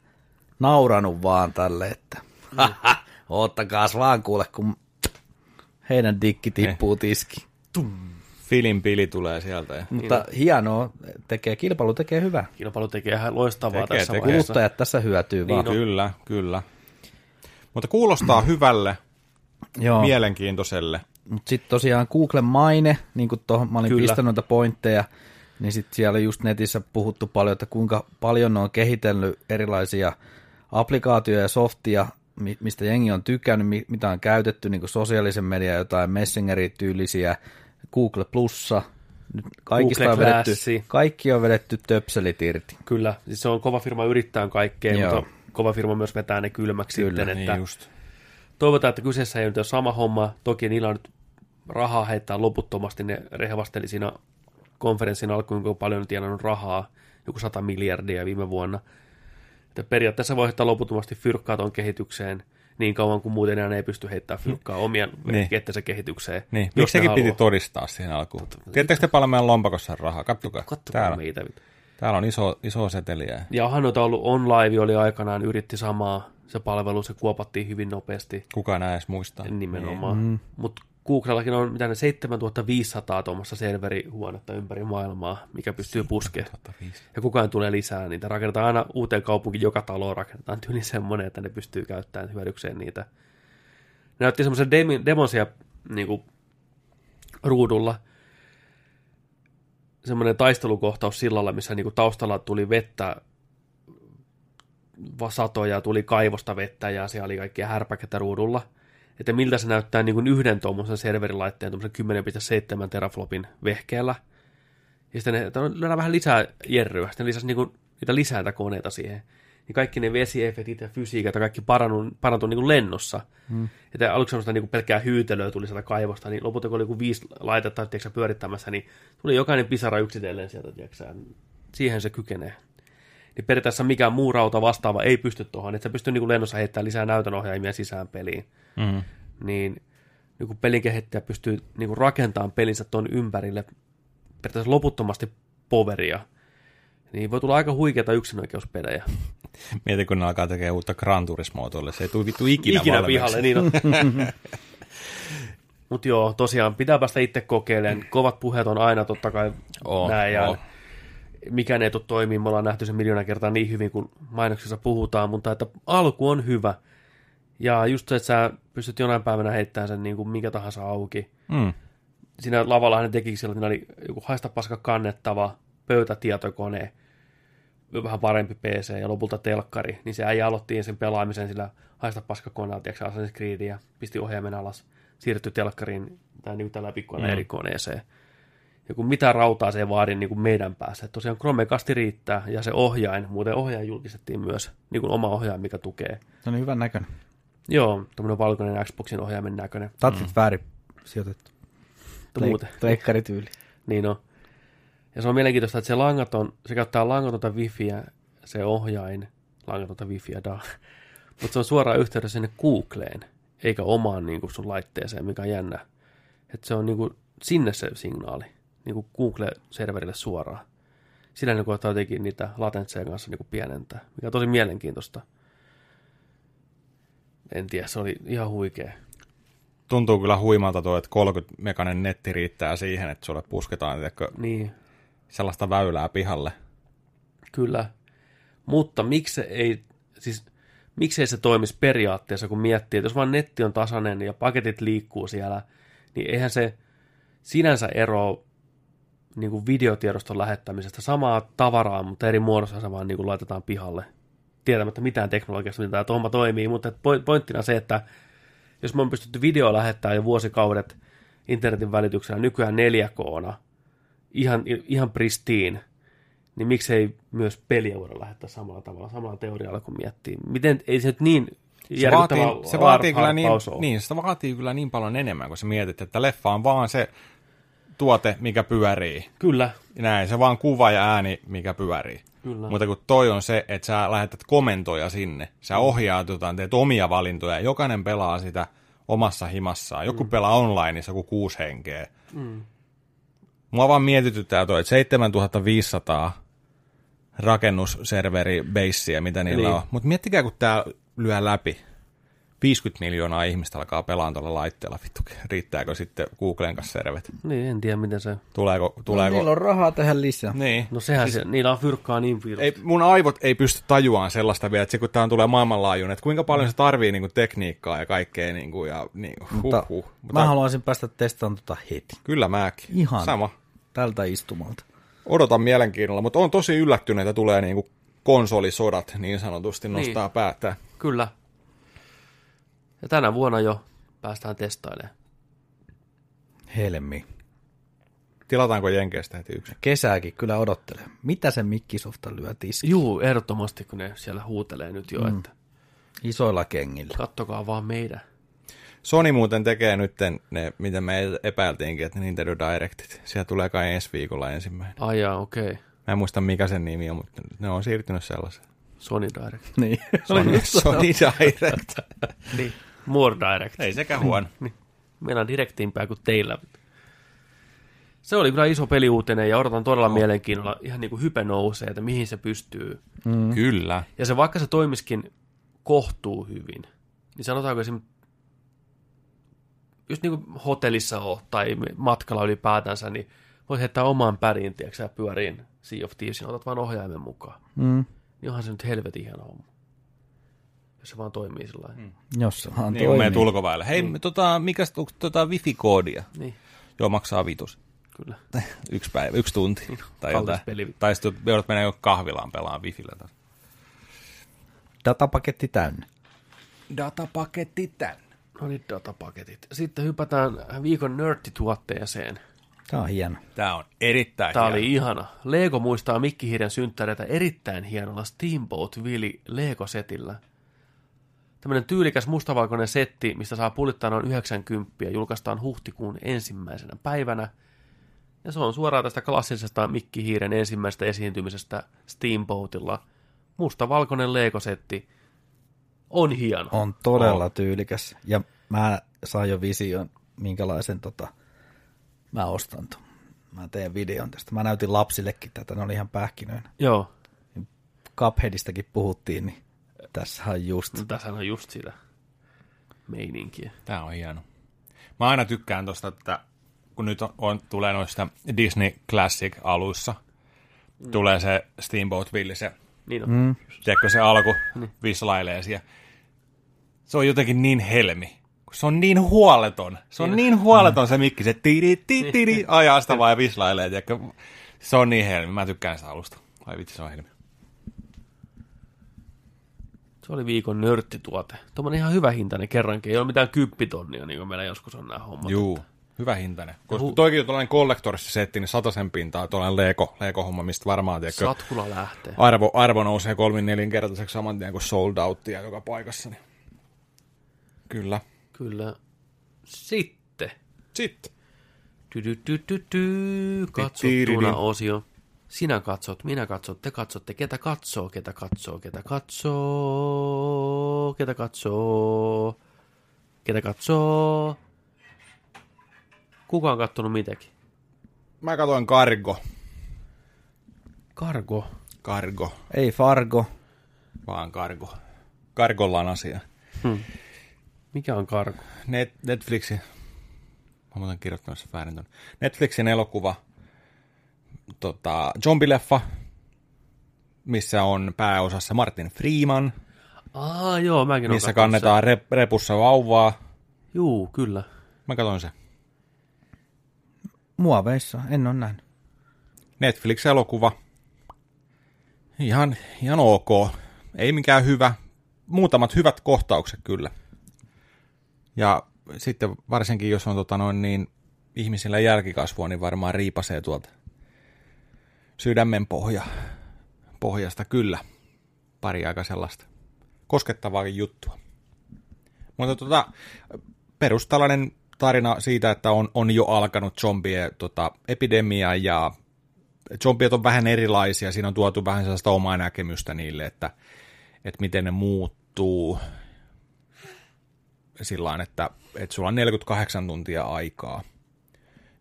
nauranut vaan tälle, että haha, oottakaas vaan kuule, kun heidän dikki tippuu tiski. Filin pili tulee sieltä. Ja... Mutta hienoa, tekee, kilpailu tekee hyvää. Kilpailu tekee ihan loistavaa Tekee, tässä tekee. vaiheessa. Kuluttajat tässä hyötyy vaan. No. Kyllä, kyllä. Mutta kuulostaa hyvälle, Joo. mielenkiintoiselle. Mutta sitten tosiaan Googlen maine, niin kuin tuohon mä olin Kyllä. pistänyt noita pointteja, niin sitten siellä just netissä puhuttu paljon, että kuinka paljon ne on kehitellyt erilaisia applikaatioja ja softia, mi- mistä jengi on tykännyt, mi- mitä on käytetty, niin kuin sosiaalisen median jotain Messengeri-tyylisiä, Google Plussa, nyt kaikista Google on vedetty, Classi. kaikki on vedetty töpselit irti. Kyllä, siis se on kova firma yrittää kaikkea, Joo. mutta kova firma myös vetää ne kylmäksi Kyllä, sitten, että Niin just. toivotaan, että kyseessä ei nyt ole sama homma. Toki niillä on nyt rahaa heittää loputtomasti. Ne rehvasteli siinä konferenssin alkuun, kuinka paljon on tienannut rahaa, joku 100 miljardia viime vuonna. Että periaatteessa voi heittää loputtomasti fyrkkaa tuon kehitykseen niin kauan kuin muuten enää ei pysty heittämään fyrkkaa omien Niin. niin. kehitykseen. Niin, miksi sekin piti todistaa siihen alkuun? Tiedättekö te paljon meidän lompakossa on rahaa? Kattokaa. Katsokaa Täällä, meitä. täällä on iso, iso seteliä. Ja onhan noita ollut OnLive oli aikanaan, yritti samaa. Se palvelu, se kuopattiin hyvin nopeasti. Kukaan enää edes muistaa. Nimenomaan. Mm. Mutta Googlellakin on mitä ne 7500 tuommoista serverihuonetta ympäri maailmaa, mikä pystyy puskemaan. 2005. Ja kukaan tulee lisää niitä. Rakennetaan aina uuteen kaupunkiin, joka talo rakennetaan tyyli semmoinen, että ne pystyy käyttämään hyödykseen niitä. Ne näytti semmoisen demi- demonsia niin kuin ruudulla semmoinen taistelukohtaus sillalla, missä niinku taustalla tuli vettä satoja, tuli kaivosta vettä ja siellä oli kaikkia härpäkettä ruudulla. Että miltä se näyttää niin kuin yhden tuommoisen serverilaitteen, tuommoisen 10,7 teraflopin vehkeellä. Ja sitten ne, lyödään vähän lisää jerryä, sitten lisäsi niin kuin, niitä lisäitä koneita siihen. Niin kaikki ne vesiefektit ja fysiikat ja kaikki parantui, parantui niin kuin lennossa. Hmm. Että aluksi semmoista niin kuin pelkkää hyytelöä tuli sieltä kaivosta, niin lopulta kun oli joku viisi laitetta tiedätkö, pyörittämässä, niin tuli jokainen pisara yksitellen sieltä, tiedätkö, siihen se kykenee. Niin periaatteessa mikään muu rauta vastaava ei pysty tuohon, että se pystyy niin lennossa heittämään lisää näytönohjaimia sisään peliin. Mm. Niin, niin kuin pelin kehittäjä pystyy niin kuin rakentamaan pelinsä tuon ympärille periaatteessa loputtomasti poveria, niin voi tulla aika huikeita yksinoikeuspelejä. Mieti, kun ne alkaa tekemään uutta Gran Turismoa tuolle, se ei tule vittu ikinä, Ikinä valmiiksi. pihalle, niin on. Mutta joo, tosiaan pitää päästä itse kokeilemaan. Kovat puheet on aina totta kai Oo, näin. Ja oo. mikään ei tule toimimaan. Me ollaan nähty sen miljoona kertaa niin hyvin, kuin mainoksissa puhutaan, mutta että alku on hyvä. Ja just se, että sä pystyt jonain päivänä heittämään sen niin kuin minkä tahansa auki. Mm. Siinä lavalla hän teki sillä, että oli joku haista paska kannettava pöytätietokone, vähän parempi PC ja lopulta telkkari, niin se äijä aloitti sen pelaamisen sillä haista paska koneella, tiedätkö, Assassin's Creed, ja pisti ohjaimen alas, siirtyi telkkariin tai niin tällä pikkuilla Mm. eri koneeseen. Ja kun mitä rautaa se ei vaadi niin kuin meidän päässä. Että tosiaan Chromecasti riittää, ja se ohjain, muuten ohjain julkistettiin myös, niin kuin oma ohjain, mikä tukee. Se on hyvän näköinen. Joo, tämmöinen valkoinen Xboxin ohjaimen näköinen. Tatsit mm. väärin sijoitettu. Muuten. Pleikkarityyli. Niin on. Ja se on mielenkiintoista, että se langaton, se käyttää langatonta wifiä, se ohjain, langatonta wifiä, da. Mutta se on suoraan yhteydessä sinne Googleen, eikä omaan niin kuin sun laitteeseen, mikä on jännä. Että se on niin kuin sinne se signaali, niin kuin Google-serverille suoraan. Sillä ne koettaa jotenkin niitä latentseja kanssa niin kuin pienentää, mikä on tosi mielenkiintoista. En tiedä, se oli ihan huikea. Tuntuu kyllä huimalta tuo, että 30 mekanen netti riittää siihen, että sulle pusketaan tiedätkö, Niin, sellaista väylää pihalle. Kyllä. Mutta miksi ei, siis miksei se toimisi periaatteessa, kun miettii, että jos vaan netti on tasainen ja paketit liikkuu siellä, niin eihän se sinänsä ero niin kuin videotiedoston lähettämisestä samaa tavaraa, mutta eri muodossa se vaan niin kuin laitetaan pihalle. Tietämättä mitään teknologiasta, miten tämä homma toimii, mutta pointtina se, että jos me on pystytty video lähettämään jo vuosikaudet internetin välityksellä nykyään 4K, ihan, ihan pristiin, niin miksei myös peliä voida lähettää samalla tavalla, samalla teorialla kun miettii. Miten, ei se nyt niin Se vaatii, se vaatii, kyllä niin, niin, se vaatii kyllä niin paljon enemmän, kun sä mietit, että leffa on vaan se tuote, mikä pyörii. Kyllä, Näin, se vaan kuva ja ääni, mikä pyörii. Kyllä. Mutta kun toi on se, että sä lähetät komentoja sinne, sä ohjaat jotain, teet omia valintoja, jokainen pelaa sitä omassa himassaan. Joku mm. pelaa onlineissa, joku kuusi henkeä. Mm. Mua vaan mietityttää toi, että 7500 rakennusserveri beissiä, mitä niillä Niin. on. Mutta miettikää, kun tää lyö läpi. 50 miljoonaa ihmistä alkaa pelaamaan tuolla laitteella. Vittu, riittääkö sitten Googlen kanssa servet? Niin, en tiedä miten se... Tuleeko? No, tuleeko? niillä on rahaa tehdä lisää. Niin. No sehän siis... se, niillä on fyrkkaa niin Ei, virusti. mun aivot ei pysty tajuaan sellaista vielä, että se kun tämä tulee maailmanlaajuinen, että kuinka paljon se tarvii niin kuin, tekniikkaa ja kaikkea. Niin kuin, ja, niin, huh, Mutta huh. Mä haluaisin päästä testaamaan tota heti. Kyllä mäkin. Ihan. Sama. Tältä istumalta. Odotan mielenkiinnolla, mutta on tosi yllättynyt, että tulee niin kuin konsolisodat niin sanotusti nostaa Niin. päättää. Kyllä. Ja tänä vuonna jo päästään testailemaan. Helmi. Tilataanko Jenkeistä heti yksi? Kesääkin kyllä odottelee. Mitä se Mikkisofta lyö tiski? Juu, ehdottomasti, kun ne siellä huutelee nyt jo, mm. että Isoilla kengillä. kattokaa vaan meidän. Sony muuten tekee nyt ne, mitä me epäiltiinkin, että Nintendo Directit. Siellä tulee kai ensi viikolla ensimmäinen. Ai jaa, okei. Okay. Mä en muista mikä sen nimi on, mutta ne on siirtynyt sellaiseen. Sony Direct. Niin. Sony, Sony Direct. niin. More Direct. Ei sekä huono. Niin. Meillä on direktiimpää kuin teillä. Se oli kyllä iso peliuutinen ja odotan todella no. mielenkiinnolla. Ihan niin kuin hype nousee, että mihin se pystyy. Mm. Kyllä. Ja se vaikka se toimiskin kohtuu hyvin, niin sanotaanko esimerkiksi just niin kuin hotellissa on tai matkalla ylipäätänsä, niin voit heittää oman pärin, tiedätkö pyöriin Sea of Thievesin, otat vaan ohjaimen mukaan. Mm. Niin onhan se nyt helvetin hieno homma. Se vaan toimii sillä mm. Jos se vaan Niin toimii. ulkoväelle. Hei, niin. tota, mikäs onko tota wifi-koodia? Niin. Joo, maksaa vitus. Kyllä. Yksi päivä, yksi tunti. tai kallis jotain. Tai sitten joudut mennä jo kahvilaan pelaamaan wifillä taas. Datapaketti täynnä. Datapaketti tänne. No niin, datapaketit. Sitten hypätään viikon nörttituotteeseen. Tämä on hieno. Tämä on erittäin Tämä hieno. oli ihana. Lego muistaa Mikki Hiiren synttäreitä erittäin hienolla Steamboat Willy Lego-setillä. Tämmöinen tyylikäs mustavalkoinen setti, mistä saa pulittaa noin 90 julkaistaan huhtikuun ensimmäisenä päivänä. Ja se on suoraan tästä klassisesta Mikki Hiiren ensimmäisestä esiintymisestä Steamboatilla. Mustavalkoinen Lego-setti on hieno. On todella tyylikäs. Ja mä saan jo vision, minkälaisen tota, mä ostan ton. Mä teen videon tästä. Mä näytin lapsillekin tätä, ne oli ihan pähkinöinä. Joo, Cupheadistakin puhuttiin, niin tässä on just. no, tässä on just sitä meininkiä. Tämä on hieno. Mä aina tykkään tosta, että kun nyt on, on tulee noista Disney Classic-aluissa, mm. tulee se Steamboat Willie, se, Niin on. Mm. tiedätkö, se alku vislailee siellä. Se on jotenkin niin helmi. kun Se on niin huoleton. Se on niin huoleton se mikki, se tiri, tiri, tiri, ajaa sitä vaan ja vislailee, tiedätkö. Se on niin helmi. Mä tykkään sitä alusta. Ai vitsi, se on helmi. Se oli viikon nörttituote. Tuommoinen ihan hyvä hintainen kerrankin. Ei ole mitään kyppitonnia, niin kuin meillä joskus on nämä hommat. Juu, hyvä hintainen. Koska Hu- toikin on tällainen kollektorissisetti, niin sataisen pintaa, tuollainen Lego, Lego-homma, mistä varmaan, tiedätkö, Satkula lähtee. arvo, arvo nousee kolmin nelinkertaiseksi saman tien kuin sold outtia joka paikassa. Niin. Kyllä. Kyllä. Sitten. Sitten. Tydytydydy, katsottuna osio. Sinä katsot, minä katsot, te katsotte, ketä katsoo, ketä katsoo, ketä katsoo, ketä katsoo, ketä katsoo. Kuka on kattonut mitäkin? Mä katsoin Cargo. Kargo. Cargo. Ei Fargo. Vaan Cargo. Cargolla on asia. Mikä on kargo? Net, Netflixin, mä muuten kirjoittanut sen väärin ton. Netflixin elokuva, tota, zombileffa, missä on pääosassa Martin Freeman, Aa, joo, mäkin missä kannetaan rep, repussa vauvaa. Juu, kyllä. Mä katsoin se. Muoveissa, en ole nähnyt. Netflix-elokuva. Ihan, ihan ok. Ei mikään hyvä. Muutamat hyvät kohtaukset kyllä. Ja sitten varsinkin, jos on tota noin niin ihmisillä jälkikasvua, niin varmaan riipasee tuolta sydämen pohja, pohjasta kyllä. Pari aika sellaista koskettavaakin juttua. Mutta tota, perus tällainen tarina siitä, että on, on jo alkanut zombie tota, epidemia ja zombiet on vähän erilaisia. Siinä on tuotu vähän sellaista omaa näkemystä niille, että, että miten ne muuttuu sillä että, että sulla on 48 tuntia aikaa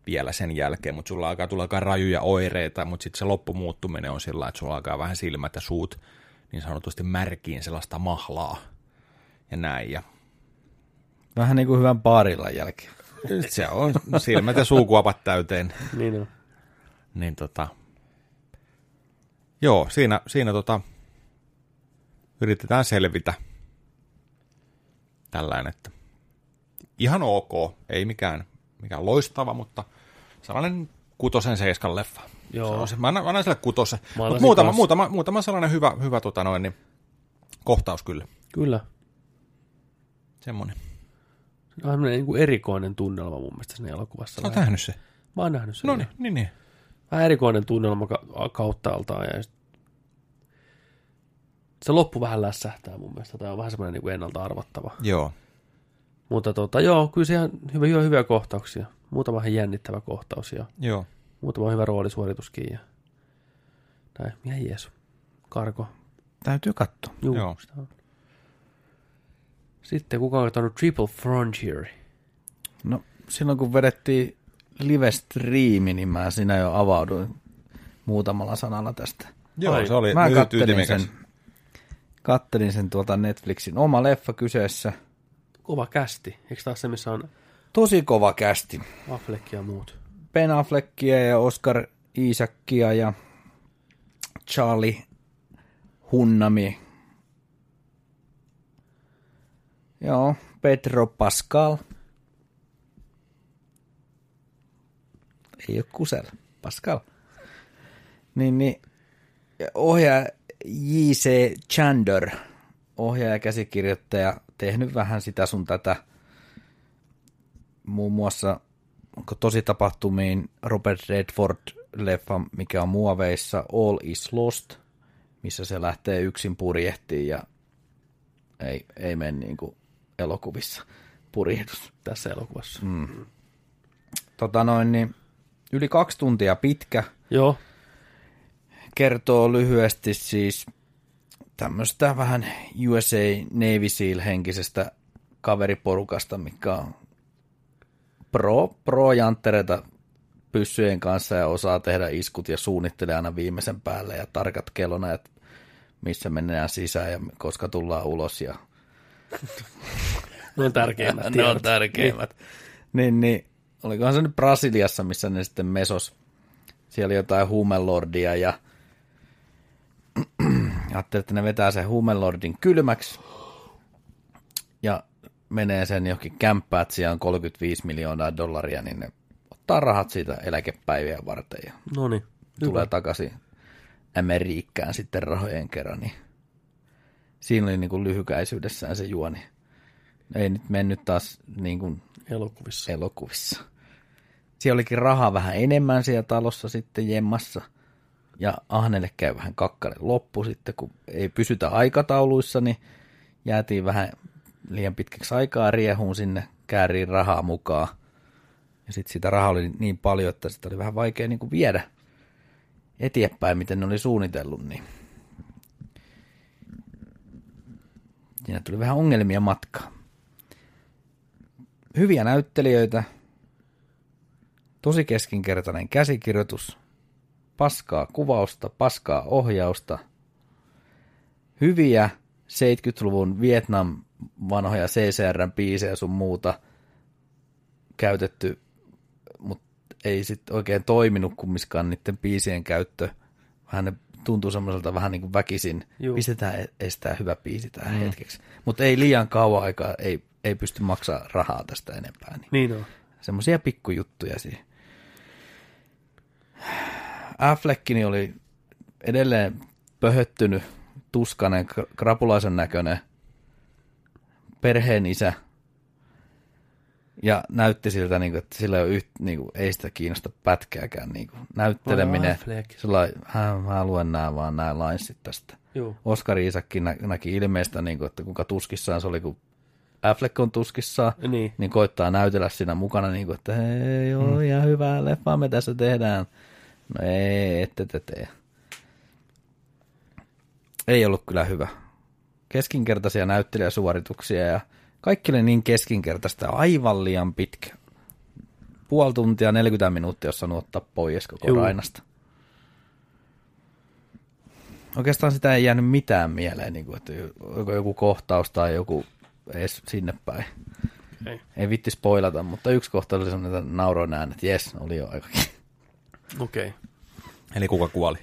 vielä sen jälkeen, mutta sulla alkaa tulla aika rajuja oireita, mutta sitten se loppumuuttuminen on sillä että sulla alkaa vähän silmät ja suut niin sanotusti märkiin sellaista mahlaa ja näin. Ja Vähän niin kuin hyvän baarillan jälkeen. se on silmät ja suukuopat täyteen. Niin on. Niin tota, joo, siinä, siinä tota, yritetään selvitä tällainen, että ihan ok, ei mikään, mikään loistava, mutta sellainen kutosen seiskan leffa. Joo. Sanoisin. Mä annan, mä annan sille kutosen. Mä Mutta muutama, muutama, muutama sellainen hyvä, hyvä tota noin, niin, kohtaus kyllä. Kyllä. Semmoinen. Se on niin kuin erikoinen tunnelma mun mielestä siinä elokuvassa. Oot nähnyt se? Mä oon nähnyt sen. No niin, niin, niin. Vähän erikoinen tunnelma ka- kauttaaltaan ja se loppu vähän lässähtää mun mielestä. Tämä on vähän semmoinen niin ennalta arvattava. Joo. Mutta tota, joo, kyllä se ihan hyvä, hyvä, hyviä kohtauksia. Muutama ihan jännittävä kohtaus ja Joo. muutama hyvä roolisuorituskin. Ja... Näin, ihan jees. Karko. Täytyy katsoa. Juu, Joo. sitä on. Sitten kuka on katsonut Triple Frontier? No, silloin kun vedettiin live-striimi, niin mä siinä jo avauduin muutamalla sanalla tästä. Joo, Ai, se oli Mä lyhyt kattelin sen, kattelin sen tuolta Netflixin oma leffa kyseessä. Kova kästi. Eikö taas se, missä on Tosi kova kästi. Affleck ja muut? Ben Affleckia ja Oscar Isaacia ja Charlie Hunnami. Joo, Pedro Pascal. Ei ole kusel. Pascal. Niin, niin ohjaaja J.C. Chander, ohjaaja ja käsikirjoittaja, tehnyt vähän sitä sun tätä, muun muassa onko tosi tapahtumiin Robert Redford-leffa, mikä on muoveissa All is Lost, missä se lähtee yksin purjehtiin ja ei, ei mene niin kuin elokuvissa purjehdus. Tässä elokuvassa. Mm. Tota noin, niin yli kaksi tuntia pitkä, Joo, kertoo lyhyesti siis tämmöistä vähän USA Navy SEAL-henkisestä kaveriporukasta, mikä on pro, pro janttereita pyssyjen kanssa ja osaa tehdä iskut ja suunnittelee aina viimeisen päälle ja tarkat kellonajat, missä mennään sisään ja koska tullaan ulos ja ne on tärkeimmät ne on tärkeimmät. Niin, niin, olikohan se nyt Brasiliassa, missä ne sitten mesos. Siellä oli jotain huumelordia ja ajattelin, että ne vetää sen huumelordin kylmäksi ja menee sen johonkin kämppään, että siellä on 35 miljoonaa dollaria, niin ne ottaa rahat siitä eläkepäiviä varten ja No niin. tulee takaisin Amerikkaan sitten rahojen kerran, niin siinä oli niin kuin lyhykäisyydessään se juoni. Ei nyt mennyt taas niin kuin Elokuvissa. elokuvissa. Siellä olikin rahaa vähän enemmän siellä talossa sitten jemmassa. Ja Ahnelle käy vähän kakkanen loppu sitten, kun ei pysytä aikatauluissa, niin jäätiin vähän liian pitkäksi aikaa riehuun sinne, kääriin rahaa mukaan. Ja sitten sitä rahaa oli niin paljon, että sitä oli vähän vaikea niin kuin viedä eteenpäin, miten ne oli suunnitellut. Niin. Siinä tuli vähän ongelmia matkaa hyviä näyttelijöitä, tosi keskinkertainen käsikirjoitus, paskaa kuvausta, paskaa ohjausta, hyviä 70-luvun Vietnam vanhoja CCR-biisejä sun muuta käytetty, mutta ei sitten oikein toiminut kummiskaan niiden biisien käyttö. Vähän ne tuntuu semmoiselta vähän niin kuin väkisin. Juu. Pistetään e- estää hyvä biisi tähän mm. hetkeksi. Mutta ei liian kauan aikaa, ei, ei pysty maksaa rahaa tästä enempää. Niin Niin on. semmoisia pikkujuttuja siihen. Affleckini oli edelleen pöhöttynyt, tuskanen, kra- krapulaisen näköinen perheen isä. Ja näytti siltä, niin kuin, että sillä ei, ole yht, niin kuin, ei sitä kiinnosta pätkääkään. Niin kuin, näytteleminen. Sillä hän, mä luen nämä vaan nämä linesit tästä. Joo. Oskar Isakki nä- näki ilmeistä, niin kuin, että kuinka tuskissaan se oli, kun Affleck on tuskissaan, Niin. niin koittaa näytellä siinä mukana, niin kuin, että hei, joo, mm. ihan hyvää leffaa me tässä tehdään. No ei, ette te tee. Ei ollut kyllä hyvä. Keskinkertaisia näyttelijäsuorituksia ja kaikki oli niin keskinkertaista ja aivan liian pitkä. Puoli tuntia, 40 minuuttia, jos sanoo ottaa pois koko Juu. Rainasta. Oikeastaan sitä ei jäänyt mitään mieleen, niin kuin, että joku, joku kohtaus tai joku edes sinne päin. Ei. Ei vitti spoilata, mutta yksi kohta oli sellainen, että nauroin äänet, että jes, oli jo aikakin. Okei. Eli kuka kuoli?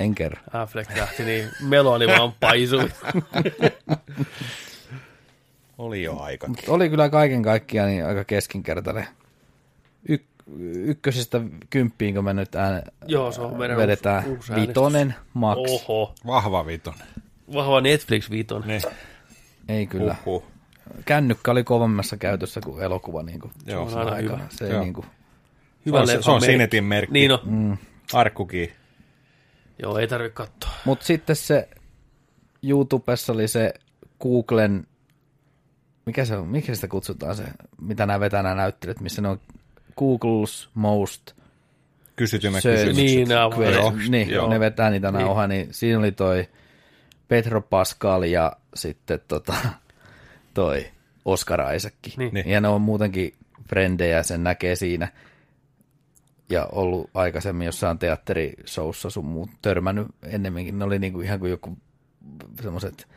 En kerro. Affleck lähti, niin meloni vaan paisui. Oli jo aika. Mutta oli kyllä kaiken kaikkiaan niin aika keskinkertainen. Y- ykkösestä kymppiin, kun me nyt ääne, Joo, se on vedetään uusi- uusi vitonen max. Oho. Vahva vitonen. Vahva Netflix viiton. Niin. Ei kyllä. Uhuh. Kännykkä oli kovemmassa käytössä kuin elokuva. Niin kuin, Joo, Se on aina hyvä. Se Joo. niin kuin, Hyvä se on, se on merkki. Sinetin merkki. Niin on. mm. Arkkukin. Joo, ei tarvitse katsoa. Mutta sitten se YouTubessa oli se Googlen, mikä se on, mikä sitä kutsutaan se, mitä nämä vetää nämä näyttelijät, missä ne on Google's most Kysytymme Se- kysymykset. Niin, nämä Joo, niin, joo. ne vetää niitä Niin. nauhaa, niin siinä oli toi Petro Pascal ja sitten tota, toi Oscar Isaacki. Niin. Niin. Ja ne on muutenkin frendejä, sen näkee siinä. Ja ollut aikaisemmin jossain teatterishowssa sun muut törmännyt ennemminkin. Ne oli niinku ihan kuin joku semmoiset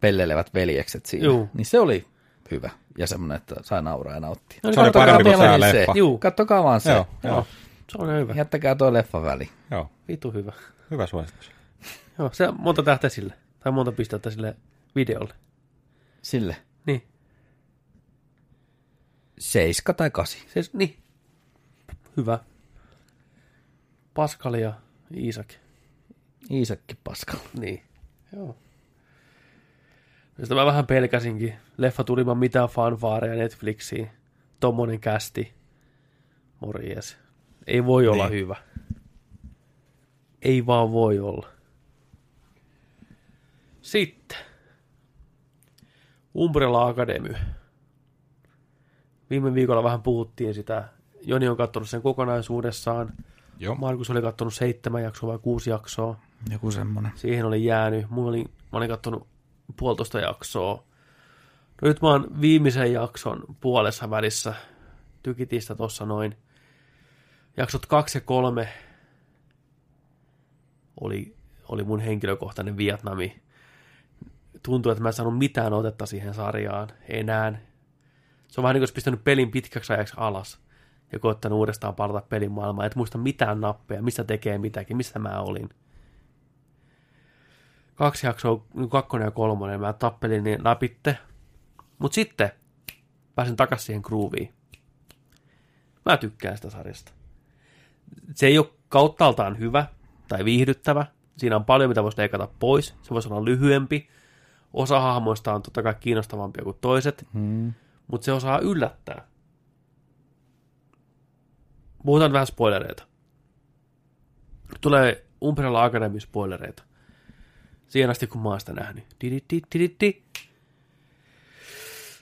pellelevät veljekset siinä. Juu. Niin se oli hyvä ja semmoinen, että sai nauraa ja nauttia. No niin, Se oli parempi kuin tämä niin se. leffa. Juu, Kattokaa vaan se. Joo, joo. joo, Se on hyvä. Jättäkää toi leffa väliin. joo. Vitu hyvä. Hyvä suositus. Joo, se on monta tähteä sille. Tai monta pistettä sille videolle. Sille. Niin. Seiska tai kasi. Se, niin. Hyvä. Pascal ja Iisak. Iisakki paskalla. Niin. Joo. Sitä mä vähän pelkäsinkin. Leffa tuli ilman mitään fanfaareja Netflixiin. Tommonen kästi. Morjes. Ei voi niin. olla hyvä. Ei vaan voi olla. Sitten. Umbrella Academy. Viime viikolla vähän puhuttiin sitä. Joni on katsonut sen kokonaisuudessaan. Joo. Markus oli katsonut seitsemän jaksoa vai kuusi jaksoa. Joku semmonen. Siihen oli jäänyt. Mulla oli, mä olin katsonut puolitoista jaksoa. No nyt mä oon viimeisen jakson puolessa välissä. Tykitistä tossa noin. Jaksot kaksi ja kolme oli, oli mun henkilökohtainen Vietnami. Tuntuu, että mä en saanut mitään otetta siihen sarjaan enää. Se on vähän niin kuin olisi pistänyt pelin pitkäksi ajaksi alas ja koittanut uudestaan palata pelin maailmaan. Et muista mitään nappeja, missä tekee mitäkin, missä mä olin. Kaksi jaksoa, kakkonen ja kolmonen, mä tappelin niin läpitte. Mut sitten pääsin takaisin siihen grooviin. Mä tykkään sitä sarjasta. Se ei ole kauttaaltaan hyvä tai viihdyttävä. Siinä on paljon, mitä voisi leikata pois. Se voisi olla lyhyempi. Osa hahmoista on totta kai kiinnostavampia kuin toiset, Hmm. mutta se osaa yllättää. Puhutaan vähän spoilereita. Tulee Umbrella Academy spoilereita. Siihen asti, kun mä oon sitä nähnyt. Di-di-di-di-di.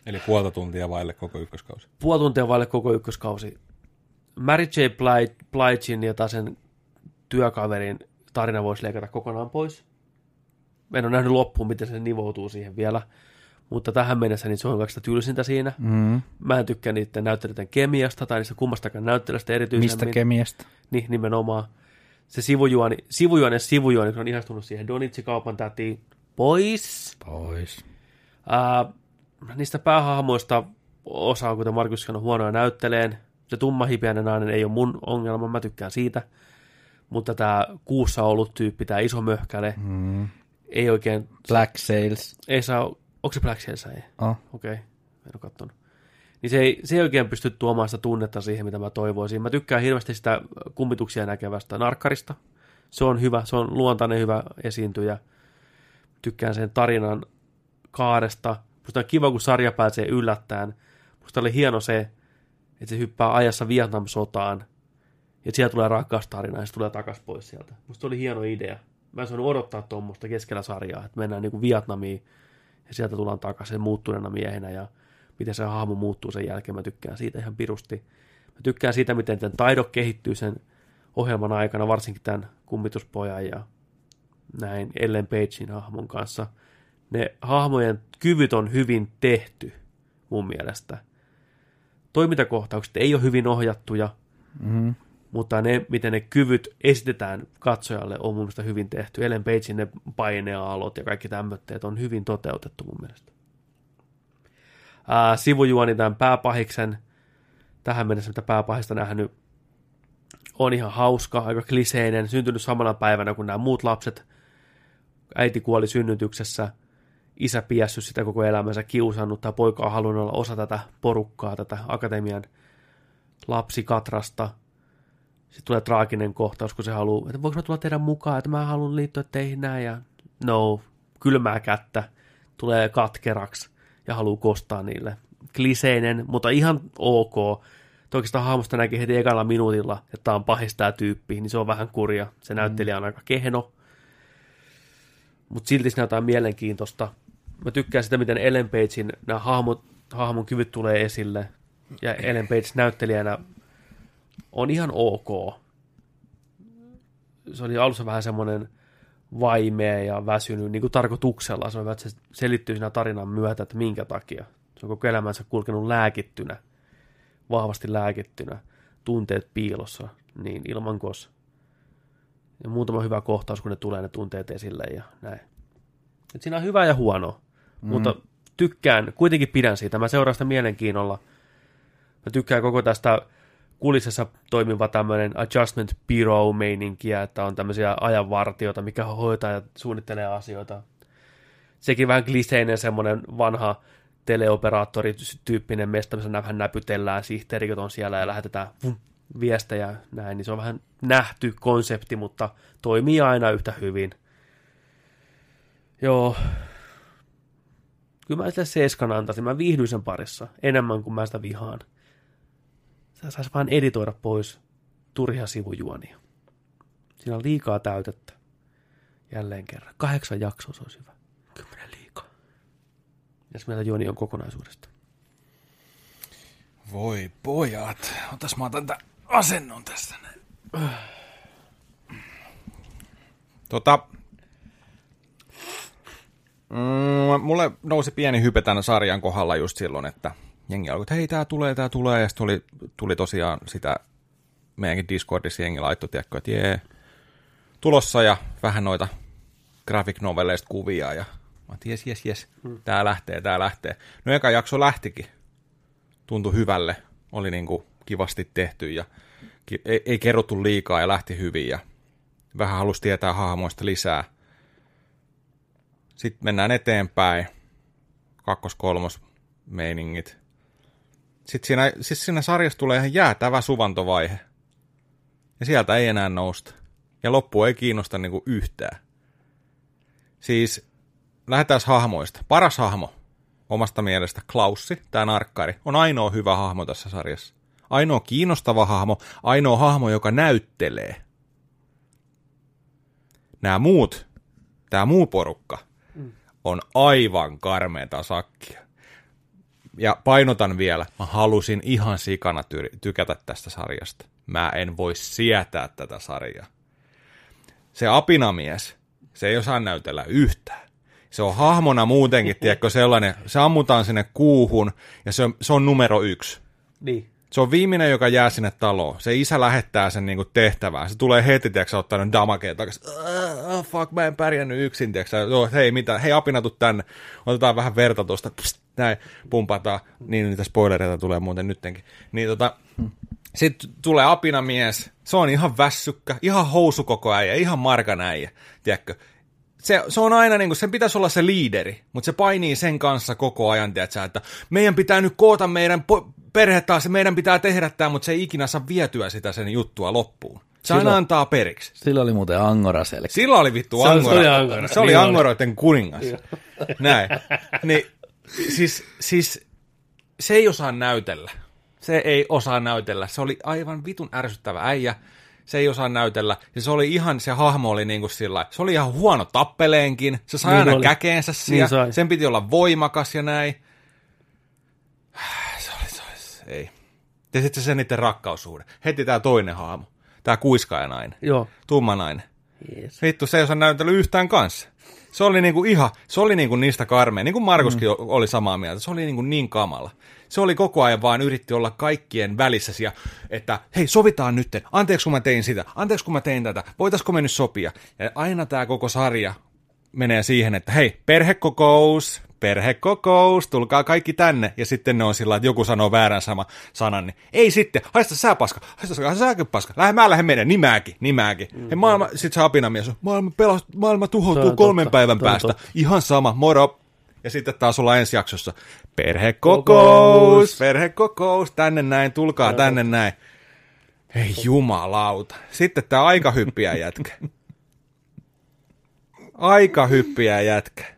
Eli puolta tuntia vaille koko ykköskausi. Puoli tuntia vaille koko ykköskausi. Mary J. Blige, Bligein ja taas sen työkaverin tarina voisi leikata kokonaan pois. En ole nähnyt loppuun, miten se nivoutuu siihen vielä. Mutta tähän mennessä niin se on kaikista tylsintä siinä. Mm. Mä en tykkää niiden näyttelijöiden kemiasta tai niistä kummastakaan näyttelijästä erityisemmin. Mistä kemiasta? Niin, nimenomaan. Se sivujuoni, sivujuoni, sivujuoni, kun on ihastunut siihen Donitsi-kaupan tätiin pois. Pois. Ää, niistä päähahmoista osa on, kuten Markus sanoi, huonoja näytteleen. Se tummahipiäinen nainen ei ole mun ongelma, mä tykkään siitä. Mutta tämä kuussa ollut tyyppi, tämä iso möhkäle, Mm. ei oikein, Black Sails. ei saa, onko se Black Sails? Ei. Oh. Okei, okay. en ole kattonut. Niin se ei, se ei oikein pysty tuomaan sitä tunnetta siihen, mitä mä toivoisin. Mä tykkään hirveästi sitä kummituksia näkevästä narkkarista. Se on hyvä, se on luontainen hyvä esiintyjä. Tykkään sen tarinan kaaresta. Musta on kiva, kun sarja pääsee yllättäen. Musta oli hieno se, että se hyppää ajassa Vietnam-sotaan. Ja siellä tulee rakas tarina ja se tulee takas pois sieltä. Musta oli hieno idea. Mä en saanut odottaa tuommoista keskellä sarjaa, että mennään niin kuin Vietnamiin ja sieltä tullaan takaisin muuttuneena miehenä ja miten se hahmo muuttuu sen jälkeen. Mä tykkään siitä ihan pirusti. Mä tykkään siitä, miten tämän taidot kehittyy sen ohjelman aikana, varsinkin tämän kummituspojan ja näin Ellen Pagein hahmon kanssa. Ne hahmojen kyvyt on hyvin tehty mun mielestä. Toimintakohtaukset ei ole hyvin ohjattuja, Mm. Mutta ne, miten ne kyvyt esitetään katsojalle, on mun mielestä hyvin tehty. Ellen Pagein ne paineaalot ja kaikki tämmöitteet on hyvin toteutettu mun mielestä. Ää, sivujuoni tämän pääpahiksen, tähän mennessä mitä pääpahista nähnyt, on ihan hauska, aika kliseinen, syntynyt samana päivänä kuin nämä muut lapset. Äiti kuoli synnytyksessä, isä piässyt sitä koko elämänsä kiusannut, tai poika on halunnut olla osa tätä porukkaa, tätä akatemian lapsikatrasta. Sitten tulee traaginen kohtaus, kun se haluaa, että voiko mä tulla teidän mukaan, että mä haluan liittyä teihin näin, ja no, kylmää kättä, tulee katkeraksi ja haluaa kostaa niille. Kliseinen, mutta ihan ok. Oikeastaan hahmosta näkee heti ekalla minuutilla, että tämä on pahis tämä tyyppi, niin se on vähän kurja. Se näyttelijä on aika kehno, mutta silti se näyttää mielenkiintoista. Mä tykkään sitä, miten Ellen Pagein nämä hahmot, hahmon kyvyt tulee esille. Ja Ellen Page näyttelijänä on ihan ok. Se oli alussa vähän semmoinen vaimea ja väsynyt niin kuin tarkoituksella. Se on että se selittyy siinä tarinan myötä, että minkä takia. Se on koko elämänsä kulkenut lääkittynä, vahvasti lääkittynä, tunteet piilossa, niin ilman kos. Ja muutama hyvä kohtaus, kun ne tulee ne tunteet esille ja näin. Et siinä on hyvä ja huono, mm. mutta tykkään, kuitenkin pidän siitä. Mä seuraan sitä mielenkiinnolla. Mä tykkään koko tästä kulissessa toimiva tämmöinen adjustment bureau-meininkiä, että on tämmöisiä ajanvartioita, mikä hoitaa ja suunnittelee asioita. Sekin vähän kliseinen semmoinen vanha teleoperaattori-tyyppinen mesta, missä vähän näpytellään, sihteerikot on siellä ja lähetetään vum, viestejä näin, niin se on vähän nähty konsepti, mutta toimii aina yhtä hyvin. Joo. Kyllä mä sitä seiskan antaisin. Mä viihdyin sen parissa enemmän kuin mä sitä vihaan. Sitä saisi vaan editoida pois turhia sivujuonia. Siinä on liikaa täytettä. Jälleen kerran. Kahdeksan jaksoa se olisi hyvä. Kymmenen liikaa. Mitäs mieltä juoni on kokonaisuudesta? Voi pojat. Otas mä otan tämän asennon näin. Tota, mm, mulle nousi pieni hype tämän sarjan kohdalla just silloin, että jengi alkoi, että hei, tää tulee, tää tulee, ja sitten tuli, tuli tosiaan sitä, meidänkin Discordissa jengi laittoi, tiedätkö, että jee, tulossa ja vähän noita graphic novelleista kuvia, ja mä oon, jes, jes, jes, tää lähtee, tää lähtee. No eka jakso lähtikin, tuntui hyvälle, oli niinku kivasti tehty ja ki- ei, ei kerrottu liikaa ja lähti hyvin ja vähän halusi tietää hahmoista lisää. Sitten mennään eteenpäin, kakkos-kolmos meiningit. Sitten siinä, siis siinä sarjassa tulee ihan jäätävä suvantovaihe. Ja sieltä ei enää nousta. Ja loppu ei kiinnosta niinku yhtään. Siis, lähdetään hahmoista. Paras hahmo omasta mielestä Klaussi, tämä narkkari, on ainoa hyvä hahmo tässä sarjassa. Ainoa kiinnostava hahmo, ainoa hahmo, joka näyttelee. Nämä muut, tämä muu porukka, on aivan karmeeta sakkia. Ja painotan vielä, mä halusin ihan sikana ty- tykätä tästä sarjasta. Mä en voi sietää tätä sarjaa. Se apinamies, se ei osaa näytellä yhtään se on hahmona muutenkin, tiedätkö, sellainen, se ammutaan sinne kuuhun, ja se on, se on numero yksi. Niin. Se on viimeinen, joka jää sinne taloon. Se isä lähettää sen niinku tehtävään. Se tulee heti, tiedätkö, ottaa ne damakeen takaisin. Fuck, mä en pärjännyt yksin, tiedätkö. Joo, hei, mitä, hei, apinatu tänne. Otetaan vähän verta tuosta. Pst, näin, pumpataan. Niin, niitä spoilereita tulee muuten nyttenkin. Niin tota, sitten tulee apinamies. Se on ihan vässykkä, ihan housukoko äijä, ihan markan äijä, tiedätkö se, se on aina niin kuin, sen pitäisi olla se liideri, mutta se painii sen kanssa koko ajan, tiedätkö, että meidän pitää nyt koota meidän po- perhe taas, meidän pitää tehdä tämä, mutta se ei ikinä saa vietyä sitä sen juttua loppuun. Se aina Silloin- antaa periksi. Sillä oli muuten Angora selkeä. Sillä oli vittu Se Angora. se oli Angora. Se oli Niin oli. Angoroiden kuningas. Näin. Niin, siis, siis se ei osaa näytellä. Se ei osaa näytellä. Se oli aivan vitun ärsyttävä äijä. Se ei osaa näytellä. Ja se oli ihan, se hahmo oli niin kuin sillä Se oli ihan huono tappeleenkin. Se sai Niin aina oli. käkeensä siellä. Niin sai. Sen piti olla voimakas ja näin. Se oli, se oli, ei. Ja sitten se niiden rakkaussuhde. Heti tämä toinen hahmo. Tämä kuiskaajanainen. Joo. Tummanainen. Yes. Vittu, se ei osaa näytellä yhtään kanssa. Se oli niinku ihan, se oli niinku niistä karmea, niin kuin Markuskin mm. oli samaa mieltä, se oli niinku niin kamala. Se oli koko ajan vaan yritti olla kaikkien välissä ja että hei sovitaan nytten, anteeksi kun mä tein sitä, anteeksi kun mä tein tätä, voitaisko me nyt sopia. Ja aina tämä koko sarja menee siihen, että hei, perhekokous, perhekokous, tulkaa kaikki tänne. Ja sitten ne on sillä, että joku sanoo väärän sama sanan, niin ei sitten, haista sä paska, haista säkö paska, lähde mä lähden meidän, nimääkin, nimääkin. Mm, Hei, maailma, sit se apinamies on, maailma, pelast, maailma tuhoutuu kolmen totta, päivän päästä, totta. ihan sama, moro. Ja sitten taas ollaan ensi jaksossa, perhekokous, perhekokous, tänne näin, tulkaa tänne näin. Ei jumalauta. Sitten tää aika hyppiä jätkä. Aika hyppiä jätkä.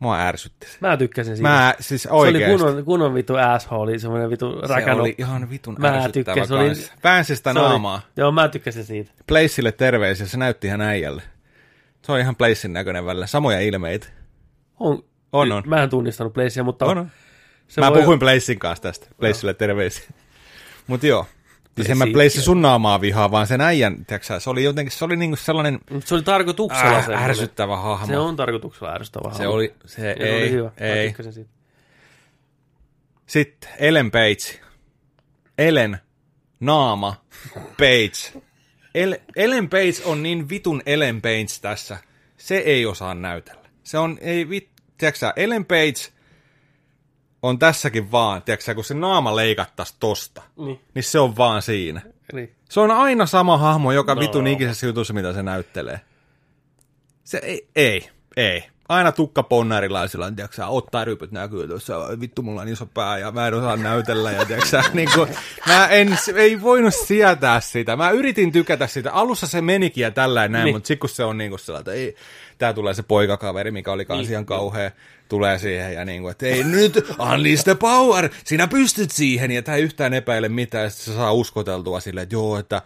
Mua ärsytti se. Mä tykkäsin siitä. Mä siis se oli oikeesti. kunnon, kunnon vitu asshole, semmoinen vitu se rakano. oli ihan vitun Mä ärsyttävä tykkäsin, se oli-. Väänsi sitä se oli- naamaa. Joo, mä tykkäsin siitä. Placeille terveisiä, se näytti ihan äijälle. Se on ihan Placein näköinen välillä. Samoja ilmeitä. On, On, on. Mä en tunnistanut Placea, mutta On, on. se Mä voi... puhuin Placein kanssa tästä. Placeille terveisiä. Mut joo. Siis en mä Place Place sun naamaa vihaa, vaan sen äijän, tiiäksä, sä, se oli jotenkin, se oli niinku sellainen Mut Se oli tarkoituksella äh, semmoinen. ärsyttävä hahmo. Se on tarkoituksella ärsyttävä Se hahmo. oli, se Ja ei, oli hyvä. Mä ei. siitä. Sitten Ellen Page. Ellen, naama, Page. El, Ellen Page on niin vitun Ellen Page tässä. Se ei osaa näytellä. Se on, ei vit, tiedätkö sä, Ellen Page on tässäkin vaan, tiedätkö kun se naama leikattaisi tosta, Niin. niin se on vaan siinä. Niin. Se on aina sama hahmo joka No. vitun ikisessä jutussa, mitä se näyttelee. Se ei, ei, ei. aina tukka ponnarilla sillä tiiäksä, ottaa rypyt näkyy tuossa, vittu mulla on iso pää ja mä en osaa näytellä ja tiiäksä, niin kuin, mä en, ei voinut sietää sitä. Mä yritin tykätä sitä. Alussa se menikin ja tällä näin, Niin. mutta sitten kun se on niin kuin sellainen, että ei, tää tulee se poikakaveri, mikä oli kans Niin. ihan kauhea, tulee siihen ja niin kuin, että ei nyt, unleash the power, sinä pystyt siihen, ja tää ei yhtään epäile mitään, ja sit se saa uskoteltua silleen, että joo, että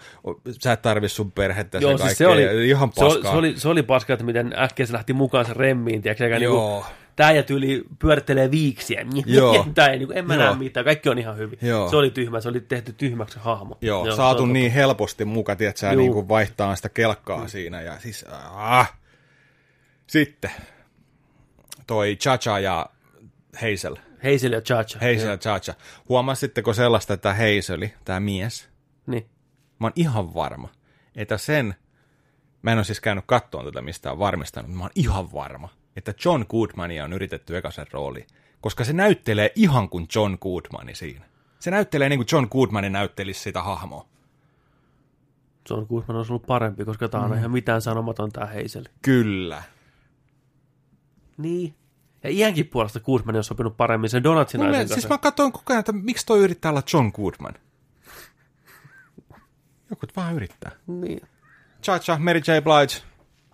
sä et tarvi sun perhettä Joo, siis se oli, ihan paskaa. se, oli, se oli paska, että miten äkkiä se lähti mukaan se remmiin, tiedätkö, eikä niinku, Joo. tää ja tyyli pyörittelee viiksiä, Joo. tää ei, niinku, en mä Joo. näe mitään, kaikki on ihan hyvin. Joo. Se oli tyhmä, se oli tehty tyhmäksi hahmo. Joo, se saatu niin helposti muka, tiedät sä, niin kuin vaihtaa sitä kelkkaa siinä. Ja siis, ah. Sitten, toi Chacha ja Hazel. Hazel ja Chacha. Hazel ja Chacha. Huomasitteko sellaista, että Hazeli, tämä mies, Niin. mä oon ihan varma, että sen, mä en ole siis käynyt kattoon tätä mistään varmistanut, mutta mä oon ihan varma, että John Goodmania on yritetty ekasen rooli, koska se näyttelee ihan kuin John Goodmani siinä. Se näyttelee niin kuin John Goodmani näyttelisi sitä hahmoa. John Goodman olisi ollut parempi, koska tää on Mm. ihan mitään sanomaton tää Hazel. Kyllä. Niin. Ja iänkin puolesta Goodman olisi sopinut paremmin sen Donatsin naisen siis kanssa. mä katsoin koko ajan, että miksi toi yrittää olla John Goodman. Joku vaan yrittää. Niin. Cha Cha, Mary J. Blige.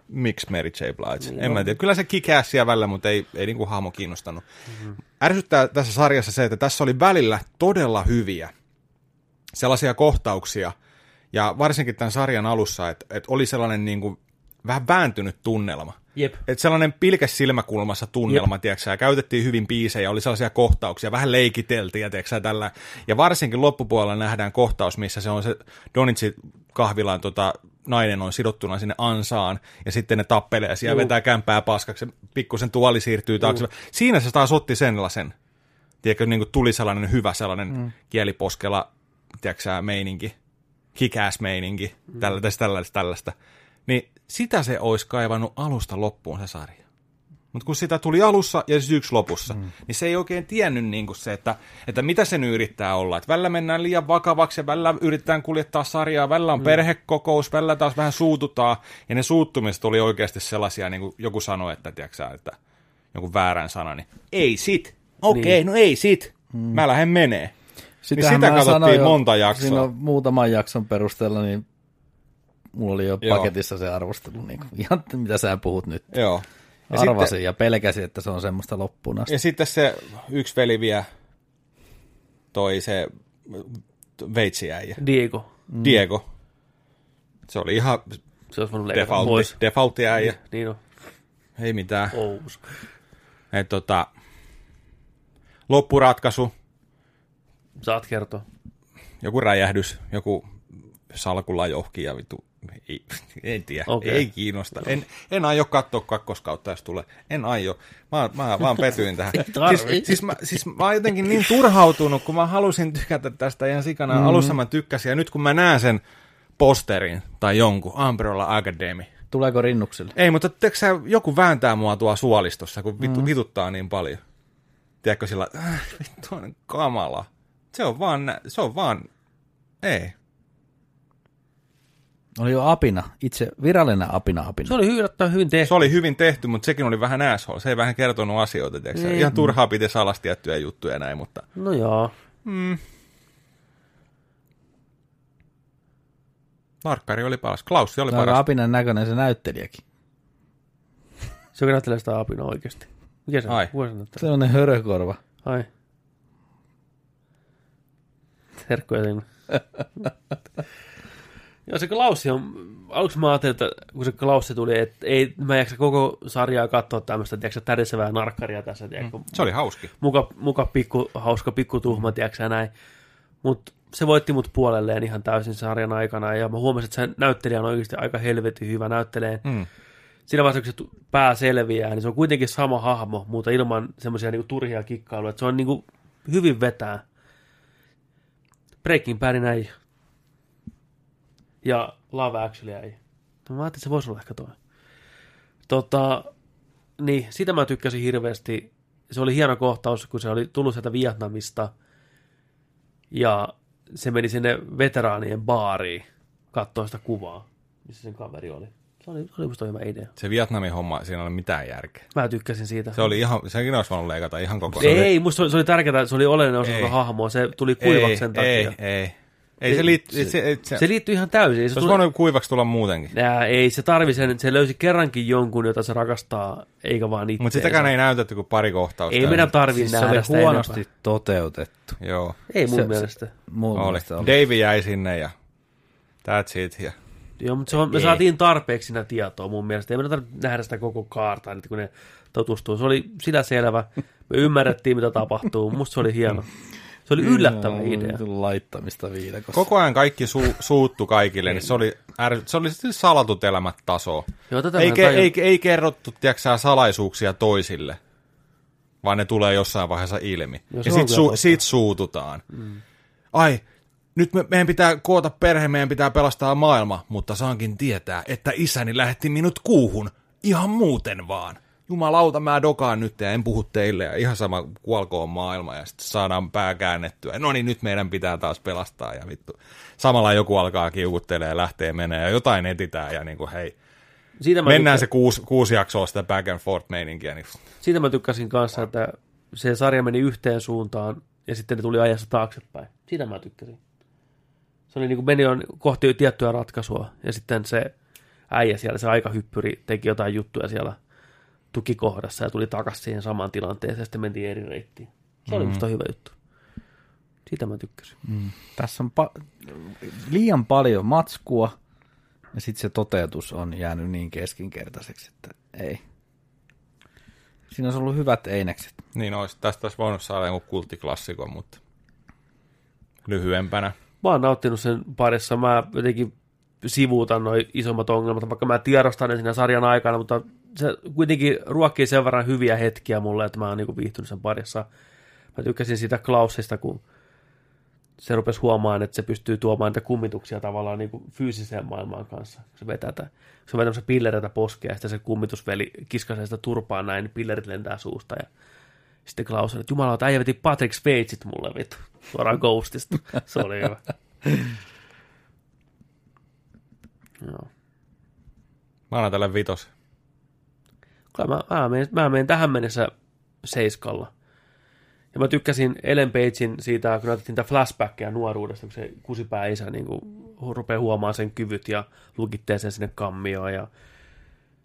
Miksi Mary J. Blige? Niin en mä tiedä. Kyllä se kikäässiä välillä, mutta ei, ei niinku hahmo kiinnostanut. Mm-hmm. Ärsyttää tässä sarjassa se, että tässä oli välillä todella hyviä sellaisia kohtauksia, ja varsinkin tämän sarjan alussa, että, että oli sellainen niinku vähän vääntynyt tunnelma. Jep. Että sellainen pilkes silmäkulmassa tunnelma, tiedätkö sä, ja käytettiin hyvin biisejä, oli sellaisia kohtauksia, vähän leikiteltiin, tiedätkö sä, tällä. Ja varsinkin loppupuolella nähdään kohtaus, missä se on se Donitsi kahvilaan tota, nainen on sidottuna sinne ansaan, ja sitten ne tappelee siellä, Juu. vetää kämpää paskaksi, pikkusen tuoli siirtyy taakse. Siinä se taas otti sellaisen, tiedätkö, niin kuin tuli sellainen hyvä sellainen mm. kieliposkela, tiedätkö meininki, kick-ass meininki, mm. tällaista, tällaista, tällaista. Niin sitä se olisi kaivannut alusta loppuun se sarja. Mutta kun sitä tuli alussa ja siis yksi lopussa, mm. niin se ei oikein tiennyt niin kuin se, että, että mitä se nyt yrittää olla. Että välillä mennään liian vakavaksi ja välillä yritetään kuljettaa sarjaa, välillä on mm. perhekokous, välillä taas vähän suututaan. Ja ne suuttumiset oli oikeasti sellaisia, niin kuin joku sanoi, että, tiedätkö, sä, että joku väärän sana, niin ei sit. Okei, okay, Niin. no ei sit. Mm. Mä lähden menee. Sitähän sitä mä katsottiin jo monta jaksoa. Siinä on muutaman jakson perusteella, niin mulla oli jo Joo. paketissa se arvostelu, niin kuin, ihan mitä sä puhut nyt. Joo. Ja Arvasin sitten, ja pelkäsin, että se on semmoista loppuun asti. ja sitten se yksi veli vie toi se veitsiäijä. Diego. Mm. Diego. Se oli ihan Se olisi voinut defaultti, pois. defaultti äijä. Niin on. Ei mitään. Ous. Et tota, loppuratkaisu, Saat kertoa. joku räjähdys, joku salkulla johki ja vittu, ei, en tiedä, Okei. ei kiinnosta. En, en aio katsoa kakkoskautta, jos tulee. En aio. Mä, mä vaan petyin tähän. siis, siis, mä, siis mä oon jotenkin niin turhautunut, kun mä halusin tykätä tästä ihan sikana. Mm. Alussa mä tykkäsin, ja nyt kun mä näen sen posterin tai jonkun, Umbrella Academy, Tuleeko rinnukselle? ei, mutta tiedätkö joku vääntää mua tuo suolistossa, kun vittu, mm. vituttaa niin paljon. Tiedätkö sillä, äh, vittu on kamala. Se on vaan, se on vaan, ei. Oli jo apina, itse virallinen apina apina. Se oli yllättävän hyvin tehty. Se oli hyvin tehty, mutta sekin oli vähän asshole. Se ei vähän kertonut asioita, tiedätkö. Ei. Ihan turhaa pitäisi alas tiettyjä juttuja ja näin, mutta No joo. Narkkari oli paras. Klaussi oli on paras. apinan näköinen se näyttelijäkin. Se näyttelee sitä apina oikeasti. Mikä se on? Ai. Kuka se näyttelee? Sellainen hörökorva. Ai. Herkkuja sinne. Joo, se Klaussi on, aluksi mä ajattelin, että kun se Klaussi tuli, että ei, mä en jaksa koko sarjaa katsoa tämmöistä, tiedätkö, tärisevää narkkaria tässä, tiedätkö, mm. Se oli hauski. muka, muka pikku, hauska pikku tuhma, tiedätkö, näin. Mutta se voitti mut puolelleen ihan täysin sarjan aikana, ja mä huomasin, että se näyttelijä on oikeasti aika helvetin hyvä näyttelee. Mm. Siinä vaiheessa, kun se pää selviää, niin se on kuitenkin sama hahmo, mutta ilman semmoisia niinku turhia kikkailuja. Että se on niinku hyvin vetää. Breaking Badin äijä. Ja Love Actually äijä. Mä ajattelin, että se voisi olla ehkä toi. Tota, niin, sitä mä tykkäsin hirveästi. Se oli hieno kohtaus, kun se oli tullut sieltä Vietnamista. Ja se meni sinne veteraanien baariin katsoa sitä kuvaa, missä sen kaveri oli. Se oli, se oli musta hyvä idea. Se Vietnamin homma, siinä ei ole mitään järkeä. Mä tykkäsin siitä. Se oli ihan, sekin olisi voinut leikata ihan koko ei, musta se oli, se oli tärkeää, se oli oleellinen osa Ei. hahmoa, se tuli kuivaksi sen takia. Ei, ei. Ei se liitty, se, se, se, Se liittyy ihan täysin. Ei Se se olisi tuli, voinut kuivaksi tulla muutenkin. Nää, ei, se tarvi sen, että se löysi kerrankin jonkun, jota se rakastaa, eikä vaan itse. Mutta sitäkään ei näytetty kuin pari kohtausta. Ei meidän tarvi Siis se nähdä oli sitä huonosti enempää. toteutettu. Joo, Ei mun se- mielestä. Mun oli. mielestä oli. Davey jäi sinne ja that's it. Ja Joo, mutta se on, me Ei. saatiin tarpeeksi siinä tietoa mun mielestä. Ei meidän tarvitse nähdä sitä koko kaartaa, nyt kun ne tutustuu. Se oli sitä selvä. Me ymmärrettiin, mitä tapahtuu. Musta se oli hieno. Se oli yllättävä idea. Laittamista viidakossa. koko ajan kaikki su, suuttu kaikille, niin se oli, är, se oli siis salatut elämät taso. Joo, tätä Ei, ke, ei, ei kerrottu, tiedätkö, sä, salaisuuksia toisille, vaan ne tulee jossain vaiheessa ilmi. Joo, se ja sit, su, sit suututaan. Mm. Ai, nyt me, meidän pitää koota perhe, meidän pitää pelastaa maailma, mutta saankin tietää, että isäni lähetti minut kuuhun ihan muuten vaan. Jumalauta, mä dokaan nyt ja en puhu teille ja ihan sama kuolkoon maailma ja sitten saadaan pää käännettyä. No niin, nyt meidän pitää taas pelastaa ja vittu. Samalla joku alkaa kiukuttelemaan ja lähtee menee ja jotain etitään ja niin kuin hei, Siitä mä, mennään se tykkäsin, kuusi, kuusi jaksoa sitä back and forth meininkiä. Niin siitä mä tykkäsin kanssa, että se sarja meni yhteen suuntaan ja sitten ne tuli ajassa taaksepäin. Siitä mä tykkäsin. Se oli niin kuin meni on kohti tiettyä ratkaisua ja sitten se äijä siellä, se aikahyppyri, teki jotain juttuja siellä tukikohdassa ja tuli takaisin siihen samaan tilanteeseen ja sitten mentiin eri reittiin. Se oli musta hyvä juttu. Siitä mä tykkäsin. Tässä on pa- liian paljon matskua ja sitten se toteutus on jäänyt niin keskinkertaiseksi, että ei. Siinä olisi ollut hyvät einekset. Niin olisi, tästä olisi voinut saada joku kulttiklassikon, mutta lyhyempänä. Mä oon nauttinut sen parissa. Mä jotenkin sivuutan noin isommat ongelmat, vaikka mä tiedostan ne siinä sarjan aikana, mutta se kuitenkin ruokkii sen verran hyviä hetkiä mulle, että mä oon niinku viihtynyt sen parissa. Mä tykkäsin siitä Klausista, kun se rupesi huomaamaan, että se pystyy tuomaan niitä kummituksia tavallaan niin kuin fyysiseen maailmaan kanssa. Se vetää, tätä, se vetää tämmöisiä pillereitä poskea, ja sitten se kummitusveli kiskaisee sitä turpaa näin, niin pillerit lentää suusta, ja sitten Klaus että jumala, äijä veti Patrick Swayzit mulle, vittu, suoraan Ghostista. Se oli hyvä. Joo. Mä annan tälle vitos. Kyllä mä, mä, menen, mä menen tähän mennessä seiskalla. Ja mä tykkäsin Ellen Pagein siitä, kun näytettiin tätä flashbackia nuoruudesta, kun se kusipää isä niin kuin, rupeaa huomaan sen kyvyt ja lukittee sen sinne kammioon. Ja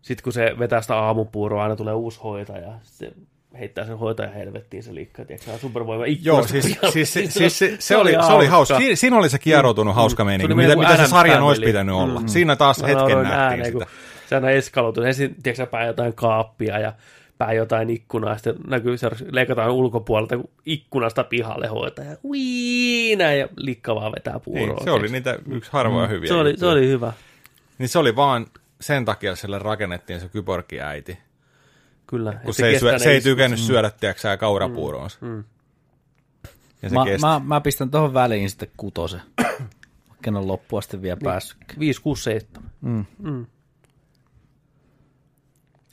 sitten kun se vetää sitä aamupuuroa, aina tulee uusi hoitaja. Se heittää sen hoitajan helvettiin se liikka, tiedätkö, supervoima Joo, siis, pihalle. siis, se, siis se, se, oli, se oli hauska. Siinä, siinä oli se kieroutunut hauska Mm. meininki, Se oli mitä, mitä se sarjan olisi pitänyt olla. Mm. Siinä taas Mä hetken nähtiin sitä. Se aina eskaloituu. Ensin, tiedätkö sä, pää jotain kaappia ja pää jotain ikkunaa, ja sitten näkyy, seuraavaksi leikataan ulkopuolelta ikkunasta pihalle hoitaja. Ui, näin, ja likka vaan vetää puuroa. Niin, se oli niitä yksi harvoja hyviä se oli, se oli hyvä, Niin se oli vaan sen takia sille rakennettiin se kyborgi-äiti. kyllä. Kun se, ei, syö, se ei tykännyt syödä, tiedätkö sä, kaurapuuroonsa. Mm. Ja se Mä, kesti. mä, mä, pistän tuohon väliin sitten kutosen. Vaikka en ole loppuun asti vielä päässytkään. 5, 6, 7. Mm. Mm.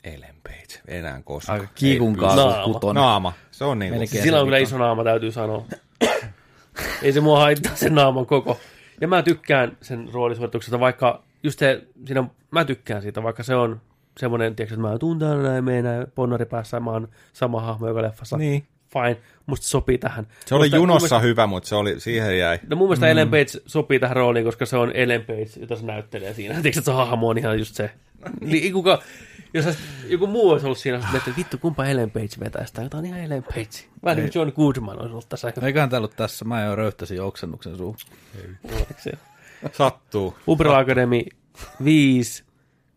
Ellen Page, enää koskaan. Aika kiikun Naama. Naama, se on niinku... Melkein. Sillä on kyllä iso naama, täytyy sanoa. Ei se mua haittaa sen naaman koko. Ja mä tykkään sen roolisuorituksesta, vaikka just se, siinä, mä tykkään siitä, vaikka se on semmoinen, tiedätkö, että mä näin, menen näin ponnari päässä, mä oon sama hahmo joka leffassa. Niin. Fine, musta se sopii tähän. Se oli Musta- junossa mielestä- hyvä, mutta se oli, siihen jäi. No mun mielestä mm. Ellen Page sopii tähän rooliin, koska se on Ellen Page, jota se näyttelee siinä. Tiedätkö, että se hahmo on ihan just se. Niin, ei kuka, jos olisi- joku muu olisi ollut siinä, olisi että vittu, kumpa Ellen Page vetää sitä. On ihan Ellen Page. Vähän niin kuin John Goodman olisi ollut tässä. Eiköhän täällä ollut tässä, mä jo röyhtäsin oksennuksen suuhun. Sattuu. Umbrella Academy 5,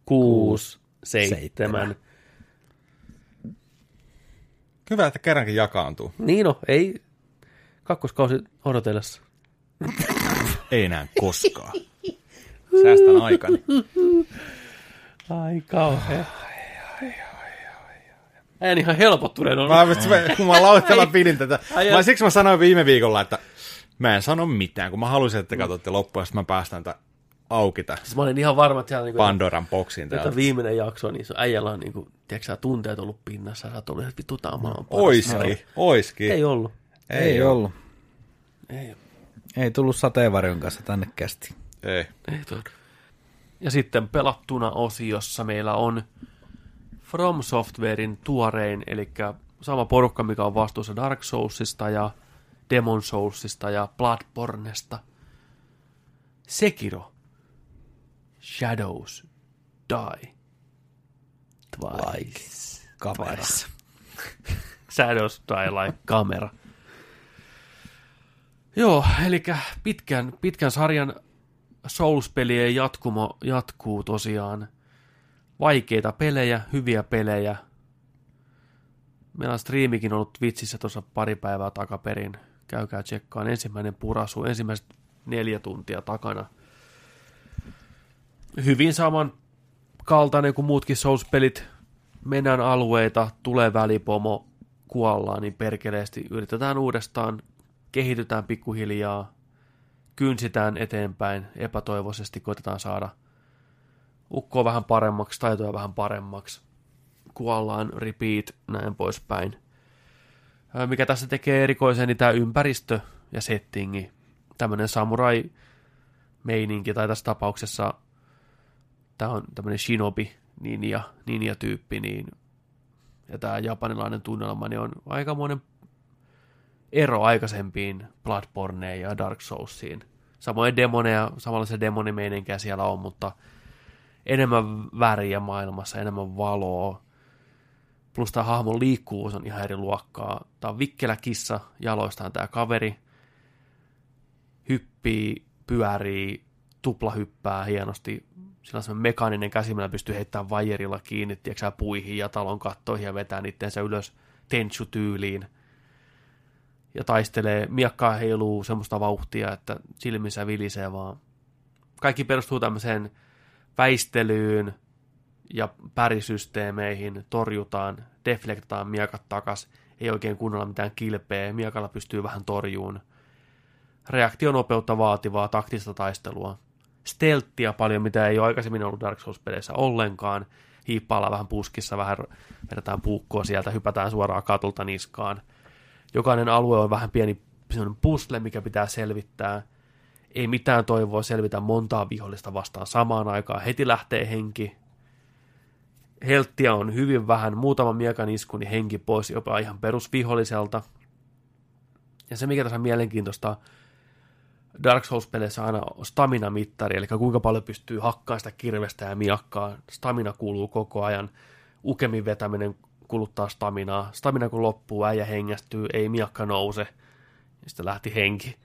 6, seitsemän. 7. Hyvä, että kerrankin jakaantuu. Niin no, ei kakkoskausi odotellessa. Ei enää koskaan. Säästän aikani. Ai kauhea. Ääni ihan helpottuneen on. Mä, mä, kun mä lautin, mä pidin tätä. Ai, Mä, siksi mä sanoin viime viikolla, että mä en sano mitään, kun mä halusin, että te katsotte loppuun, ja sitten mä päästän tätä auki tämän Siis mä olin ihan varma, että siellä niinku, Pandoran boksin että täältä. viimeinen jakso, niin se äijällä on niinku, tiedätkö sä, tunteet ollut pinnassa, ja sä oot ollut, että vittu, tää on. Oiski, oiski. Ei ollut. Ei, ei ollut. Ei, Ei tullut sateenvarjon kanssa tänne kästi. Ei. ei tullut. Ja sitten pelattuna osiossa meillä on From Softwarein tuorein, eli sama porukka, mikä on vastuussa Dark Soulsista ja Demon Soulsista ja Bloodbornesta. Sekiro. Shadows Die. Twice. Kamera. Shadows Die like kamera. Joo, eli pitkän, pitkän sarjan Souls-pelien jatkumo jatkuu tosiaan. Vaikeita pelejä, hyviä pelejä. Meillä on striimikin ollut vitsissä tuossa pari päivää takaperin. Käykää tsekkaan ensimmäinen purasu, ensimmäiset neljä tuntia takana. Hyvin saman kaltainen kuin muutkin Souls-pelit. Mennään alueita, tulee välipomo, kuollaan niin perkeleesti. Yritetään uudestaan, kehitytään pikkuhiljaa, kynsitään eteenpäin, epätoivoisesti koitetaan saada ukkoa vähän paremmaksi, taitoja vähän paremmaksi, kuollaan, repeat, näin poispäin. Mikä tässä tekee erikoisen, niin tämä ympäristö ja settingi, tämmöinen samurai-meininki, tai tässä tapauksessa tämä on tämmöinen shinobi, ninja, ninja-tyyppi, niin, ja tämä japanilainen tunnelma, niin on aikamoinen ero aikaisempiin Bloodborneen ja Dark Soulsiin. Samoin demoneja, samanlaisia demonimeininkiä siellä on, mutta enemmän väriä maailmassa, enemmän valoa. Plus tämä hahmon liikkuvuus on ihan eri luokkaa. Tämä on vikkelä kissa, jaloistaan tämä kaveri. Hyppii, pyörii, tuplahyppää hienosti. Sillä on mekaaninen käsi, millä pystyy heittämään vajerilla kiinni, tiedätkö, puihin ja talon kattoihin ja vetää niitteensä ylös Tenchu-tyyliin ja taistelee, miakkaa heiluu semmoista vauhtia, että silmissä vilisee vaan. Kaikki perustuu tämmöiseen väistelyyn ja pärisysteemeihin, torjutaan, deflektataan miakat takas, ei oikein kunnolla mitään kilpeä, miakalla pystyy vähän torjuun. Reaktionopeutta vaativaa taktista taistelua. Stelttiä paljon, mitä ei ole aikaisemmin ollut Dark Souls-peleissä ollenkaan. Hiippaillaan vähän puskissa, vähän vedetään puukkoa sieltä, hypätään suoraan katolta niskaan – Jokainen alue on vähän pieni puzzle, mikä pitää selvittää. Ei mitään toivoa selvitä montaa vihollista vastaan samaan aikaan. Heti lähtee henki. Helttiä on hyvin vähän. Muutama miekan isku, niin henki pois jopa ihan perusviholliselta. Ja se, mikä tässä on mielenkiintoista, Dark Souls-peleissä aina stamina-mittari, eli kuinka paljon pystyy hakkaamaan sitä kirvestä ja miakkaa. Stamina kuuluu koko ajan. Ukemin vetäminen kuluttaa staminaa. Stamina kun loppuu, äijä hengästyy, ei miakka nouse, ja sitten lähti henki.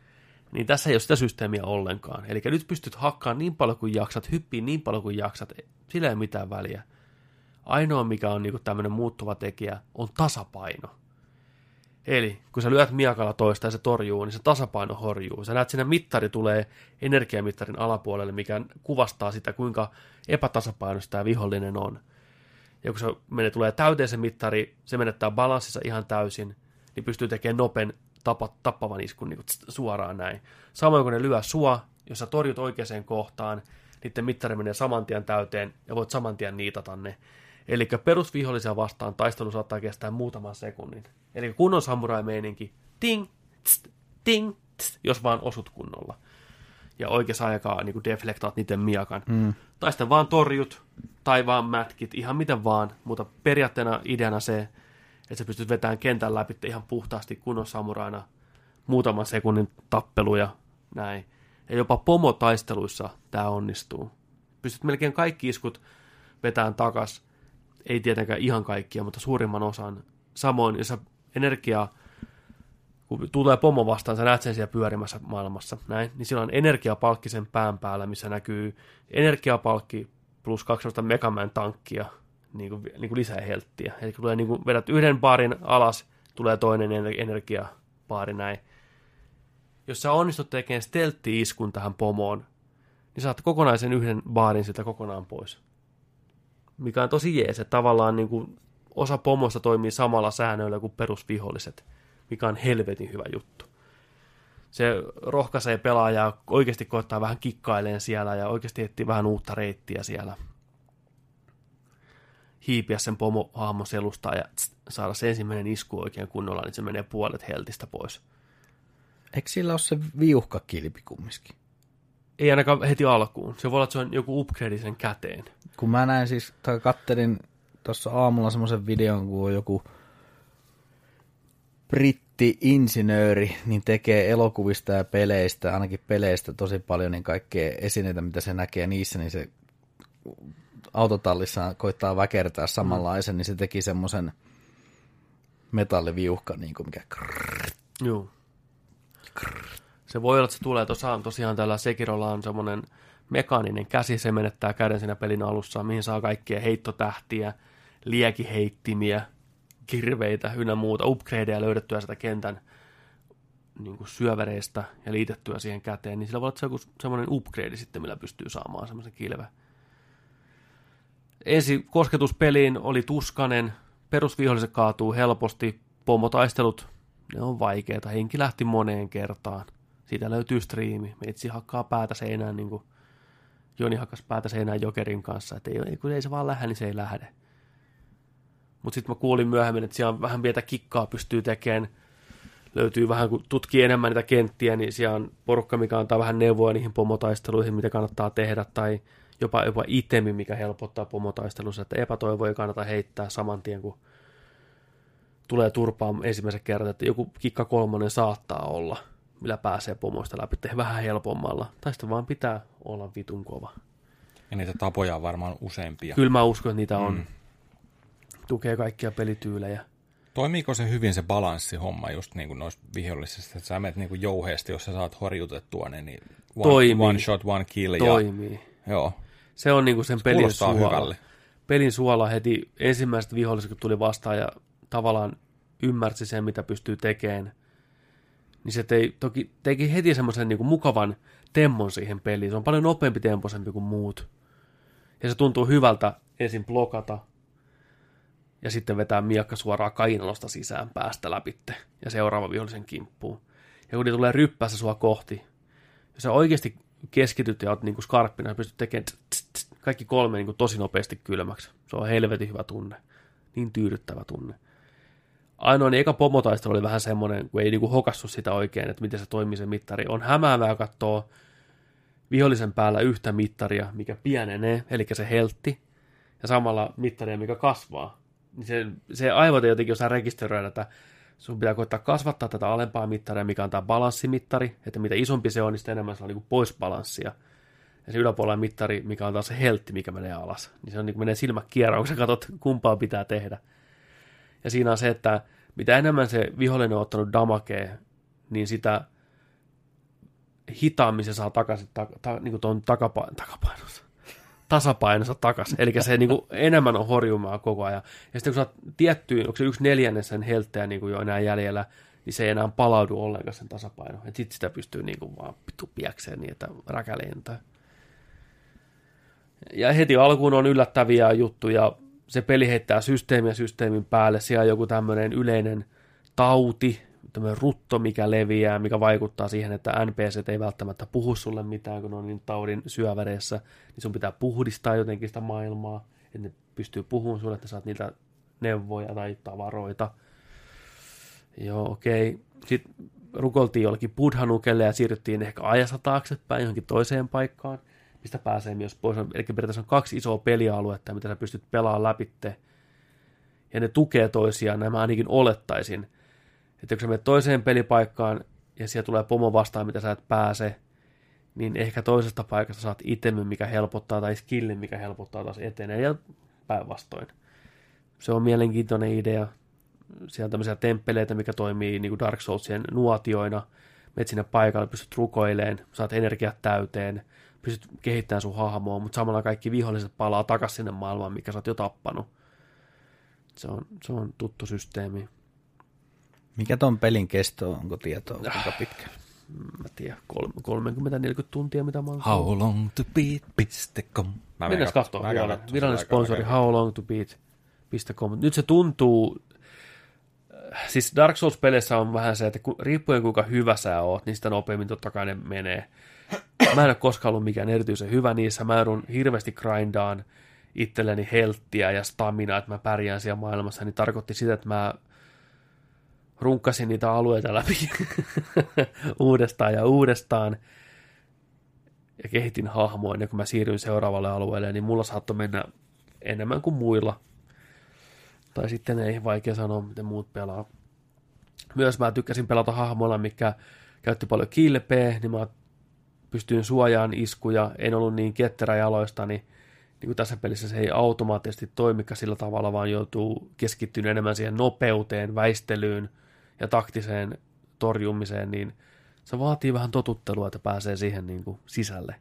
Niin tässä ei ole sitä systeemiä ollenkaan. Eli nyt pystyt hakkaamaan niin paljon kuin jaksat, hyppiin niin paljon kuin jaksat, sillä ei ole mitään väliä. Ainoa, mikä on niinku tämmöinen muuttuva tekijä, on tasapaino. Eli kun sä lyöt miakalla toista ja se torjuu, niin se tasapaino horjuu. Sä näet siinä mittari tulee energiamittarin alapuolelle, mikä kuvastaa sitä, kuinka epätasapainoista tämä vihollinen on ja kun se menee, tulee täyteen se mittari, se menettää balanssissa ihan täysin, niin pystyy tekemään nopen tapa, tappavan iskun niin tst, suoraan näin. Samoin kun ne lyö sua, jos sä torjut oikeaan kohtaan, niiden mittari menee saman tien täyteen ja voit saman tien niitata ne. Eli perusvihollisia vastaan taistelu saattaa kestää muutaman sekunnin. Eli kunnon samurai-meininki, ting, tst, ting, tst, jos vaan osut kunnolla. Ja oikeassa aikaa niin deflektaat niiden miakan. Mm. Tai sitten vaan torjut, tai vaan mätkit, ihan miten vaan, mutta periaatteena ideana se, että sä pystyt vetämään kentän läpi ihan puhtaasti kunnon samuraina muutaman sekunnin tappeluja, näin. Ja jopa pomotaisteluissa tämä onnistuu. Pystyt melkein kaikki iskut vetämään takas, ei tietenkään ihan kaikkia, mutta suurimman osan. Samoin, jos energiaa, kun tulee pomo vastaan, sä näet sen siellä pyörimässä maailmassa, näin, niin sillä on energiapalkki sen pään päällä, missä näkyy energiapalkki plus kaksi sellaista Megaman tankkia niin kuin, niin kuin lisää helttiä. Eli kun tulee, niin kuin, vedät yhden baarin alas, tulee toinen energiapaari näin. Jos sä onnistut tekemään steltti-iskun tähän pomoon, niin saat kokonaisen yhden baarin sitä kokonaan pois. Mikä on tosi jees, että tavallaan niin kuin osa pomosta toimii samalla säännöillä kuin perusviholliset, mikä on helvetin hyvä juttu se rohkaisee pelaajaa oikeasti koittaa vähän kikkaileen siellä ja oikeasti etsiä vähän uutta reittiä siellä. Hiipiä sen pomohahmon selustaa ja tst, saada se ensimmäinen isku oikein kunnolla, niin se menee puolet heltistä pois. Eikö sillä ole se viuhkakilpi kumminkin? Ei ainakaan heti alkuun. Se voi olla, että se on joku upgrade sen käteen. Kun mä näin siis, tai kattelin tuossa aamulla semmoisen videon, kun on joku britti-insinööri, niin tekee elokuvista ja peleistä, ainakin peleistä tosi paljon, niin kaikkea esineitä, mitä se näkee niissä, niin se autotallissa koittaa väkertää samanlaisen, mm. niin se teki semmoisen metalliviuhkan, niin kuin mikä Joo. Se voi olla, että se tulee tosiaan, tosiaan tällä Sekirolla on semmoinen mekaaninen käsi, se menettää käden siinä pelin alussa, mihin saa kaikkia heittotähtiä, liekiheittimiä, kirveitä ynnä muuta, upgradeja löydettyä sitä kentän niin kuin syövereistä ja liitettyä siihen käteen, niin sillä voi olla se joku semmoinen upgrade sitten, millä pystyy saamaan semmoisen kilven. Ensi kosketus peliin oli tuskanen, perusviholliset kaatuu helposti, pomotaistelut, ne on vaikeita, henki lähti moneen kertaan. Siitä löytyy striimi, meitsi hakkaa päätä seinään niin kuin Joni hakkas päätä seinään Jokerin kanssa, että ei, kun ei se vaan lähde, niin se ei lähde. Mutta sitten mä kuulin myöhemmin, että siellä on vähän pientä kikkaa pystyy tekemään. Löytyy vähän, kun tutkii enemmän niitä kenttiä, niin siellä on porukka, mikä antaa vähän neuvoja niihin pomotaisteluihin, mitä kannattaa tehdä, tai jopa, jopa itemi, mikä helpottaa pomotaistelussa, että epätoivoja kannata heittää saman tien, kun tulee turpaan ensimmäisen kerran, että joku kikka kolmonen saattaa olla, millä pääsee pomoista läpi vähän helpommalla. Tai sitten vaan pitää olla vitun kova. Ja niitä tapoja on varmaan useampia. Kyllä mä uskon, että niitä on. Mm. Tukee kaikkia pelityylejä. Toimiiko se hyvin se balanssi-homma just niin kuin noissa vihollisissa, että sä menet niin kuin jouheesti, jos sä saat horjutettua ne, niin one, Toimii. one shot, one kill. Toimii. Ja, joo. Se on niin kuin sen se pelin suola. Hyvälle. Pelin suola heti ensimmäiset viholliset, kun tuli vastaan ja tavallaan ymmärsi sen, mitä pystyy tekemään, niin se tei, toki teki heti semmoisen niin mukavan temmon siihen peliin. Se on paljon nopeampi temposempi kuin muut. Ja se tuntuu hyvältä ensin blokata, ja sitten vetää miakka suoraan kainalosta sisään päästä läpitte, ja seuraava vihollisen kimppuun. Ja kun ne tulee ryppäässä sua kohti, jos sä oikeasti keskityt ja oot niin kuin skarppina, pystyt tekemään tss, tss, kaikki kolme niin kuin tosi nopeasti kylmäksi. Se on helvetin hyvä tunne. Niin tyydyttävä tunne. Ainoa niin eka pomotaistelu oli vähän semmoinen, kun ei niinku hokassu sitä oikein, että miten se toimii se mittari. On hämäävää katsoa vihollisen päällä yhtä mittaria, mikä pienenee, eli se heltti, ja samalla mittaria, mikä kasvaa. Niin se, se aivot jotenkin osaa rekisteröidä, että sun pitää koittaa kasvattaa tätä alempaa mittaria, mikä on tämä balanssimittari, että mitä isompi se on, niin sitä enemmän se on niin pois balanssia. Ja se yläpuolella mittari, mikä on taas se heltti, mikä menee alas. Niin se on niin kuin menee silmä kierroon, kun sä katsot, kumpaa pitää tehdä. Ja siinä on se, että mitä enemmän se vihollinen on ottanut damakea, niin sitä hitaammin se saa takaisin ta, ta, niin kuin tuon takapain, takapainossa tasapainossa takaisin. Eli se niin kuin, enemmän on horjumaa koko ajan. Ja sitten kun sä tiettyyn, onko se yksi neljännes sen heltteä niin kuin jo enää jäljellä, niin se ei enää palaudu ollenkaan sen tasapaino. Että sitten sitä pystyy niin kuin vaan pitu piäkseen niin, että. Ja heti alkuun on yllättäviä juttuja se peli heittää systeemiä systeemin päälle, siellä on joku tämmöinen yleinen tauti, tämmöinen rutto, mikä leviää, mikä vaikuttaa siihen, että NPC ei välttämättä puhu sulle mitään, kun on niin taudin syöväreissä, niin sun pitää puhdistaa jotenkin sitä maailmaa, että ne pystyy puhumaan sulle, että saat niitä neuvoja tai tavaroita. Joo, okei. Okay. Sitten rukoltiin jollekin buddhanukelle ja siirryttiin ehkä ajassa taaksepäin johonkin toiseen paikkaan mistä pääsee myös pois. Eli periaatteessa on kaksi isoa pelialuetta, mitä sä pystyt pelaamaan läpitte. Ja ne tukee toisiaan, nämä ainakin olettaisin. Että kun sä menet toiseen pelipaikkaan ja siellä tulee pomo vastaan, mitä sä et pääse, niin ehkä toisesta paikasta saat itemin, mikä helpottaa, tai skillin, mikä helpottaa taas etenee, ja päinvastoin. Se on mielenkiintoinen idea. Siellä on tämmöisiä temppeleitä, mikä toimii niin kuin Dark Soulsien nuotioina. Menet sinne paikalle, pystyt rukoileen, saat energiat täyteen, pystyt kehittämään sun hahmoa, mutta samalla kaikki viholliset palaa takaisin sinne maailmaan, mikä sä oot jo tappanut. Se on, se on tuttu systeemi. Mikä ton pelin kesto on, onko tietoa, kuinka pitkä? Mä tiedän, 30-40 tuntia, mitä mä oon howlongtobeat.com Mennään katsomaan. Virallinen sponsori howlongtobeat.com. Nyt se tuntuu, siis Dark Souls-peleissä on vähän se, että riippuen kuinka hyvä sä oot, niin sitä nopeammin totta kai ne menee. Mä en ole koskaan ollut mikään erityisen hyvä niissä. Mä joudun hirveästi grindaan itselleni helttiä ja staminaa, että mä pärjään siellä maailmassa, niin tarkoitti sitä, että mä runkkasin niitä alueita läpi uudestaan ja uudestaan. ja kehitin hahmoa ennen kuin mä siirryin seuraavalle alueelle, niin mulla saattoi mennä enemmän kuin muilla. Tai sitten ei vaikea sanoa, miten muut pelaa. Myös mä tykkäsin pelata hahmoilla, mikä käytti paljon kilpeä, niin mä pystyin suojaan iskuja, en ollut niin ketterä jaloistani, niin, niin kuin tässä pelissä se ei automaattisesti toimikaan sillä tavalla, vaan joutuu keskittymään enemmän siihen nopeuteen, väistelyyn ja taktiseen torjumiseen, niin se vaatii vähän totuttelua, että pääsee siihen niin kuin sisälle.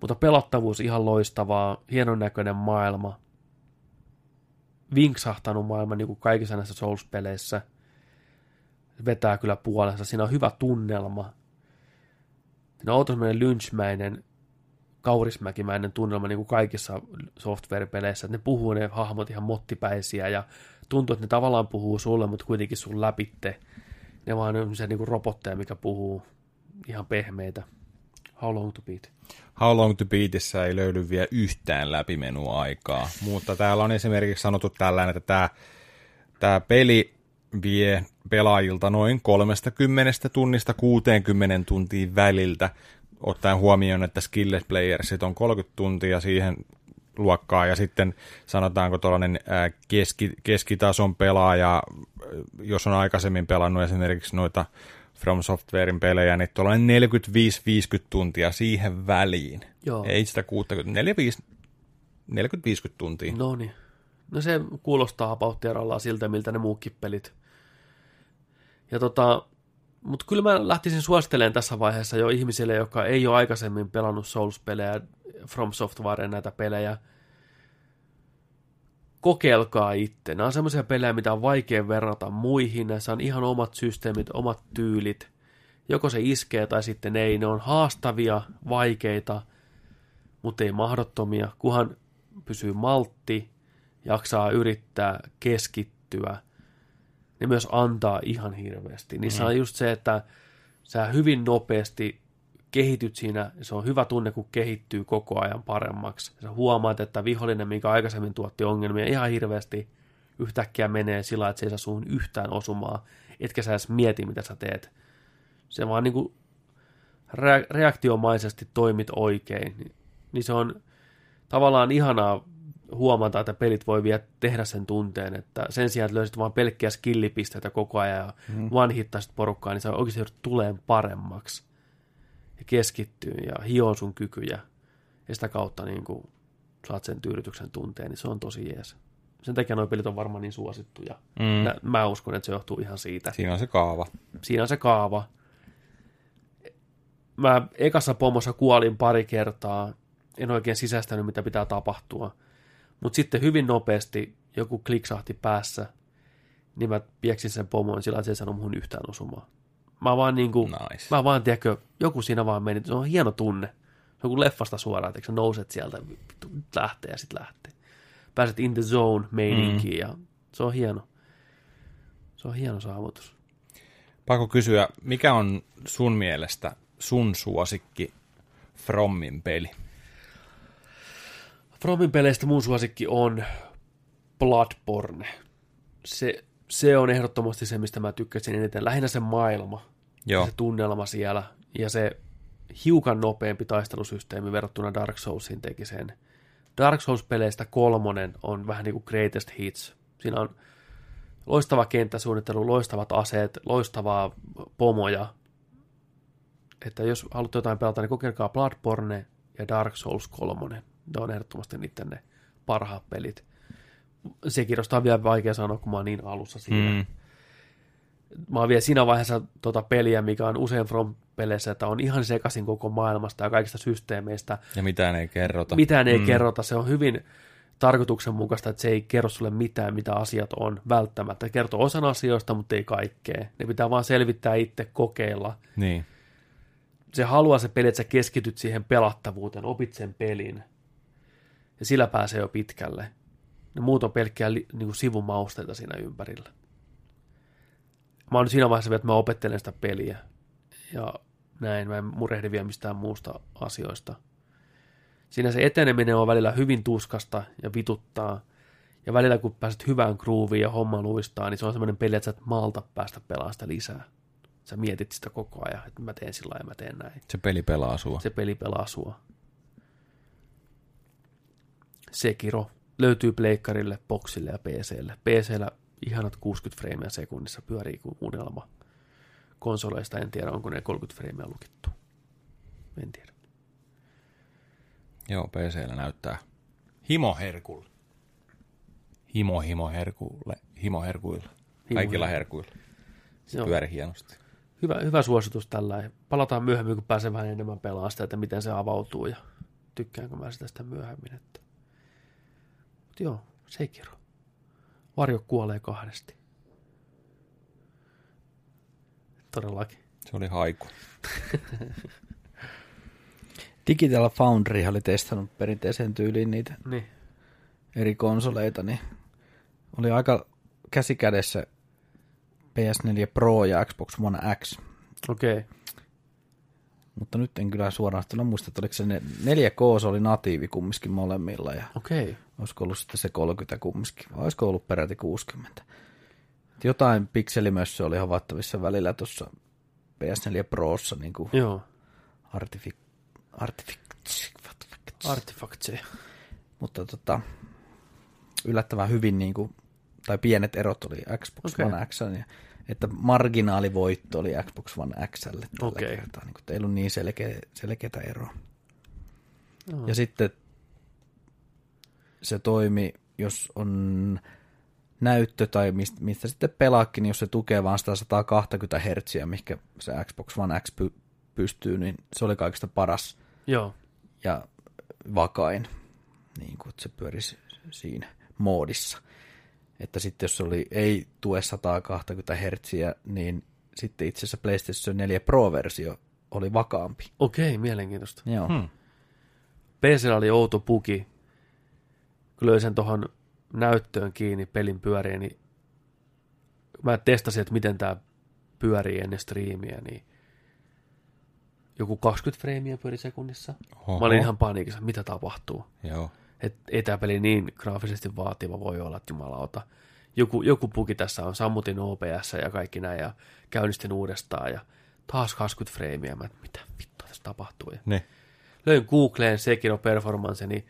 Mutta pelattavuus ihan loistavaa, hienon näköinen maailma, vinksahtanut maailma niin kuin kaikissa näissä Souls-peleissä. Vetää kyllä puolensa. Siinä on hyvä tunnelma. Siinä on semmoinen lynchmäinen, kaurismäkimäinen tunnelma niin kuin kaikissa software-peleissä. Ne puhuu ne hahmot ihan mottipäisiä ja tuntuu, että ne tavallaan puhuu sulle, mutta kuitenkin sun läpitte. Ne vaan on se niin kuin robotteja, mikä puhuu ihan pehmeitä. How long to beat? How Long to Beatissä ei löydy vielä yhtään läpimenuaikaa, mutta täällä on esimerkiksi sanottu tällainen, että tämä, tämä peli vie pelaajilta noin 30 tunnista 60 tuntia väliltä, ottaen huomioon, että Skillet Playersit on 30 tuntia siihen luokkaa, ja sitten sanotaanko tuollainen keski, keskitason pelaaja, jos on aikaisemmin pelannut esimerkiksi noita From Softwarein pelejä, niin tuollainen 45-50 tuntia siihen väliin. Joo. Ei sitä 60, 40-50 tuntia. No niin. No se kuulostaa pauttiarallaan siltä, miltä ne muukin pelit. Ja tota, mutta kyllä mä lähtisin suosittelemaan tässä vaiheessa jo ihmisille, jotka ei ole aikaisemmin pelannut Souls-pelejä, From Software näitä pelejä. Kokeilkaa itse. Nämä on semmoisia pelejä, mitä on vaikea verrata muihin. Näissä on ihan omat systeemit, omat tyylit. Joko se iskee tai sitten ei. Ne on haastavia, vaikeita, mutta ei mahdottomia, kunhan pysyy maltti, jaksaa yrittää keskittyä. Ne myös antaa ihan hirveästi. Niissä Mhm. on just se, että sä hyvin nopeasti kehityt siinä, se on hyvä tunne, kun kehittyy koko ajan paremmaksi. Sä huomaat, että vihollinen, mikä aikaisemmin tuotti ongelmia ihan hirveästi, yhtäkkiä menee sillä että se ei saa suun yhtään osumaa, etkä sä edes mieti, mitä sä teet. Se vaan niin kuin rea- reaktiomaisesti toimit oikein, niin, niin se on tavallaan ihanaa huomata, että pelit voi vielä tehdä sen tunteen, että sen sijaan, että löysit vain pelkkiä skillipisteitä koko ajan ja mm. one-hittaisit porukkaa, niin sä oikeasti joudut tuleen paremmaksi ja keskittyy ja hioo sun kykyjä ja sitä kautta niin kuin saat sen tyydytyksen tunteen, niin se on tosi jees. Sen takia nuo pelit on varmaan niin suosittuja. Mm. Mä, mä uskon, että se johtuu ihan siitä. Siinä on se kaava. Siinä on se kaava. Mä ekassa pomossa kuolin pari kertaa. En oikein sisäistänyt, mitä pitää tapahtua. Mutta sitten hyvin nopeasti joku kliksahti päässä, niin mä pieksin sen pomon sillä, se ei sano muhun yhtään osumaa. Mä vaan niinku, Nice. mä vaan, tiedätkö, joku siinä vaan meni. Se on hieno tunne. Se on kuin leffasta suoraan, että sä nouset sieltä, vittu, lähtee ja sitten lähtee. Pääset in the zone meininkiin mm. ja se on hieno. Se on hieno saavutus. Pakko kysyä, mikä on sun mielestä sun suosikki Frommin peli? Fromin peleistä mun suosikki on Bloodborne. Se, se on ehdottomasti se, mistä mä tykkäsin eniten. Lähinnä se maailma, Joo. se tunnelma siellä ja se hiukan nopeampi taistelusysteemi verrattuna Dark Soulsiin teki sen. Dark Souls-peleistä kolmonen on vähän niin kuin greatest hits. Siinä on loistava kenttäsuunnittelu, loistavat aseet, loistavaa pomoja. Että jos haluatte jotain pelata, niin kokeilkaa Bloodborne ja Dark Souls 3. Ne on ehdottomasti niiden ne parhaat pelit. Sekirjosta on vielä vaikea sanoa, kun mä oon niin alussa siinä. Mm. Mä oon vielä siinä vaiheessa tota peliä, mikä on usein From peleissä, että on ihan sekaisin koko maailmasta ja kaikista systeemeistä. Ja mitään ei kerrota. Mitään ei mm. kerrota. Se on hyvin tarkoituksenmukaista, että se ei kerro sulle mitään, mitä asiat on välttämättä. Se kertoo osan asioista, mutta ei kaikkea. Ne pitää vaan selvittää itse, kokeilla. Niin. Se haluaa se peli, että sä keskityt siihen pelattavuuteen, opit sen pelin. Ja sillä pääsee jo pitkälle. Ne muut on pelkkiä li, niin kuin sivumausteita siinä ympärillä. Mä oon siinä vaiheessa vielä, että mä opettelen sitä peliä. Ja näin, mä en murehdi vielä mistään muusta asioista. Siinä se eteneminen on välillä hyvin tuskasta ja vituttaa. Ja välillä kun pääset hyvään grooviin ja homma luistaa, niin se on semmoinen peli, että sä et malta päästä pelaamaan sitä lisää. Sä mietit sitä koko ajan, että mä teen sillä ja mä teen näin. Se peli pelaa sua. Se peli pelaa sua. Sekiro löytyy pleikkarille, boxille ja PClle. PCllä ihanat 60 freimiä sekunnissa pyörii kuin unelma. Konsoleista en tiedä, onko ne 30 freimiä lukittu. En tiedä. Joo, PCllä näyttää himo herkulle. Himo, himo herkulle. Himo herkuilla. Kaikilla herkuilla. Se Joo. pyöri hienosti. Hyvä, hyvä suositus tällä. Palataan myöhemmin, kun pääsen vähän enemmän pelaamaan sitä, että miten se avautuu ja tykkäänkö mä sitä sitten myöhemmin. Että. Mut joo, Sekiro. Varjo kuolee kahdesti. Todellakin. Se oli haiku. Digital Foundry oli testannut perinteiseen tyyliin niitä Niin. eri konsoleita, niin oli aika käsikädessä PS4 Pro ja Xbox One X. Okei. Okay. Mutta nyt en kyllä suoraan sitten muista, että oliko se ne 4K, se oli natiivi kumminkin molemmilla ja Okei. Okay. Olisiko ollut sitten se 30 kumminkin, vai olisiko ollut peräti 60. Et Jotain pikselimössöä oli havaittavissa välillä tuossa PS4 Prossa, niin kuin Joo. artific, artific, Artifactseja. mutta tota, yllättävän hyvin, niin kuin, tai pienet erot oli Xbox okay. One X, että marginaalivoitto oli Xbox One Xlle tällä Okei. kertaa, niin kuin, ei ollut niin selkeä, selkeätä eroa. Ja sitten se toimi, jos on näyttö tai mistä, mistä sitten pelaakin, niin jos se tukee vaan sitä 120 Hz, mikä se Xbox One X py, pystyy, niin se oli kaikista paras Joo. ja vakain, niin kuin, että se pyörisi siinä moodissa. Että sitten jos se oli, ei tue 120 Hz, niin sitten itse asiassa PlayStation 4 Pro-versio oli vakaampi. Okei, mielenkiintoista. Joo. Hmm. PCllä oli outo puki. Kun löin sen tuohon näyttöön kiinni pelin pyöriin, niin mä testasin, että miten tämä pyörii ennen striimiä, niin joku 20 freimiä pyöri sekunnissa. Oho. Mä olin ihan paniikissa, mitä tapahtuu. Joo. Et ei tämä peli niin graafisesti vaativa voi olla, että jumalauta. Joku, joku puki tässä on, sammutin OBS ja kaikki näin ja käynnistin uudestaan ja taas 20 freimiä. Mä, et, mitä vittua tässä tapahtuu? Ja Ne. löin Googleen Sekiro Performance, niin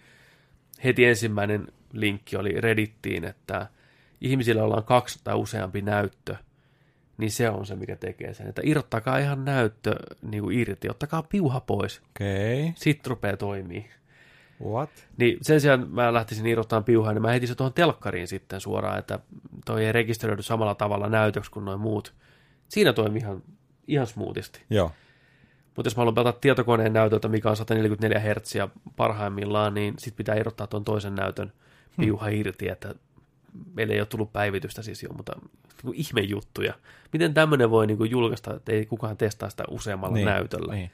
heti ensimmäinen linkki oli Reddittiin, että ihmisillä ollaan kaksi tai useampi näyttö, niin se on se, mikä tekee sen. Että irrottakaa ihan näyttö niin kuin irti, ottakaa piuha pois, Okei. Okay. sitten rupeaa toimii. What? Niin sen sijaan mä lähtisin irrottamaan piuhaa, niin mä heitin se tuohon telkkariin sitten suoraan, että toi ei rekisteröidy samalla tavalla näytöksi kuin noin muut. Siinä toimii ihan, ihan smoothisti. Joo. Mutta jos mä haluan pelata tietokoneen näytöltä, mikä on 144 Hz parhaimmillaan, niin sit pitää irrottaa tuon toisen näytön piuha irti, että meillä ei ole tullut päivitystä siis jo, mutta niin ihme juttuja. Miten tämmöinen voi niin kuin julkaista, että ei kukaan testaa sitä useammalla Niin. näytöllä. Niin.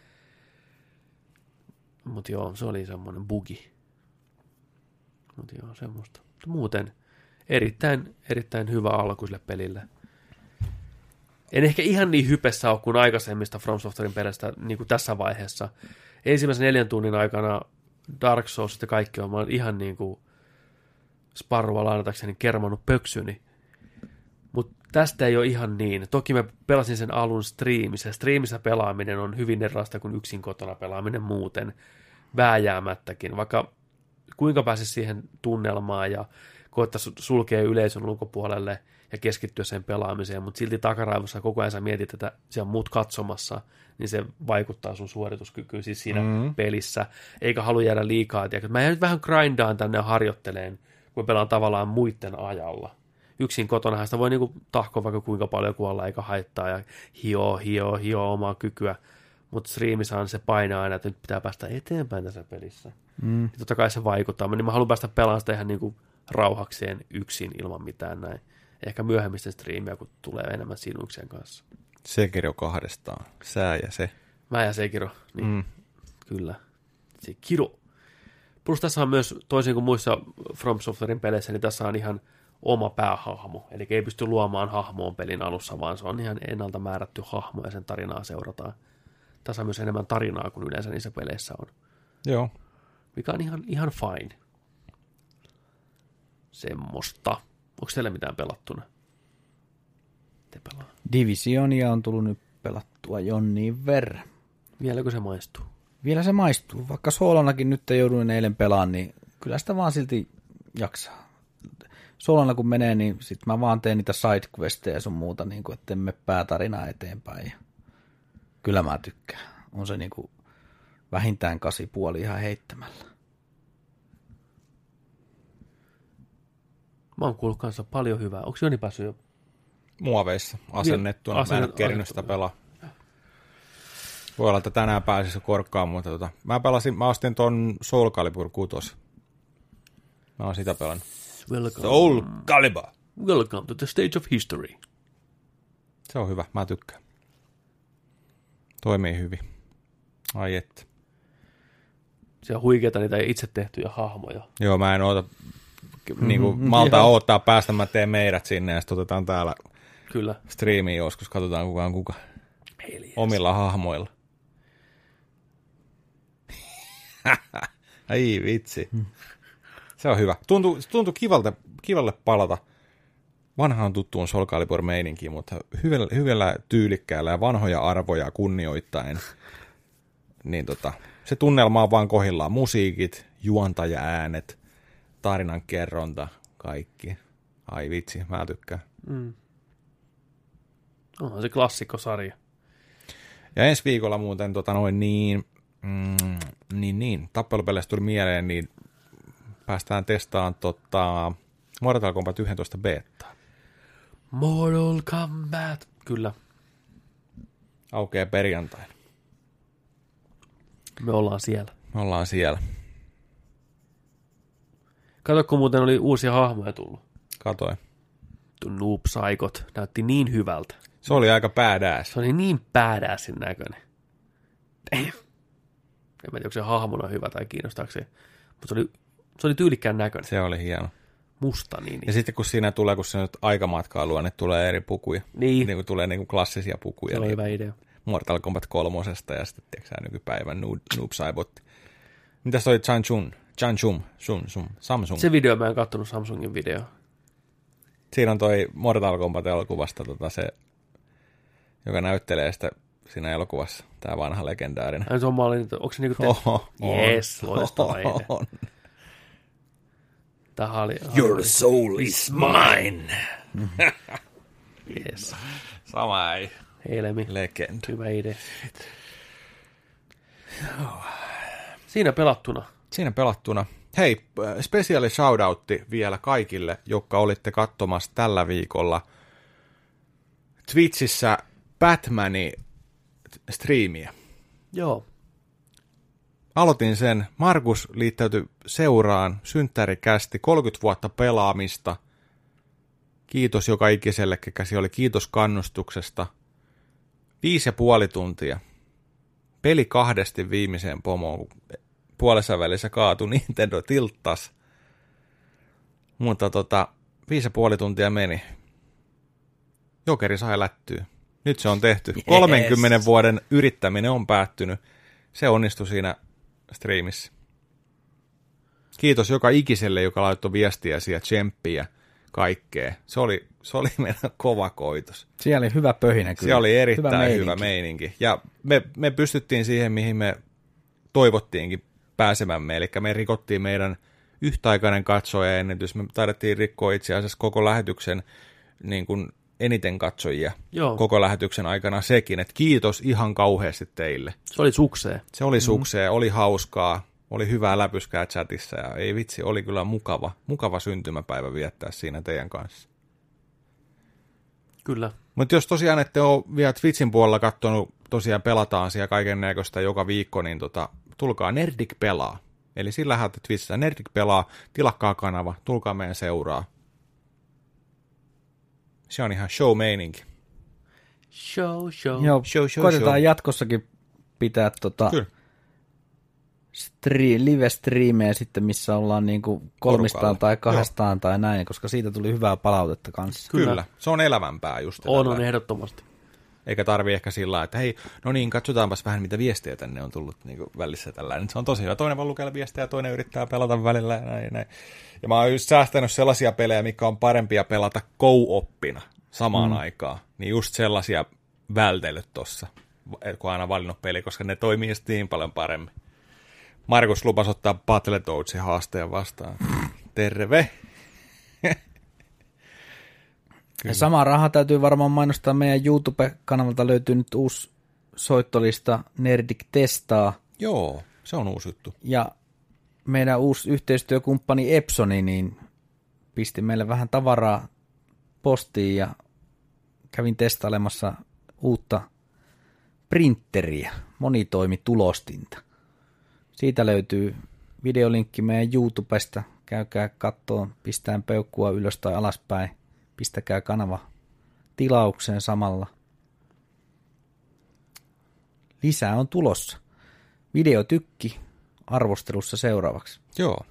Mutta joo, se oli semmoinen bugi. Mutta joo, semmoista. Mut muuten erittäin, erittäin hyvä alku sille pelille. En ehkä ihan niin hypessä ole kuin aikaisemmista From Softwarein pelistä niin kuin tässä vaiheessa. Ensimmäisen neljän tunnin aikana Dark Souls ja kaikki on, mä oon ihan niin kuin sparrua lainatakseni kermannut pöksyni. Mutta tästä ei ole ihan niin. Toki mä pelasin sen alun striimissä. Striimissä pelaaminen on hyvin erilaista kuin yksin kotona pelaaminen muuten vääjäämättäkin. Vaikka kuinka pääsisi siihen tunnelmaan ja koettaisi sulkea yleisön ulkopuolelle ja keskittyä sen pelaamiseen, mutta silti takaraivossa koko ajan sä mietit, että se on muut katsomassa, niin se vaikuttaa sun suorituskykyyn siis siinä mm. pelissä, eikä halua jäädä liikaa. Tiedä. Mä nyt vähän grindaan tänne ja harjoitteleen, kun mä pelaan tavallaan muiden ajalla. Yksin kotonahan sitä voi niinku tahkoa vaikka kuinka paljon kuolla eikä haittaa ja hio, hio, hio omaa kykyä. Mutta striimissä se painaa aina, että nyt pitää päästä eteenpäin tässä pelissä. Mm. Ja totta kai se vaikuttaa. Niin mä haluan päästä pelaamaan sitä ihan niinku rauhakseen yksin ilman mitään näin. Ehkä myöhemmin sen striimiä, kun tulee enemmän sinuksien kanssa. Sekiro kahdestaan. Sää ja se. Mä ja Sekiro, niin. Mm. kyllä. Sekiro. Plus tässä on myös, toisin kuin muissa From Softwarein peleissä, niin tässä on ihan oma päähahmo. Eli ei pysty luomaan hahmoon pelin alussa, vaan se on ihan ennalta määrätty hahmo ja sen tarinaa seurataan. Tässä on myös enemmän tarinaa kuin yleensä niissä peleissä on. Joo. Mikä on ihan, ihan fine. Semmosta. Onko teillä mitään pelattuna? Te pelaa. Divisionia on tullut nyt pelattua. jonnin verran. Vieläkö se maistuu? Vielä se maistuu, vaikka soolonakin nyt jouduin eilen pelaan, niin kyllä sitä vaan silti jaksaa. Solana kun menee, niin sit mä vaan teen niitä sidequesteja ja sun muuta, niin kuin, etten me päätarinaa eteenpäin. Ja kyllä mä tykkään. On se niin kuin vähintään kasi puoli ihan heittämällä. Mä oon kuullut kanssa paljon hyvää. Onko Joni päässyt jo? Muoveissa asennettuna. Mä en Asennet- ole kerinyt sitä pelaa. Voi olla, että tänään pääsisi korkkaan, mutta tota, mä pelasin, mä ostin ton Soul Calibur 6. Mä oon sitä pelannut. Welcome. Soul Calibur! Welcome to the stage of history. Se on hyvä, mä tykkään. Toimii hyvin. Ai että. Se on huikeeta niitä itse tehtyjä hahmoja. Joo, mä en oota, niin kuin, malta Joo. odottaa päästä, mä teen meidät sinne ja sitten otetaan täällä Kyllä. striimiin joskus, katsotaan kuka on kuka. Heli. Omilla hahmoilla. Ai vitsi. Se on hyvä. Tuntuu, tuntuu kivalta, kivalle palata vanhaan tuttuun Soul Calibur meininkiin, mutta hyvällä, hyvällä tyylikkäällä ja vanhoja arvoja kunnioittaen. Niin tota, se tunnelma on vaan kohillaan. Musiikit, juontaja-äänet, tarinan kerronta, kaikki. Ai vitsi, mä tykkään. Onhan se klassikkosarja. Ja ensi viikolla muuten tota noin niin, mm, niin, niin tappelupeleistä tuli mieleen, niin päästään testaamaan tota Mortal Kombat 11 beta. Mortal Kombat. Kyllä. Aukeaa perjantaina. Me ollaan siellä. Me ollaan siellä. Kato, kun muuten oli uusia hahmoja tullut. Katoin. Noob Psychot näytti niin hyvältä. Se oli aika badass. Se oli niin badasin näköinen. Damn. En tiedä, onko se hahmona hyvä tai kiinnostaako se. Mutta se oli, se oli tyylikkään näköinen. Se oli hieno. Musta niin. Ja niin. sitten kun siinä tulee, kun se nyt aikamatkaa luo, niin tulee eri pukuja. Niin. Niin kuin tulee niin kuin klassisia Se pukuja. oli Niin hyvä idea. Mortal Kombat kolmosesta ja sitten tiedätkö nykypäivän Noob, Noob Saibot. Mitäs toi Chan Chun? Chan Chum? Sun, sun, Samsung. Se video, mä en kattonut Samsungin video. Siinä on toi Mortal Kombat-elokuvasta tota se, joka näyttelee sitä siinä elokuvassa, tämä vanha legendaarinen. Ai se on maalin, onko se niinku te... Oho, on. Yes, loistava. On. Tähän oli... Your soul is mine. Yes. Sama ei. Helmi. Legend. Hyvä idea. Siinä pelattuna. Siinä pelattuna. Hei, spesiaali shoutoutti vielä kaikille, jotka olitte katsomassa tällä viikolla Twitchissä Batmanin striimiä. Joo. Aloitin sen. Markus liittäytyi seuraan. Synttärikästi. 30 vuotta pelaamista. Kiitos joka ikiselle, käsi oli. Kiitos kannustuksesta. Viisi ja puoli tuntia. Peli kahdesti viimeiseen pomoon. Puolessa välissä kaatui Nintendo tilttas. Mutta tota, viisi ja puoli tuntia meni. Jokeri sai lättyä. Nyt se on tehty. Yes. 30 vuoden yrittäminen on päättynyt. Se onnistui siinä striimissä. Kiitos joka ikiselle, joka laittoi viestiä ja tsemppiä kaikkea. Se oli, se oli meidän kova koitos. Siellä oli hyvä pöhinä kyllä. Se oli erittäin hyvä meininki. Hyvä meininki. Ja me, me pystyttiin siihen, mihin me toivottiinkin pääsemämme. Eli me rikottiin meidän yhtäaikainen katsojaennätys. Me taidettiin rikkoa itse asiassa koko lähetyksen niin kuin eniten katsojia Joo. koko lähetyksen aikana sekin. Että kiitos ihan kauheasti teille. Se oli sukseen. Se oli sukseen, oli hauskaa, oli hyvää läpyskää chatissa ja ei vitsi, oli kyllä mukava, mukava syntymäpäivä viettää siinä teidän kanssa. Kyllä. Mutta jos tosiaan ette ole vielä Twitchin puolella katsonut, tosiaan pelataan siellä kaiken näköistä joka viikko, niin tota, tulkaa Nerdik pelaa. Eli sillä lähdette Twitchissä Nerdik pelaa, tilakkaa kanava, tulkaa meidän seuraa. Se on ihan show-meininki. Show, show. Joo, Show, show, koitetaan show. jatkossakin pitää tota Kyllä. stri- live-striimejä sitten, missä ollaan niinku kolmistaan Porukalla. tai kahdestaan tai näin, koska siitä tuli hyvää palautetta kanssa. Kyllä. Kyllä. Se on elävämpää just. On, tällä. on ehdottomasti. Eikä tarvi ehkä sillä että hei, no niin, katsotaanpas vähän mitä viestejä tänne on tullut niin välissä tällä. Se on tosi hyvä. Toinen voi lukea viestejä ja toinen yrittää pelata välillä ja näin, ja näin. Ja mä oon just säästänyt sellaisia pelejä, mikä on parempia pelata co-oppina samaan mm. aikaan. Niin just sellaisia vältellyt tossa. kun aina valinnut peli, koska ne toimii sitten niin paljon paremmin. Markus lupasi ottaa Battletoadsin haasteen vastaan. Terve! Ja sama raha täytyy varmaan mainostaa meidän YouTube-kanavalta löytyy nyt uusi soittolista Nerdik testaa. Joo, se on uusi juttu. Ja meidän uusi yhteistyökumppani Epsoni, niin pisti meille vähän tavaraa postiin ja kävin testailemassa uutta printeriä, monitoimitulostinta. Siitä löytyy videolinkki meidän YouTubesta. Käykää kattoon, pistään peukkua ylös tai alaspäin. Pistäkää kanava tilaukseen samalla. Lisää on tulossa. Videotykki arvostelussa seuraavaksi. Joo.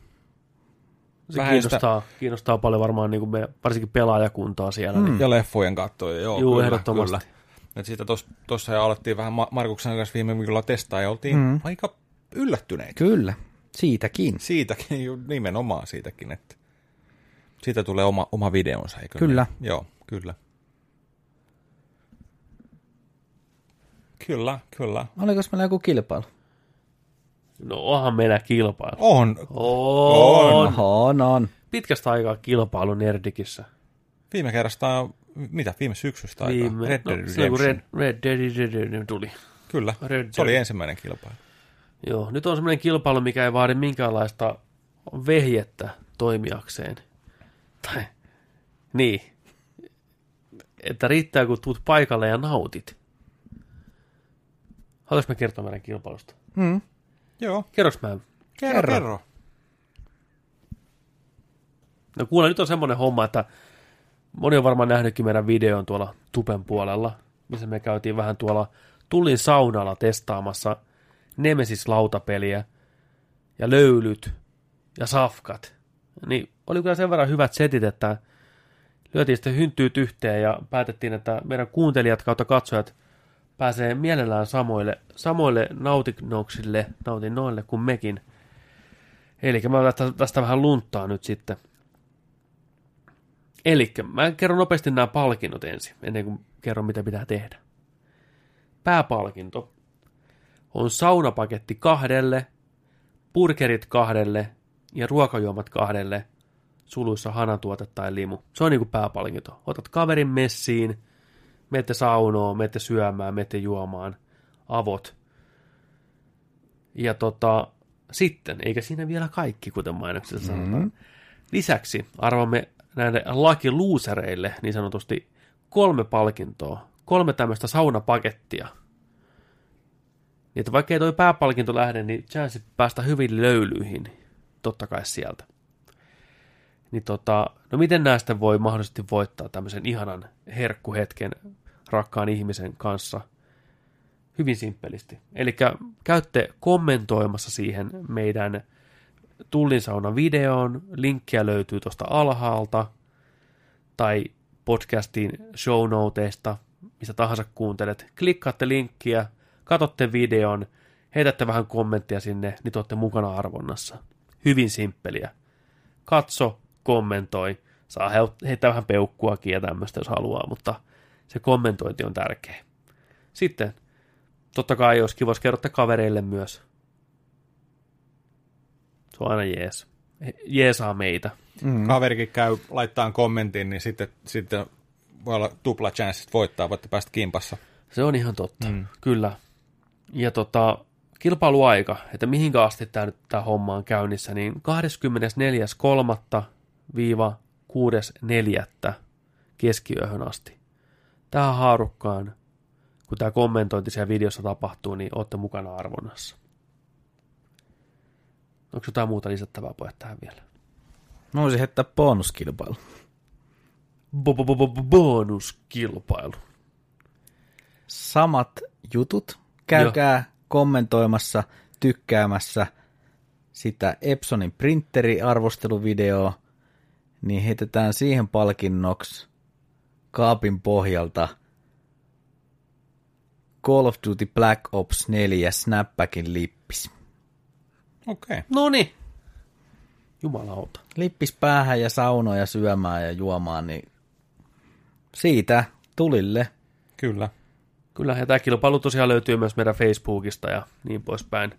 Se Vähän kiinnostaa, kiinnostaa paljon varmaan niin kuin me, varsinkin pelaajakuntaa siellä. Mm. Niin. Ja leffojen kattoja, joo. Juu, kyllä, ehdottomasti. Kyllä. Et siitä tuossa jo alettiin vähän Ma- Markuksen kanssa viime viikolla testaa ja oltiin mm. aika yllättyneitä. Kyllä, siitäkin. Siitäkin, nimenomaan siitäkin, että siitä tulee oma, oma videonsa, eikö Kyllä. Niin? Joo, kyllä. Kyllä, kyllä. Oliko meillä joku kilpailu? No onhan meillä kilpailu. On. On. Oho, on. Pitkästä aikaa kilpailu Nerdikissä. Viime kerrasta, mitä, viime syksystä aikaa? Viime, Red Dead no, kun Redemption. Red, Red Dead Redemption tuli. Kyllä, Red se oli ensimmäinen kilpailu. Joo, nyt on semmoinen kilpailu, mikä ei vaadi minkäänlaista vehjettä toimijakseen. Tai, niin. Että riittää, kun tuut paikalle ja nautit. Haluaisinko mä kertoa meidän kilpailusta? Mm. Joo, Kerroks mä? kerro, Kerro. kerro. No kuule, nyt on semmoinen homma, että moni on varmaan nähnytkin meidän videon tuolla Tupen puolella, missä me käytiin vähän tuolla Tullin saunalla testaamassa Nemesis-lautapeliä ja löylyt ja safkat. Niin oli kyllä sen verran hyvät setit, että lyötiin sitten hynttyyt yhteen ja päätettiin, että meidän kuuntelijat kautta katsojat pääsee mielellään samoille, samoille nautinnoksille, nautinnoille kuin mekin. Eli mä tästä, tästä vähän lunttaa nyt sitten. Eli mä kerron nopeasti nämä palkinnot ensin, ennen kuin kerron mitä pitää tehdä. Pääpalkinto on saunapaketti kahdelle, burgerit kahdelle ja ruokajuomat kahdelle, suluissa hanatuote tai limu. Se on niinku pääpalkinto. Otat kaverin messiin, menette saunoon, menette syömään, menette juomaan, avot. Ja tota, sitten, eikä siinä vielä kaikki, kuten mainoksessa sanotaan. Lisäksi arvomme näille lakiluusereille niin sanotusti kolme palkintoa, kolme tämmöistä saunapakettia. Niin että vaikka ei toi pääpalkinto lähde, niin chanssi päästä hyvin löylyihin, totta kai sieltä. Niin tota, no miten näistä voi mahdollisesti voittaa tämmöisen ihanan herkkuhetken rakkaan ihmisen kanssa? Hyvin simppelisti. Eli käytte kommentoimassa siihen meidän Tullin saunan videoon, linkkiä löytyy tuosta alhaalta, tai podcastin show noteista, mistä tahansa kuuntelet. Klikkaatte linkkiä, katsotte videon, heitätte vähän kommenttia sinne, niin te olette mukana arvonnassa. Hyvin simppeliä. Katso, kommentoi, saa he- heittää vähän peukkuakin ja tämmöistä, jos haluaa, mutta se kommentointi on tärkeä. Sitten, totta kai jos kiva, jos kerrotte kavereille myös. Se on aina jees. Jeesaa meitä. Mm. Kaverikin käy laittaa kommentin, niin sitten, sitten voi olla tupla chanssit voittaa, voitte päästä kimpassa. Se on ihan totta, mm. kyllä. Ja tota, kilpailuaika, että mihinkä asti tämä nyt tämä homma on käynnissä, niin 24.3.-6.4. keskiyöhön asti. Tähän haarukkaan, kun tämä kommentointi siellä videossa tapahtuu, niin olette mukana arvonnassa. Onko jotain muuta lisättävää pojat tähän vielä? Mä voisin heittää bonuskilpailu. Bo- bo- bo- bo- Bonuskilpailu. Samat jutut. Käykää Joo. Kommentoimassa, tykkäämässä sitä Epsonin printeri-arvosteluvideoa, niin heitetään siihen palkinnoksi kaapin pohjalta Call of Duty Black Ops 4 Snapbackin lippis. Okei. Okay. No niin. Jumalauta. Lippis päähän ja saunoja syömään ja juomaan, niin siitä tulille. Kyllä. Kyllä, ja tämä kilpailu tosiaan löytyy myös meidän Facebookista ja niin poispäin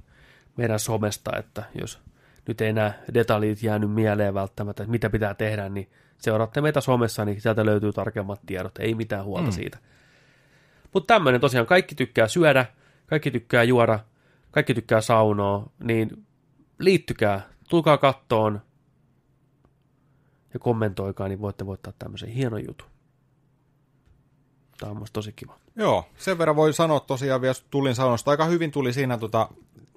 meidän somesta, että jos nyt ei enää detaljit jäänyt mieleen välttämättä, että mitä pitää tehdä, niin seuraatte meitä somessa, niin sieltä löytyy tarkemmat tiedot, ei mitään huolta mm. siitä. Mutta tämmöinen tosiaan, kaikki tykkää syödä, kaikki tykkää juoda, kaikki tykkää saunoa, niin liittykää, tulkaa kattoon ja kommentoikaa, niin voitte voittaa tämmöisen hienon jutun. Tämä on musta tosi kiva. Joo, sen verran voi sanoa tosiaan vielä tulin saunosta. Aika hyvin tuli siinä tota,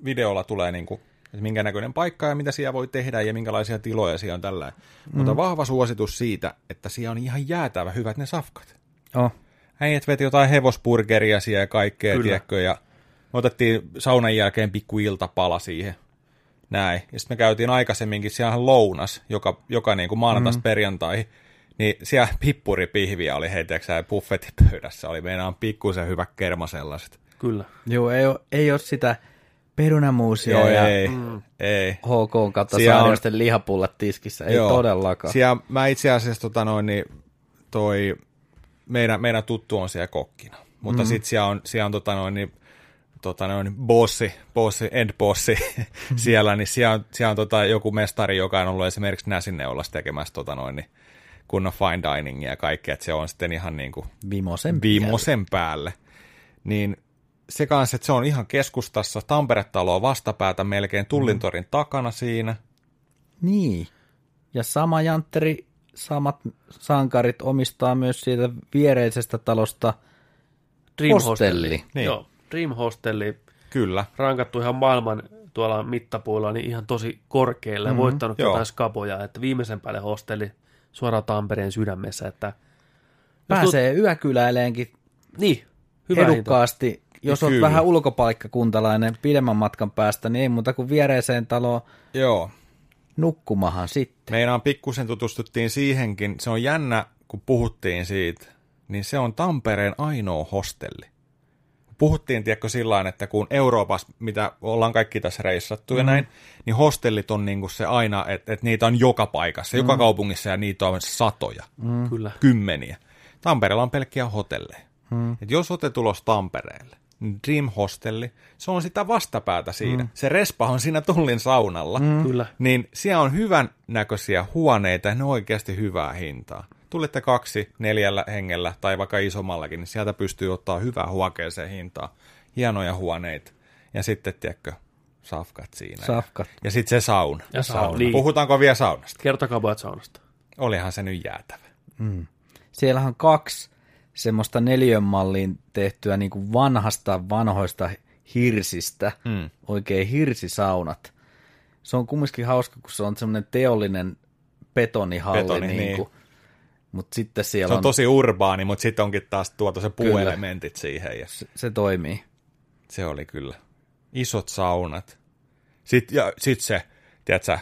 videolla tulee niinku, että minkä näköinen paikka ja mitä siellä voi tehdä ja minkälaisia tiloja siellä on tällä. Mm. Mutta vahva suositus siitä, että siellä on ihan jäätävä hyvät ne safkat. Oh. Äijät veti jotain hevosburgeria siellä ja kaikkea, Kyllä. tiedätkö, ja me otettiin saunan jälkeen pikku iltapala siihen. Näin. Ja sitten me käytiin aikaisemminkin siellä lounas, joka, joka niin kuin maanantaista mm. perjantaihin. Niin siellä pippuripihviä oli heiteksään buffetipöydässä. Oli meinaan pikkusen hyvä kerma sellaiset. Kyllä. Joo, ei ole, ei ole sitä perunamuusia Joo, ja ei, mm. ei. HK kautta on- saarioisten lihapullat tiskissä. Ei Joo. todellakaan. Siellä, mä itse asiassa tota noin, niin toi, meidän, meidän tuttu on siellä kokkina. Mutta mm. sitten siellä on, siellä on tota noin, niin, tota noin, bossi, bossi, end bossi siellä, niin siellä on, siellä on tota joku mestari, joka on ollut esimerkiksi Näsinneulassa tekemässä tota noin, niin kunnon fine diningia ja kaikkea, että se on sitten ihan niin kuin Vimosen viimosen päälle. Niin se kanssa, että se on ihan keskustassa, Tampere-taloa vastapäätä melkein Tullintorin takana siinä. Niin. Ja sama Jantteri, samat sankarit omistaa myös siitä viereisestä talosta Dream hostelli. Hostelli. Niin. Joo, Dream Hostelli, Kyllä. rankattu ihan maailman tuolla mittapuilla niin ihan tosi korkealle mm-hmm. ja voittanut Joo. jotain skapoja, että viimeisen päälle hostelli suoraan Tampereen sydämessä, että Pääsee yökyläileenkin niin, hyvä hinta. edukkaasti. Jos olet Kyllä. vähän ulkopaikkakuntalainen pidemmän matkan päästä, niin ei muuta kuin viereiseen taloon Joo. nukkumahan sitten. Meinaan pikkusen tutustuttiin siihenkin. Se on jännä, kun puhuttiin siitä, niin se on Tampereen ainoa hostelli. Puhuttiin, tiedätkö, sillä että kun Euroopassa, mitä ollaan kaikki tässä reissattu mm. ja näin, niin hostellit on niinku se aina, että, että niitä on joka paikassa, mm. joka kaupungissa ja niitä on satoja, mm. Kyllä. kymmeniä. Tampereella on pelkkiä hotelleja. Mm. Et jos olette tulos Tampereelle, niin Dream Hostelli, se on sitä vastapäätä siinä. Mm. Se respa on siinä tullin saunalla. Mm. Kyllä. Niin siellä on hyvän näköisiä huoneita ja ne on oikeasti hyvää hintaa. Tulitte kaksi neljällä hengellä tai vaikka isommallakin, niin sieltä pystyy ottaa hyvää huokeeseen hintaa. Hienoja huoneita. Ja sitten, tiedätkö, safkat siinä. Safkat. Ja sitten se sauna. Ja sauna. Niin. Puhutaanko vielä saunasta? Kertokaa pojat saunasta. Olihan se nyt jäätävä. Siellähän on kaksi semmoista neljön malliin tehtyä niin kuin vanhasta vanhoista hirsistä, mm. oikein hirsisaunat. Se on kumminkin hauska, kun se on semmoinen teollinen betonihalli, Betoni, niin niin. Mutta sitten siellä Se on on, tosi urbaani, mutta sitten onkin taas tuotu se puuelementit siihen. Ja se, se toimii. se oli kyllä. Isot saunat. Sitten, ja, sit se, tiedätkö,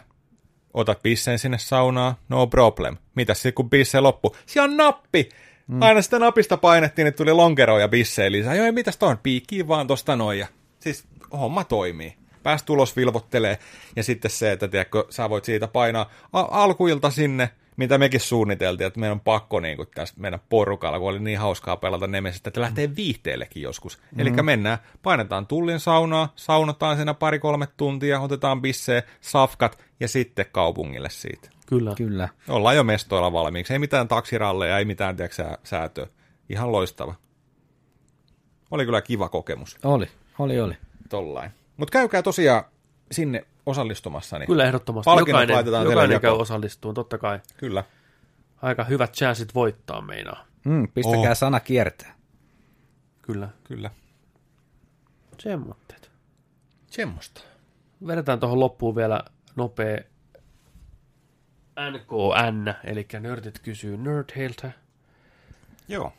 otat pisseen sinne saunaan, no problem. Mitäs sitten kun bisse loppu? Siellä on nappi! Mm. Aina sitä napista painettiin, että tuli lonkeroja ja bissejä lisää. Joo, ei mitäs toi on, piikkiin vaan tosta noin. Ja, siis homma toimii. Pääs tulos vilvottelee. Ja sitten se, että tiedätkö, sä voit siitä painaa alkuilta sinne, mitä mekin suunniteltiin, että meidän on pakko niin kuin tässä meidän porukalla, kun oli niin hauskaa pelata Nemesistä, että lähtee viihteellekin joskus. Mm. Eli mennään, painetaan tullin saunaa, saunotaan siinä pari-kolme tuntia, otetaan bissee, safkat ja sitten kaupungille siitä. Kyllä. Kyllä. Ollaan jo mestoilla valmiiksi. Ei mitään taksiralleja, ei mitään tiedätkö, sä, säätöä. Ihan loistava. Oli kyllä kiva kokemus. Oli, oli, oli. Tollain. Mutta käykää tosiaan sinne osallistumassa. Niin Kyllä ehdottomasti. Palkinnot Jokainen, laitetaan teille jokainen käy osallistuun, totta kai. Kyllä. Aika hyvät chanssit voittaa meinaa. Mm, pistäkää Oh. sana kiertää. Kyllä. Kyllä. Semmoitteet. Semmosta. Vedetään tuohon loppuun vielä nopea NKN, eli nörtit kysyy Nerdheiltä. Joo.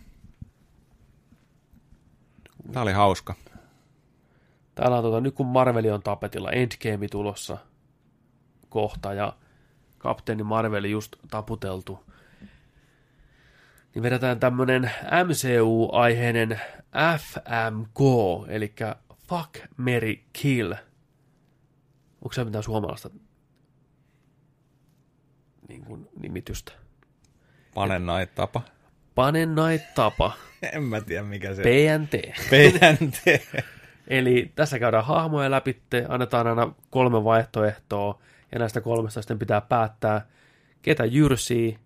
Tämä oli hauska. Täällä on tota, nyt kun Marveli on tapetilla, Endgame tulossa kohta ja kapteeni Marveli just taputeltu, niin vedetään tämmönen MCU-aiheinen FMK, eli Fuck, Mary Kill. Onko se mitään suomalaista niin kuin nimitystä? Pane tapa. Pane Night Tapa, En mä tiedä mikä se on. PNT. PNT. Eli tässä käydään hahmoja läpi, annetaan aina kolme vaihtoehtoa, ja näistä kolmesta sitten pitää päättää, ketä jyrsii,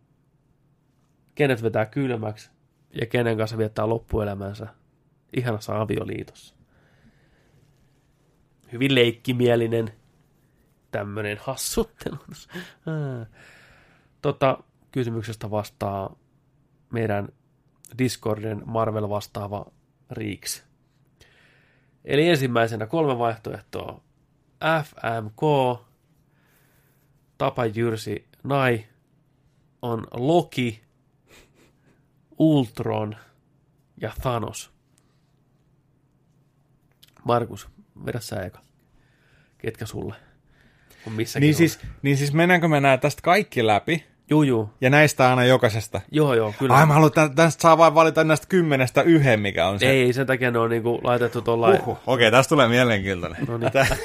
kenet vetää kylmäksi, ja kenen kanssa viettää loppuelämänsä ihanassa avioliitossa. Hyvin leikkimielinen tämmöinen hassuttelu. Tota, kysymyksestä vastaa meidän Discordin Marvel vastaava Riiks. Eli ensimmäisenä kolme vaihtoehtoa. FMK, Tapa Jyrsi Nai, on Loki, Ultron ja Thanos. Markus, vedä sä eka. Ketkä sulle on missäkin Niin on? siis, niin siis mennäänkö me nää tästä kaikki läpi? Juu, juu. Ja näistä aina jokaisesta? Joo, joo, kyllä. Ai mä haluan, tä- tästä saa vain valita näistä kymmenestä yhden, mikä on se. Ei, sen takia ne on niinku laitettu tuollain. Huhhuh. Okei, tästä tulee mielenkiintoinen. No niin. Tää-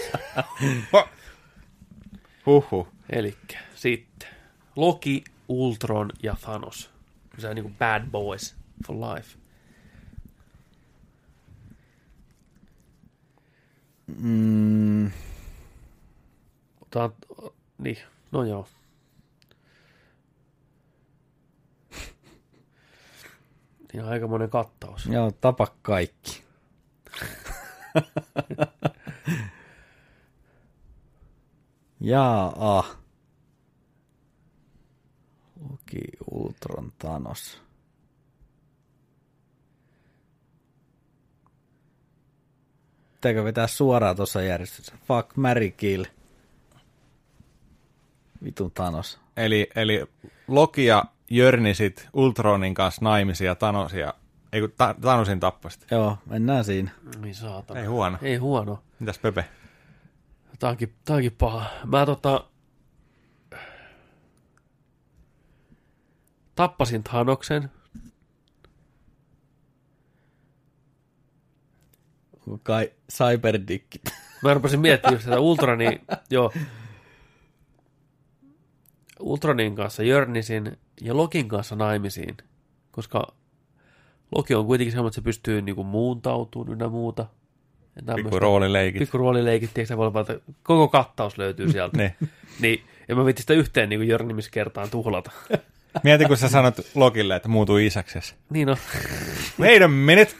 Huhhuh. Elikkä sitten Loki, Ultron ja Thanos. Se on niinku bad boys for life. Mm, Otan, niin, no joo. Siinä on aika monen kattaus. joo, tapa kaikki. Jaa. Loki, Ultron, Thanos. Pitääkö vetää suoraan tuossa järjestyksessä? Fuck, Mary Kill. Vitun Thanos. Eli, eli Loki ja Jörni sit Ultronin kanssa naimisia Thanosia, ei kun ta- Thanosin tappasit. Joo, mennään siinä. Niin saatana. Ei huono. Ei huono. Mitäs Pepe? Tää onkin, tää onkin paha. Mä tota... Tappasin Thanoksen. Kai Cyberdick. Mä rupesin miettimään just tätä Ultronin, joo. Ultronin kanssa jörnisin ja Lokin kanssa naimisiin, koska Loki on kuitenkin semmoinen, että se pystyy niinku muuntautumaan ynnä muuta. Pikku roolileikit. Pikku roolileikit, tiedätkö, voi olla, koko kattaus löytyy sieltä. Niin. niin, en mä viitti sitä yhteen niin jörnimiskertaan tuhlata. Mieti, kun sä sanot Lokille, että muutuu isäksesi. niin on. Wait a minute!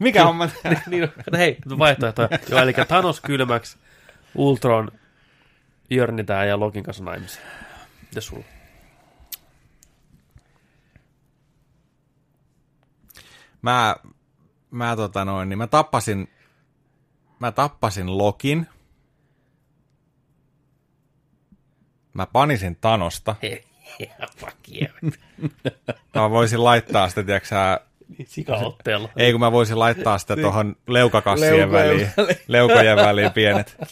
Mikä homma? niin on. Hei, vaihtoehtoja. Joo, eli Thanos kylmäksi, Ultron jörnitään ja Lokin kanssa naimisiin. Ja sulla? mä, mä, tota noin, niin mä tappasin, mä tappasin Lokin. Mä panisin Tanosta. Hei, fuck yeah. Mä voisin laittaa sitä, tiedätkö Sikaotteella. ei kun mä voisin laittaa sitä tuohon leukakassien Leukojen väliin, väliin. leukojen väliin pienet.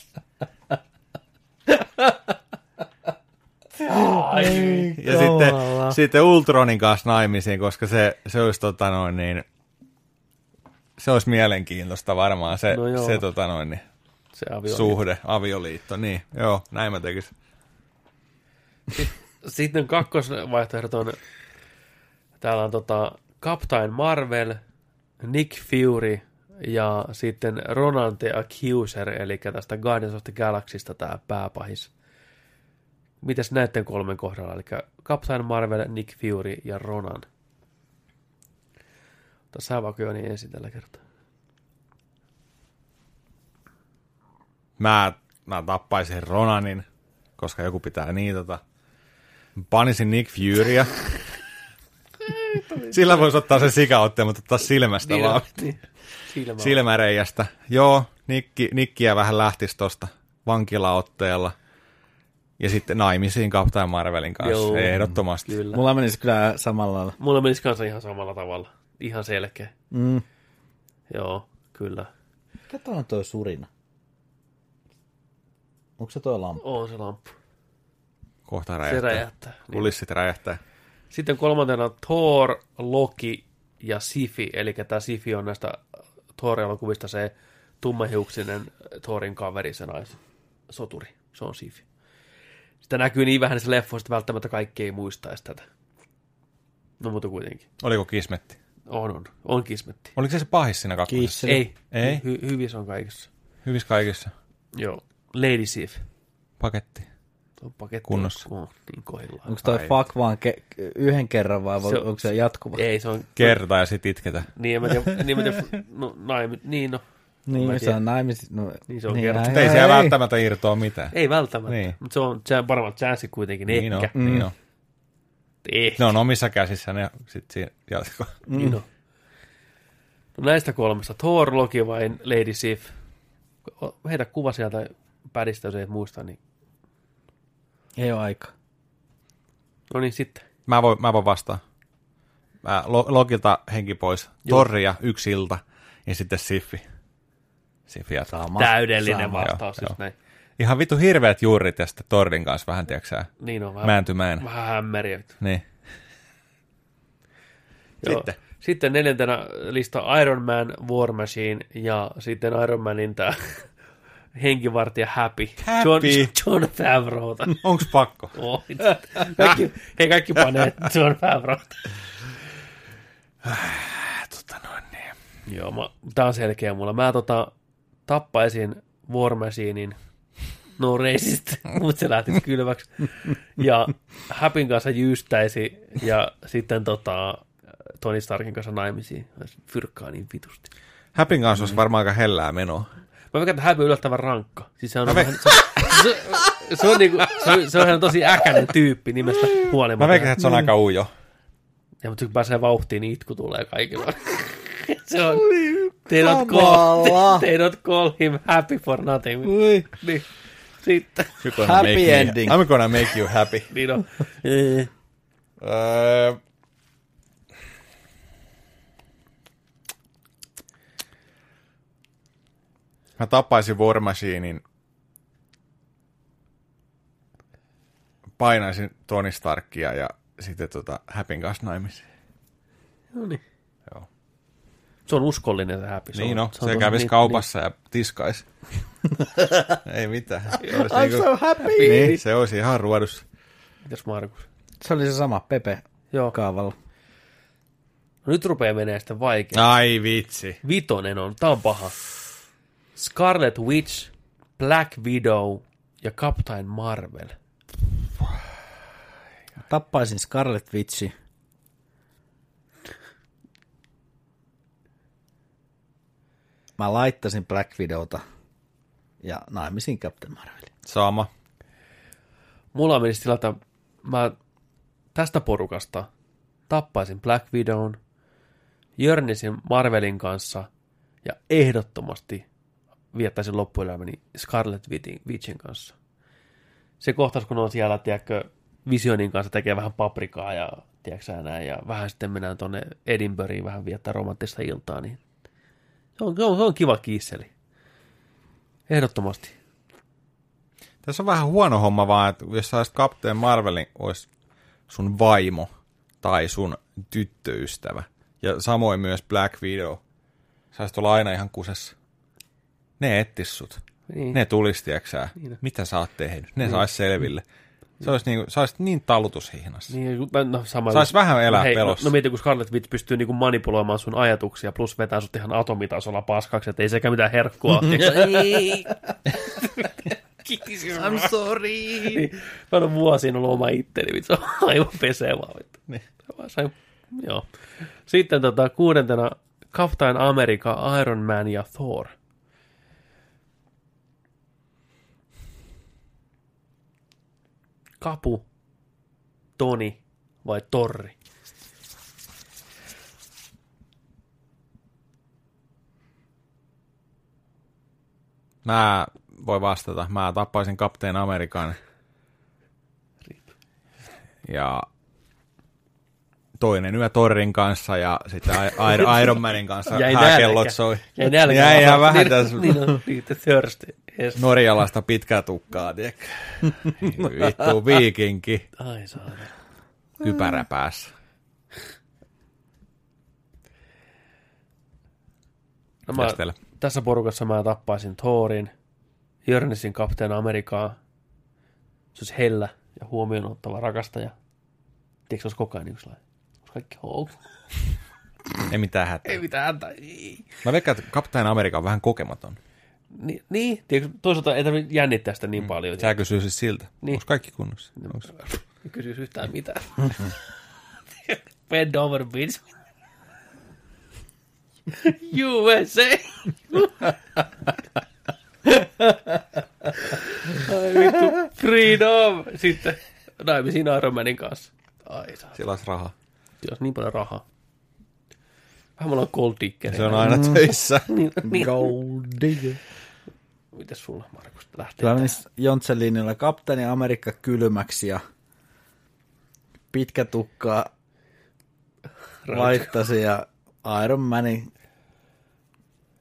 Ja sitten, sitten Ultronin kanssa naimisiin, koska se, se olisi tota noin niin, se olisi mielenkiintoista varmaan se, No joo. se tota noin niin, Se avio. suhde, avioliitto, niin joo, näin mä tekisin. Sitten kakkosvaihtoehdot on, täällä on tota Captain Marvel, Nick Fury ja sitten Ronan the Accuser, eli tästä Guardians of the Galaxysta tämä pääpahis. Mitäs näiden kolmen kohdalla? Eli Captain Marvel, Nick Fury ja Ronan. Tässä vaikka jo niin ensin tällä kertaa. Mä, mä tappaisin Ronanin, koska joku pitää niitata. Panisin Nick Furyä. Sillä voisi ottaa sen sikaotteen, mutta ottaa silmästä Niin, vaan. niin. Silmä. Silmäreijästä. Joo, Nikki, Nikkiä vähän lähtisi tosta vankilaotteella. Ja sitten naimisiin Captain Marvelin kanssa, Joo. ehdottomasti. Kyllä. Mulla menisi kyllä samalla lailla. Mulla menisi kanssa ihan samalla tavalla. Ihan selkeä. Mm. Joo, kyllä. Mikä toi on toi surina? Onko se toi lamppu? On se lamppu. Kohta Se räjähtää. räjähtää. Niin. Kulissit räjähtää. Sitten kolmantena Thor, Loki ja Sifi. Eli tämä Sifi on näistä Thor-elokuvista se tummahiuksinen Thorin kaveri, se nais, soturi. Se on Sifi. Sitä näkyy niin vähän niissä leffoissa, että välttämättä kaikki ei muistaisi tätä. No mutta kuitenkin. Oliko kismetti? On, on. On kismetti. Oliko se se pahis siinä kakkosessa? Ei. Ei? Hy- hyvissä on kaikissa. Hyvissä kaikissa. Joo. Lady Sif. Paketti. Tuo paketti Kunnossa. On, niin kohdillaan. Onko toi fuck vaan ke- yhden kerran vai Se se, on- onko se jatkuva? Ei, se on... Kerta ja sit itketä. Niin, en mä tiedä, niin, mä tiedä, no, naimi, niin no. Niin, se on naimis... No, Niin se on ai, Mutta ei ai, siellä välttämättä irtoa mitään. Ei välttämättä, Niin. niin. mutta se on se paremmat chanssit kuitenkin, Niin on, ehkä. niin on. Ehkä. Ne on omissa käsissä ne sit siinä jatko. Niin on. No näistä kolmesta, Thor, Loki vai Lady Sif? Heitä kuva sieltä pädistä, jos ei muista, niin... Ei ole aikaa. No niin, sitten. Mä voin, mä voin vastaa. Mä Lo- Logilta henki pois. Joo. Torria yksi ilta ja sitten Siffi. Siffi jatkaa. Sama. Täydellinen sama. vastaus, Joo, just joo. näin. Ihan vitu hirveät juurit ja sitten Torrin kanssa vähän, tiedätkö Niin on, vähän, määntymäen. vähän hämmäriä. Niin. Joo. Sitten. Sitten neljäntenä lista Iron Man, War Machine ja sitten Iron Manin tämä henkivartija Happy. Happy. John, John Favreauta. Onks pakko? Oh, kaikki, hei, kaikki panee John Favreauta. Tota noin niin. Joo, mä, tää on selkeä mulla. Mä tota, tappaisin War Machinein no racist, mutta se lähtisi kylväksi. Ja Happyn kanssa jyystäisi ja sitten tota, Tony Starkin kanssa naimisiin. Fyrkkaa niin vitusti. Häpin kanssa olisi varmaan aika hellää menoa. Mä veikkaan, että Happy on yllättävän rankka. Siis se on, vähän, se, se, se, on niinku, se, on, se on ihan tosi äkäinen tyyppi nimestä huolimatta. Mä veikän, että se on aika ujo. Ja mutta kun pääsee vauhtiin, niin itku tulee kaikilla. se on... They don't, call, they don't call him happy for nothing. Ui. Niin, sitten. Happy make me- ending. I'm gonna make you happy. Niin on. Eh, Öö, Mä tapaisin War Machinein. Painaisin Tony Starkia ja sitten tota Häpin kanssa naimisiin. No niin. Se on uskollinen se happy. Se Niin on, no, se, on tosi- kävisi niin- kaupassa ja tiskaisi. Ei mitään. Se olisi, I'm niinku, so happy. niin, se olisi ihan ruodussa. Niin. Mitäs Markus? Se oli se sama Pepe Joo. kaavalla. No nyt rupeaa menee sitten vaikea. Ai vitsi. Vitonen on, tää on paha. Scarlet Witch, Black Widow ja Captain Marvel. Tappaisin Scarlet Witchi. Mä laittaisin Black Widowta ja naimisiin Captain Marvelin. Sama. Mulla menisi sillä, että mä tästä porukasta tappaisin Black Widown, jörnisin Marvelin kanssa ja ehdottomasti viettäisin loppuelämäni Scarlet Witchin- Witchin kanssa. Se kohtaus, kun on siellä, tiedätkö, Visionin kanssa tekee vähän paprikaa ja tiedätkö näin, ja vähän sitten mennään tuonne Edinburghiin vähän viettää romanttista iltaa, niin se on, se on, se on kiva kiisseli. Ehdottomasti. Tässä on vähän huono homma vaan, että jos saisit Captain Marvelin, olisi sun vaimo tai sun tyttöystävä. Ja samoin myös Black Widow. Saisit olla aina ihan kusessa. Ne ettis sut. Niin. Ne tulisi, Niin. mitä sä oot tehnyt. Ne sais selville. Se olisi niinku, sä olisit niin talutushihnassa. Niin, no, sama Sais vähän elää Hei, pelossa. No, no mieti, kun Scarlet Witch pystyy niinku manipuloimaan sun ajatuksia, plus vetää sut ihan atomitasolla paskaksi, että ei sekään mitään herkkua. I'm sorry. niin, mä oon vuosiin ollut oma itteni, vitsi, se on aivan pesevää. Vittu. Niin. Sain, joo. Sitten tota, kuudentena Captain America, Iron Man ja Thor. Kapu, Toni vai Torri? Mä voin vastata. Mä tappaisin Captain Amerikan. Ja toinen yö Torrin kanssa ja sitten Iron, Manin kanssa Jäi hääkellot soi. Jäi nälkä. Jäi ihan vähän niin, tässä Niin on, niin, thirsty. Yes. norjalaista pitkää tukkaa, tiedätkö? Vittu viikinki, Ai saada. kypärä päässä. No mä, tässä porukassa mä tappaisin Thorin, Jörnisin Captain Amerikaa. Se olisi hellä ja huomioon ottava rakastaja. Tiedätkö, se olisi koko ajan niin sellainen Kaikki hoax. Ei mitään hätää. Ei mitään häntä. Ei. Mä veikkaan, että Kapteeni Amerikka on vähän kokematon. Ni, niin, tiedätkö, toisaalta ei tarvitse jännittää sitä niin paljon. Sä kysyy siis siltä. Niin. Niin. Onko kaikki kunnossa? Onks... Ei kysyisi yhtään mitään. Bend over, bitch. USA. Ai vittu, freedom. Sitten naimisiin Iron Manin kanssa. Ai saa. Sillä olisi rahaa. Jos niin paljon rahaa. Vähän mulla on gold digger. Se on aina töissä. niin, niin. Gold digger. Mites sulla, Markus, lähtee? Kyllä menisi Jontsen linjalla kapteeni Amerikka kylmäksi ja pitkä tukka laittasi ja Iron Manin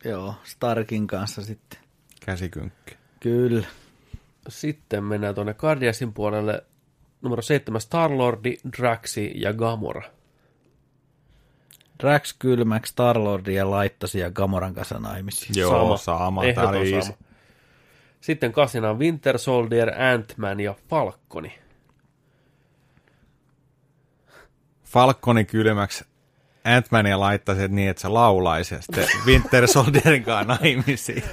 joo, Starkin kanssa sitten. Käsikynkki. Kyllä. Sitten mennään tuonne Guardiansin puolelle. Numero seitsemän Starlordi, Draxi ja Gamora. Drax kylmäksi Starlordin ja laittasi ja Gamoran kanssa naimisiin. Joo, sama. Ehdoton sama. easy. Sitten kasina on Winter Soldier, Ant-Man ja Falconi. Falconi kylmäksi Ant-Mania laittaisi niin, että se laulaisi ja sitten Winter Soldierin kanssa naimisiin.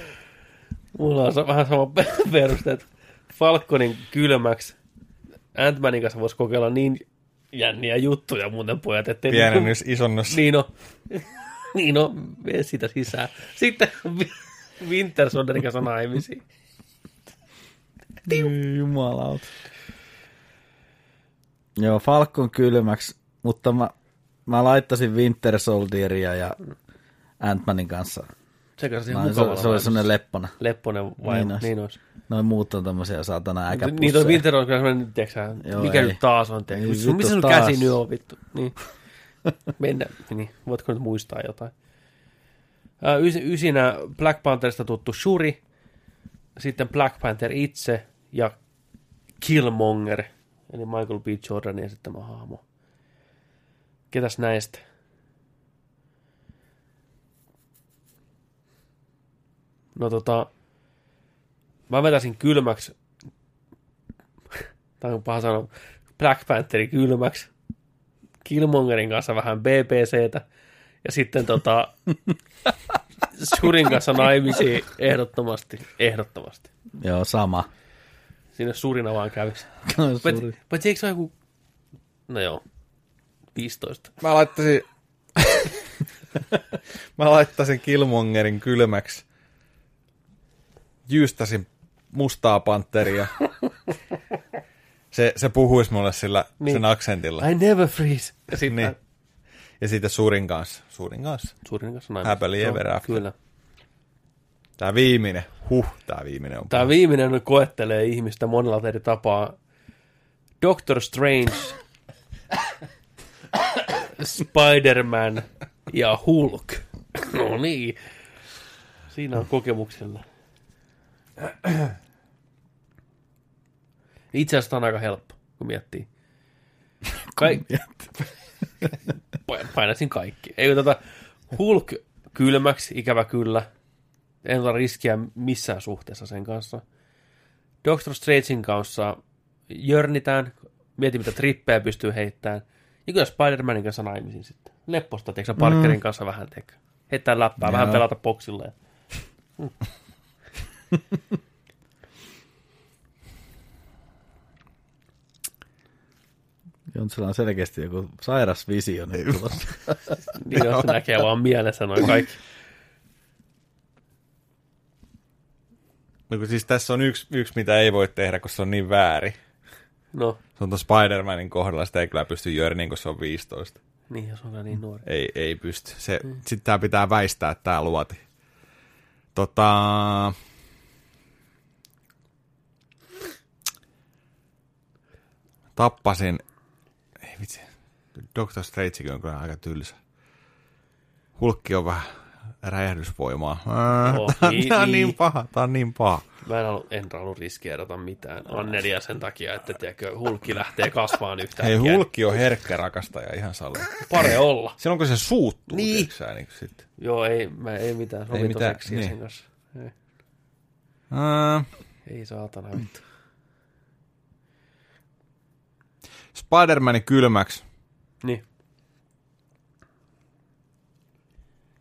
Mulla on vähän sama peruste, että Falconin kylmäksi Ant-Manin kanssa voisi kokeilla niin jänniä juttuja muuten pojat, ettei Pienennys, isonnus. Niin on. niin on, mene sitä sisään. Sitten Winter Soldierin kanssa naimisiin. Jumalauta. Joo, Falcon kylmäksi, mutta mä, mä laittasin Winter Soldieria ja Ant-Manin kanssa. Se se, se oli semmoinen leppona. Lepponen vai Niin niin, olisi. niin olisi. Noin muut on tämmöisiä saatana äkäpusseja. Niin toi Winter on kyllä semmoinen, tiedätkö sä, Joo, mikä ei. nyt taas on? Ei, Missä vittu missä sun taas. käsi nyt on, vittu? Niin. Mennä, niin. Voitko nyt muistaa jotain? Ys, ysinä Black Pantherista tuttu Shuri, sitten Black Panther itse ja Killmonger, eli Michael B. Jordanin esittämä hahmo. Ketäs näistä? No tota, mä vetäisin kylmäksi, tai on paha sanoa, Black Pantherin kylmäksi, Killmongerin kanssa vähän BBCtä, ja sitten tota, Shurin kanssa naimisiin ehdottomasti, ehdottomasti. Joo, sama. Sinne Surina vaan kävisi. Suri. Paitsi paitsi eikö se ole joku, no joo, 15. Mä laittaisin... mä laittaisin Killmongerin kylmäksi. Jyystäsin mustaa panteria. Se, se puhuisi mulle sillä Niin. sen aksentilla. I never freeze. Ja sitten Niin. Ja sitten Suurin kanssa. Suurin kanssa. Surin kanssa. Happily Joo, ever after. Kyllä. Tää viimeinen. Huh, tää viimeinen on. Tämä viimeinen nyt koettelee ihmistä monella eri tapaa. Doctor Strange, Spider-Man ja Hulk. No niin. Siinä on kokemuksella. Itse asiassa on aika helppo, kun miettii. Kaik... Painasin kaikki. Ei tota, Hulk kylmäksi, ikävä kyllä. En ota riskiä missään suhteessa sen kanssa. Doctor Strangein kanssa jörnitään, mietin mitä trippejä pystyy heittämään. Ja kyllä Spider-Manin kanssa naimisiin sitten. Lepposta, tiedätkö, Parkerin kanssa vähän teekö. Heittää läppää, vähän Joo. pelata boksilla. Ja... Jontsilla on selkeästi joku sairas visio nyt tulossa. Niin, jos se näkee vaan mielessä noin kaikki. No, kun siis tässä on yksi, yksi, mitä ei voi tehdä, kun se on niin väärin. No, Se on tuon Spider-Manin kohdalla, sitä ei kyllä pysty jörniin, kun se on 15. niin, jos on vielä niin nuori. Ei, ei pysty. Se, mm. Sitten tää pitää väistää, että tää luoti. Tota... Tappasin... Vitsi. Doctor Strangekin on kyllä aika tylsä. Hulkki on vähän räjähdysvoimaa. Oh, tää, niin, tää on niin. niin paha, tää on niin paha. Mä en, ollut, en halunnut riskeerata mitään Annelia sen takia, että tiedätkö, hulkki lähtee kasvaan yhtään. Hei, Hulkki on herkkä rakastaja ihan sali. Pare olla. Silloin kun se suuttuu, Niin. niin. Sä, niin sit. Joo, ei, mä, ei mitään Ei mitään, niin. sen kanssa. Ei, Ää, ei saatana vittu. Spider-Manin kylmäksi. Niin.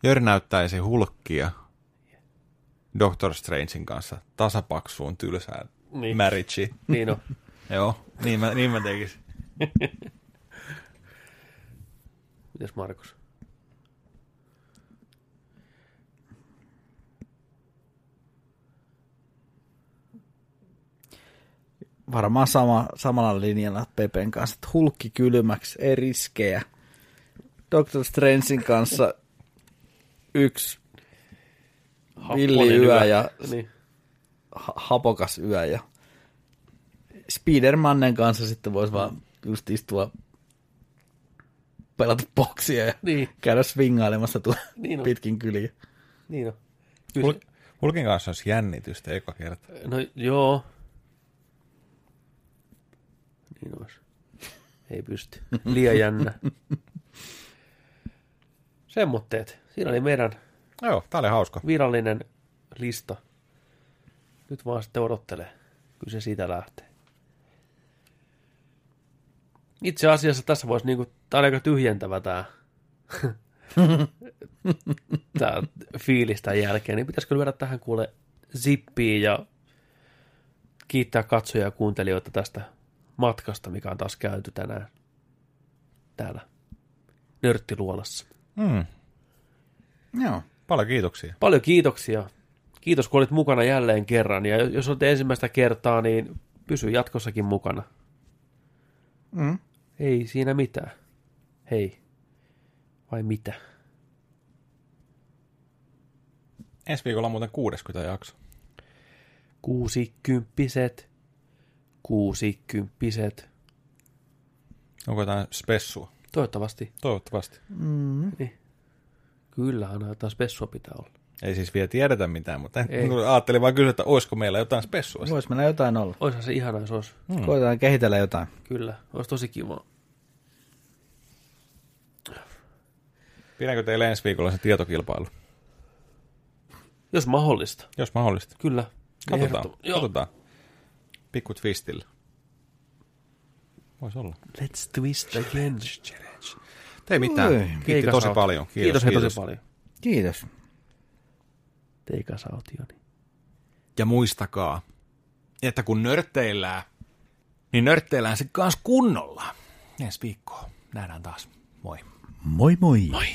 Jör näyttäisi hulkkia Doctor Strangein kanssa tasapaksuun tylsään niin. marriageen. Niin on. Joo, niin mä, niin mä tekisin. Mitäs Markus? Varmaan sama, samalla linjalla Pepen kanssa, että hulkki kylmäksi, ei riskejä. Doctor Strangein kanssa yksi villi yö ja Niin. ha- hapokas yö ja Spidermannen kanssa sitten voisi vaan just istua pelata boksia ja Niin. käydä swingailemassa tuolla Niin on. pitkin kyliä. Niin on. Kyllä Hul- Hulkin kanssa olisi jännitystä eka kerta. No joo. Niin olisi. Ei pysty. Liian jännä. Semmoitteet. Siinä oli meidän Joo, tää oli hauska. virallinen lista. Nyt vaan sitten odottelee. Kyllä se siitä lähtee. Itse asiassa tässä voisi niinku, tää on aika tyhjentävä tää, tää fiilis tämän jälkeen, niin pitäisikö lyödä tähän kuule zippiin ja kiittää katsojia ja kuuntelijoita tästä matkasta, mikä on taas käyty tänään täällä Nörttiluolassa. Mm, Joo. paljon kiitoksia. Paljon kiitoksia. Kiitos, kun olit mukana jälleen kerran. Ja jos olette ensimmäistä kertaa, niin pysy jatkossakin mukana. Mm. Ei siinä mitään. Hei. Vai mitä? Ensi viikolla on muuten 60 jakso. Kuusikymppiset. Kuusikymppiset. Onko jotain spessua? Toivottavasti. Toivottavasti. Niin. Kyllä, aina jotain spessua pitää olla. Ei siis vielä tiedetä mitään, mutta Ei. Ajattelin vaan kysyä, että olisiko meillä jotain spessua. Voisi meillä jotain olla. Oishan se ihanaa, jos olisi. Mm. Koitetaan kehitellä jotain. Kyllä, olisi tosi kiva. Pidänkö teille ensi viikolla se tietokilpailu? Jos mahdollista. Jos mahdollista. Kyllä. Katsotaan. Ehdottom- Joo. Katsotaan. Pikku twistillä. Voisi olla. Let's twist again. Ei mitään. Oi. Kiitti tosi out. paljon. Kiitos, Kiitos, kiitos. tosi paljon. Kiitos. Out, Joni. Ja muistakaa, että kun nörtteillään, niin nörtteillään se kanssa kunnolla. Ensi viikkoa. Nähdään taas. Moi. Moi moi. Moi.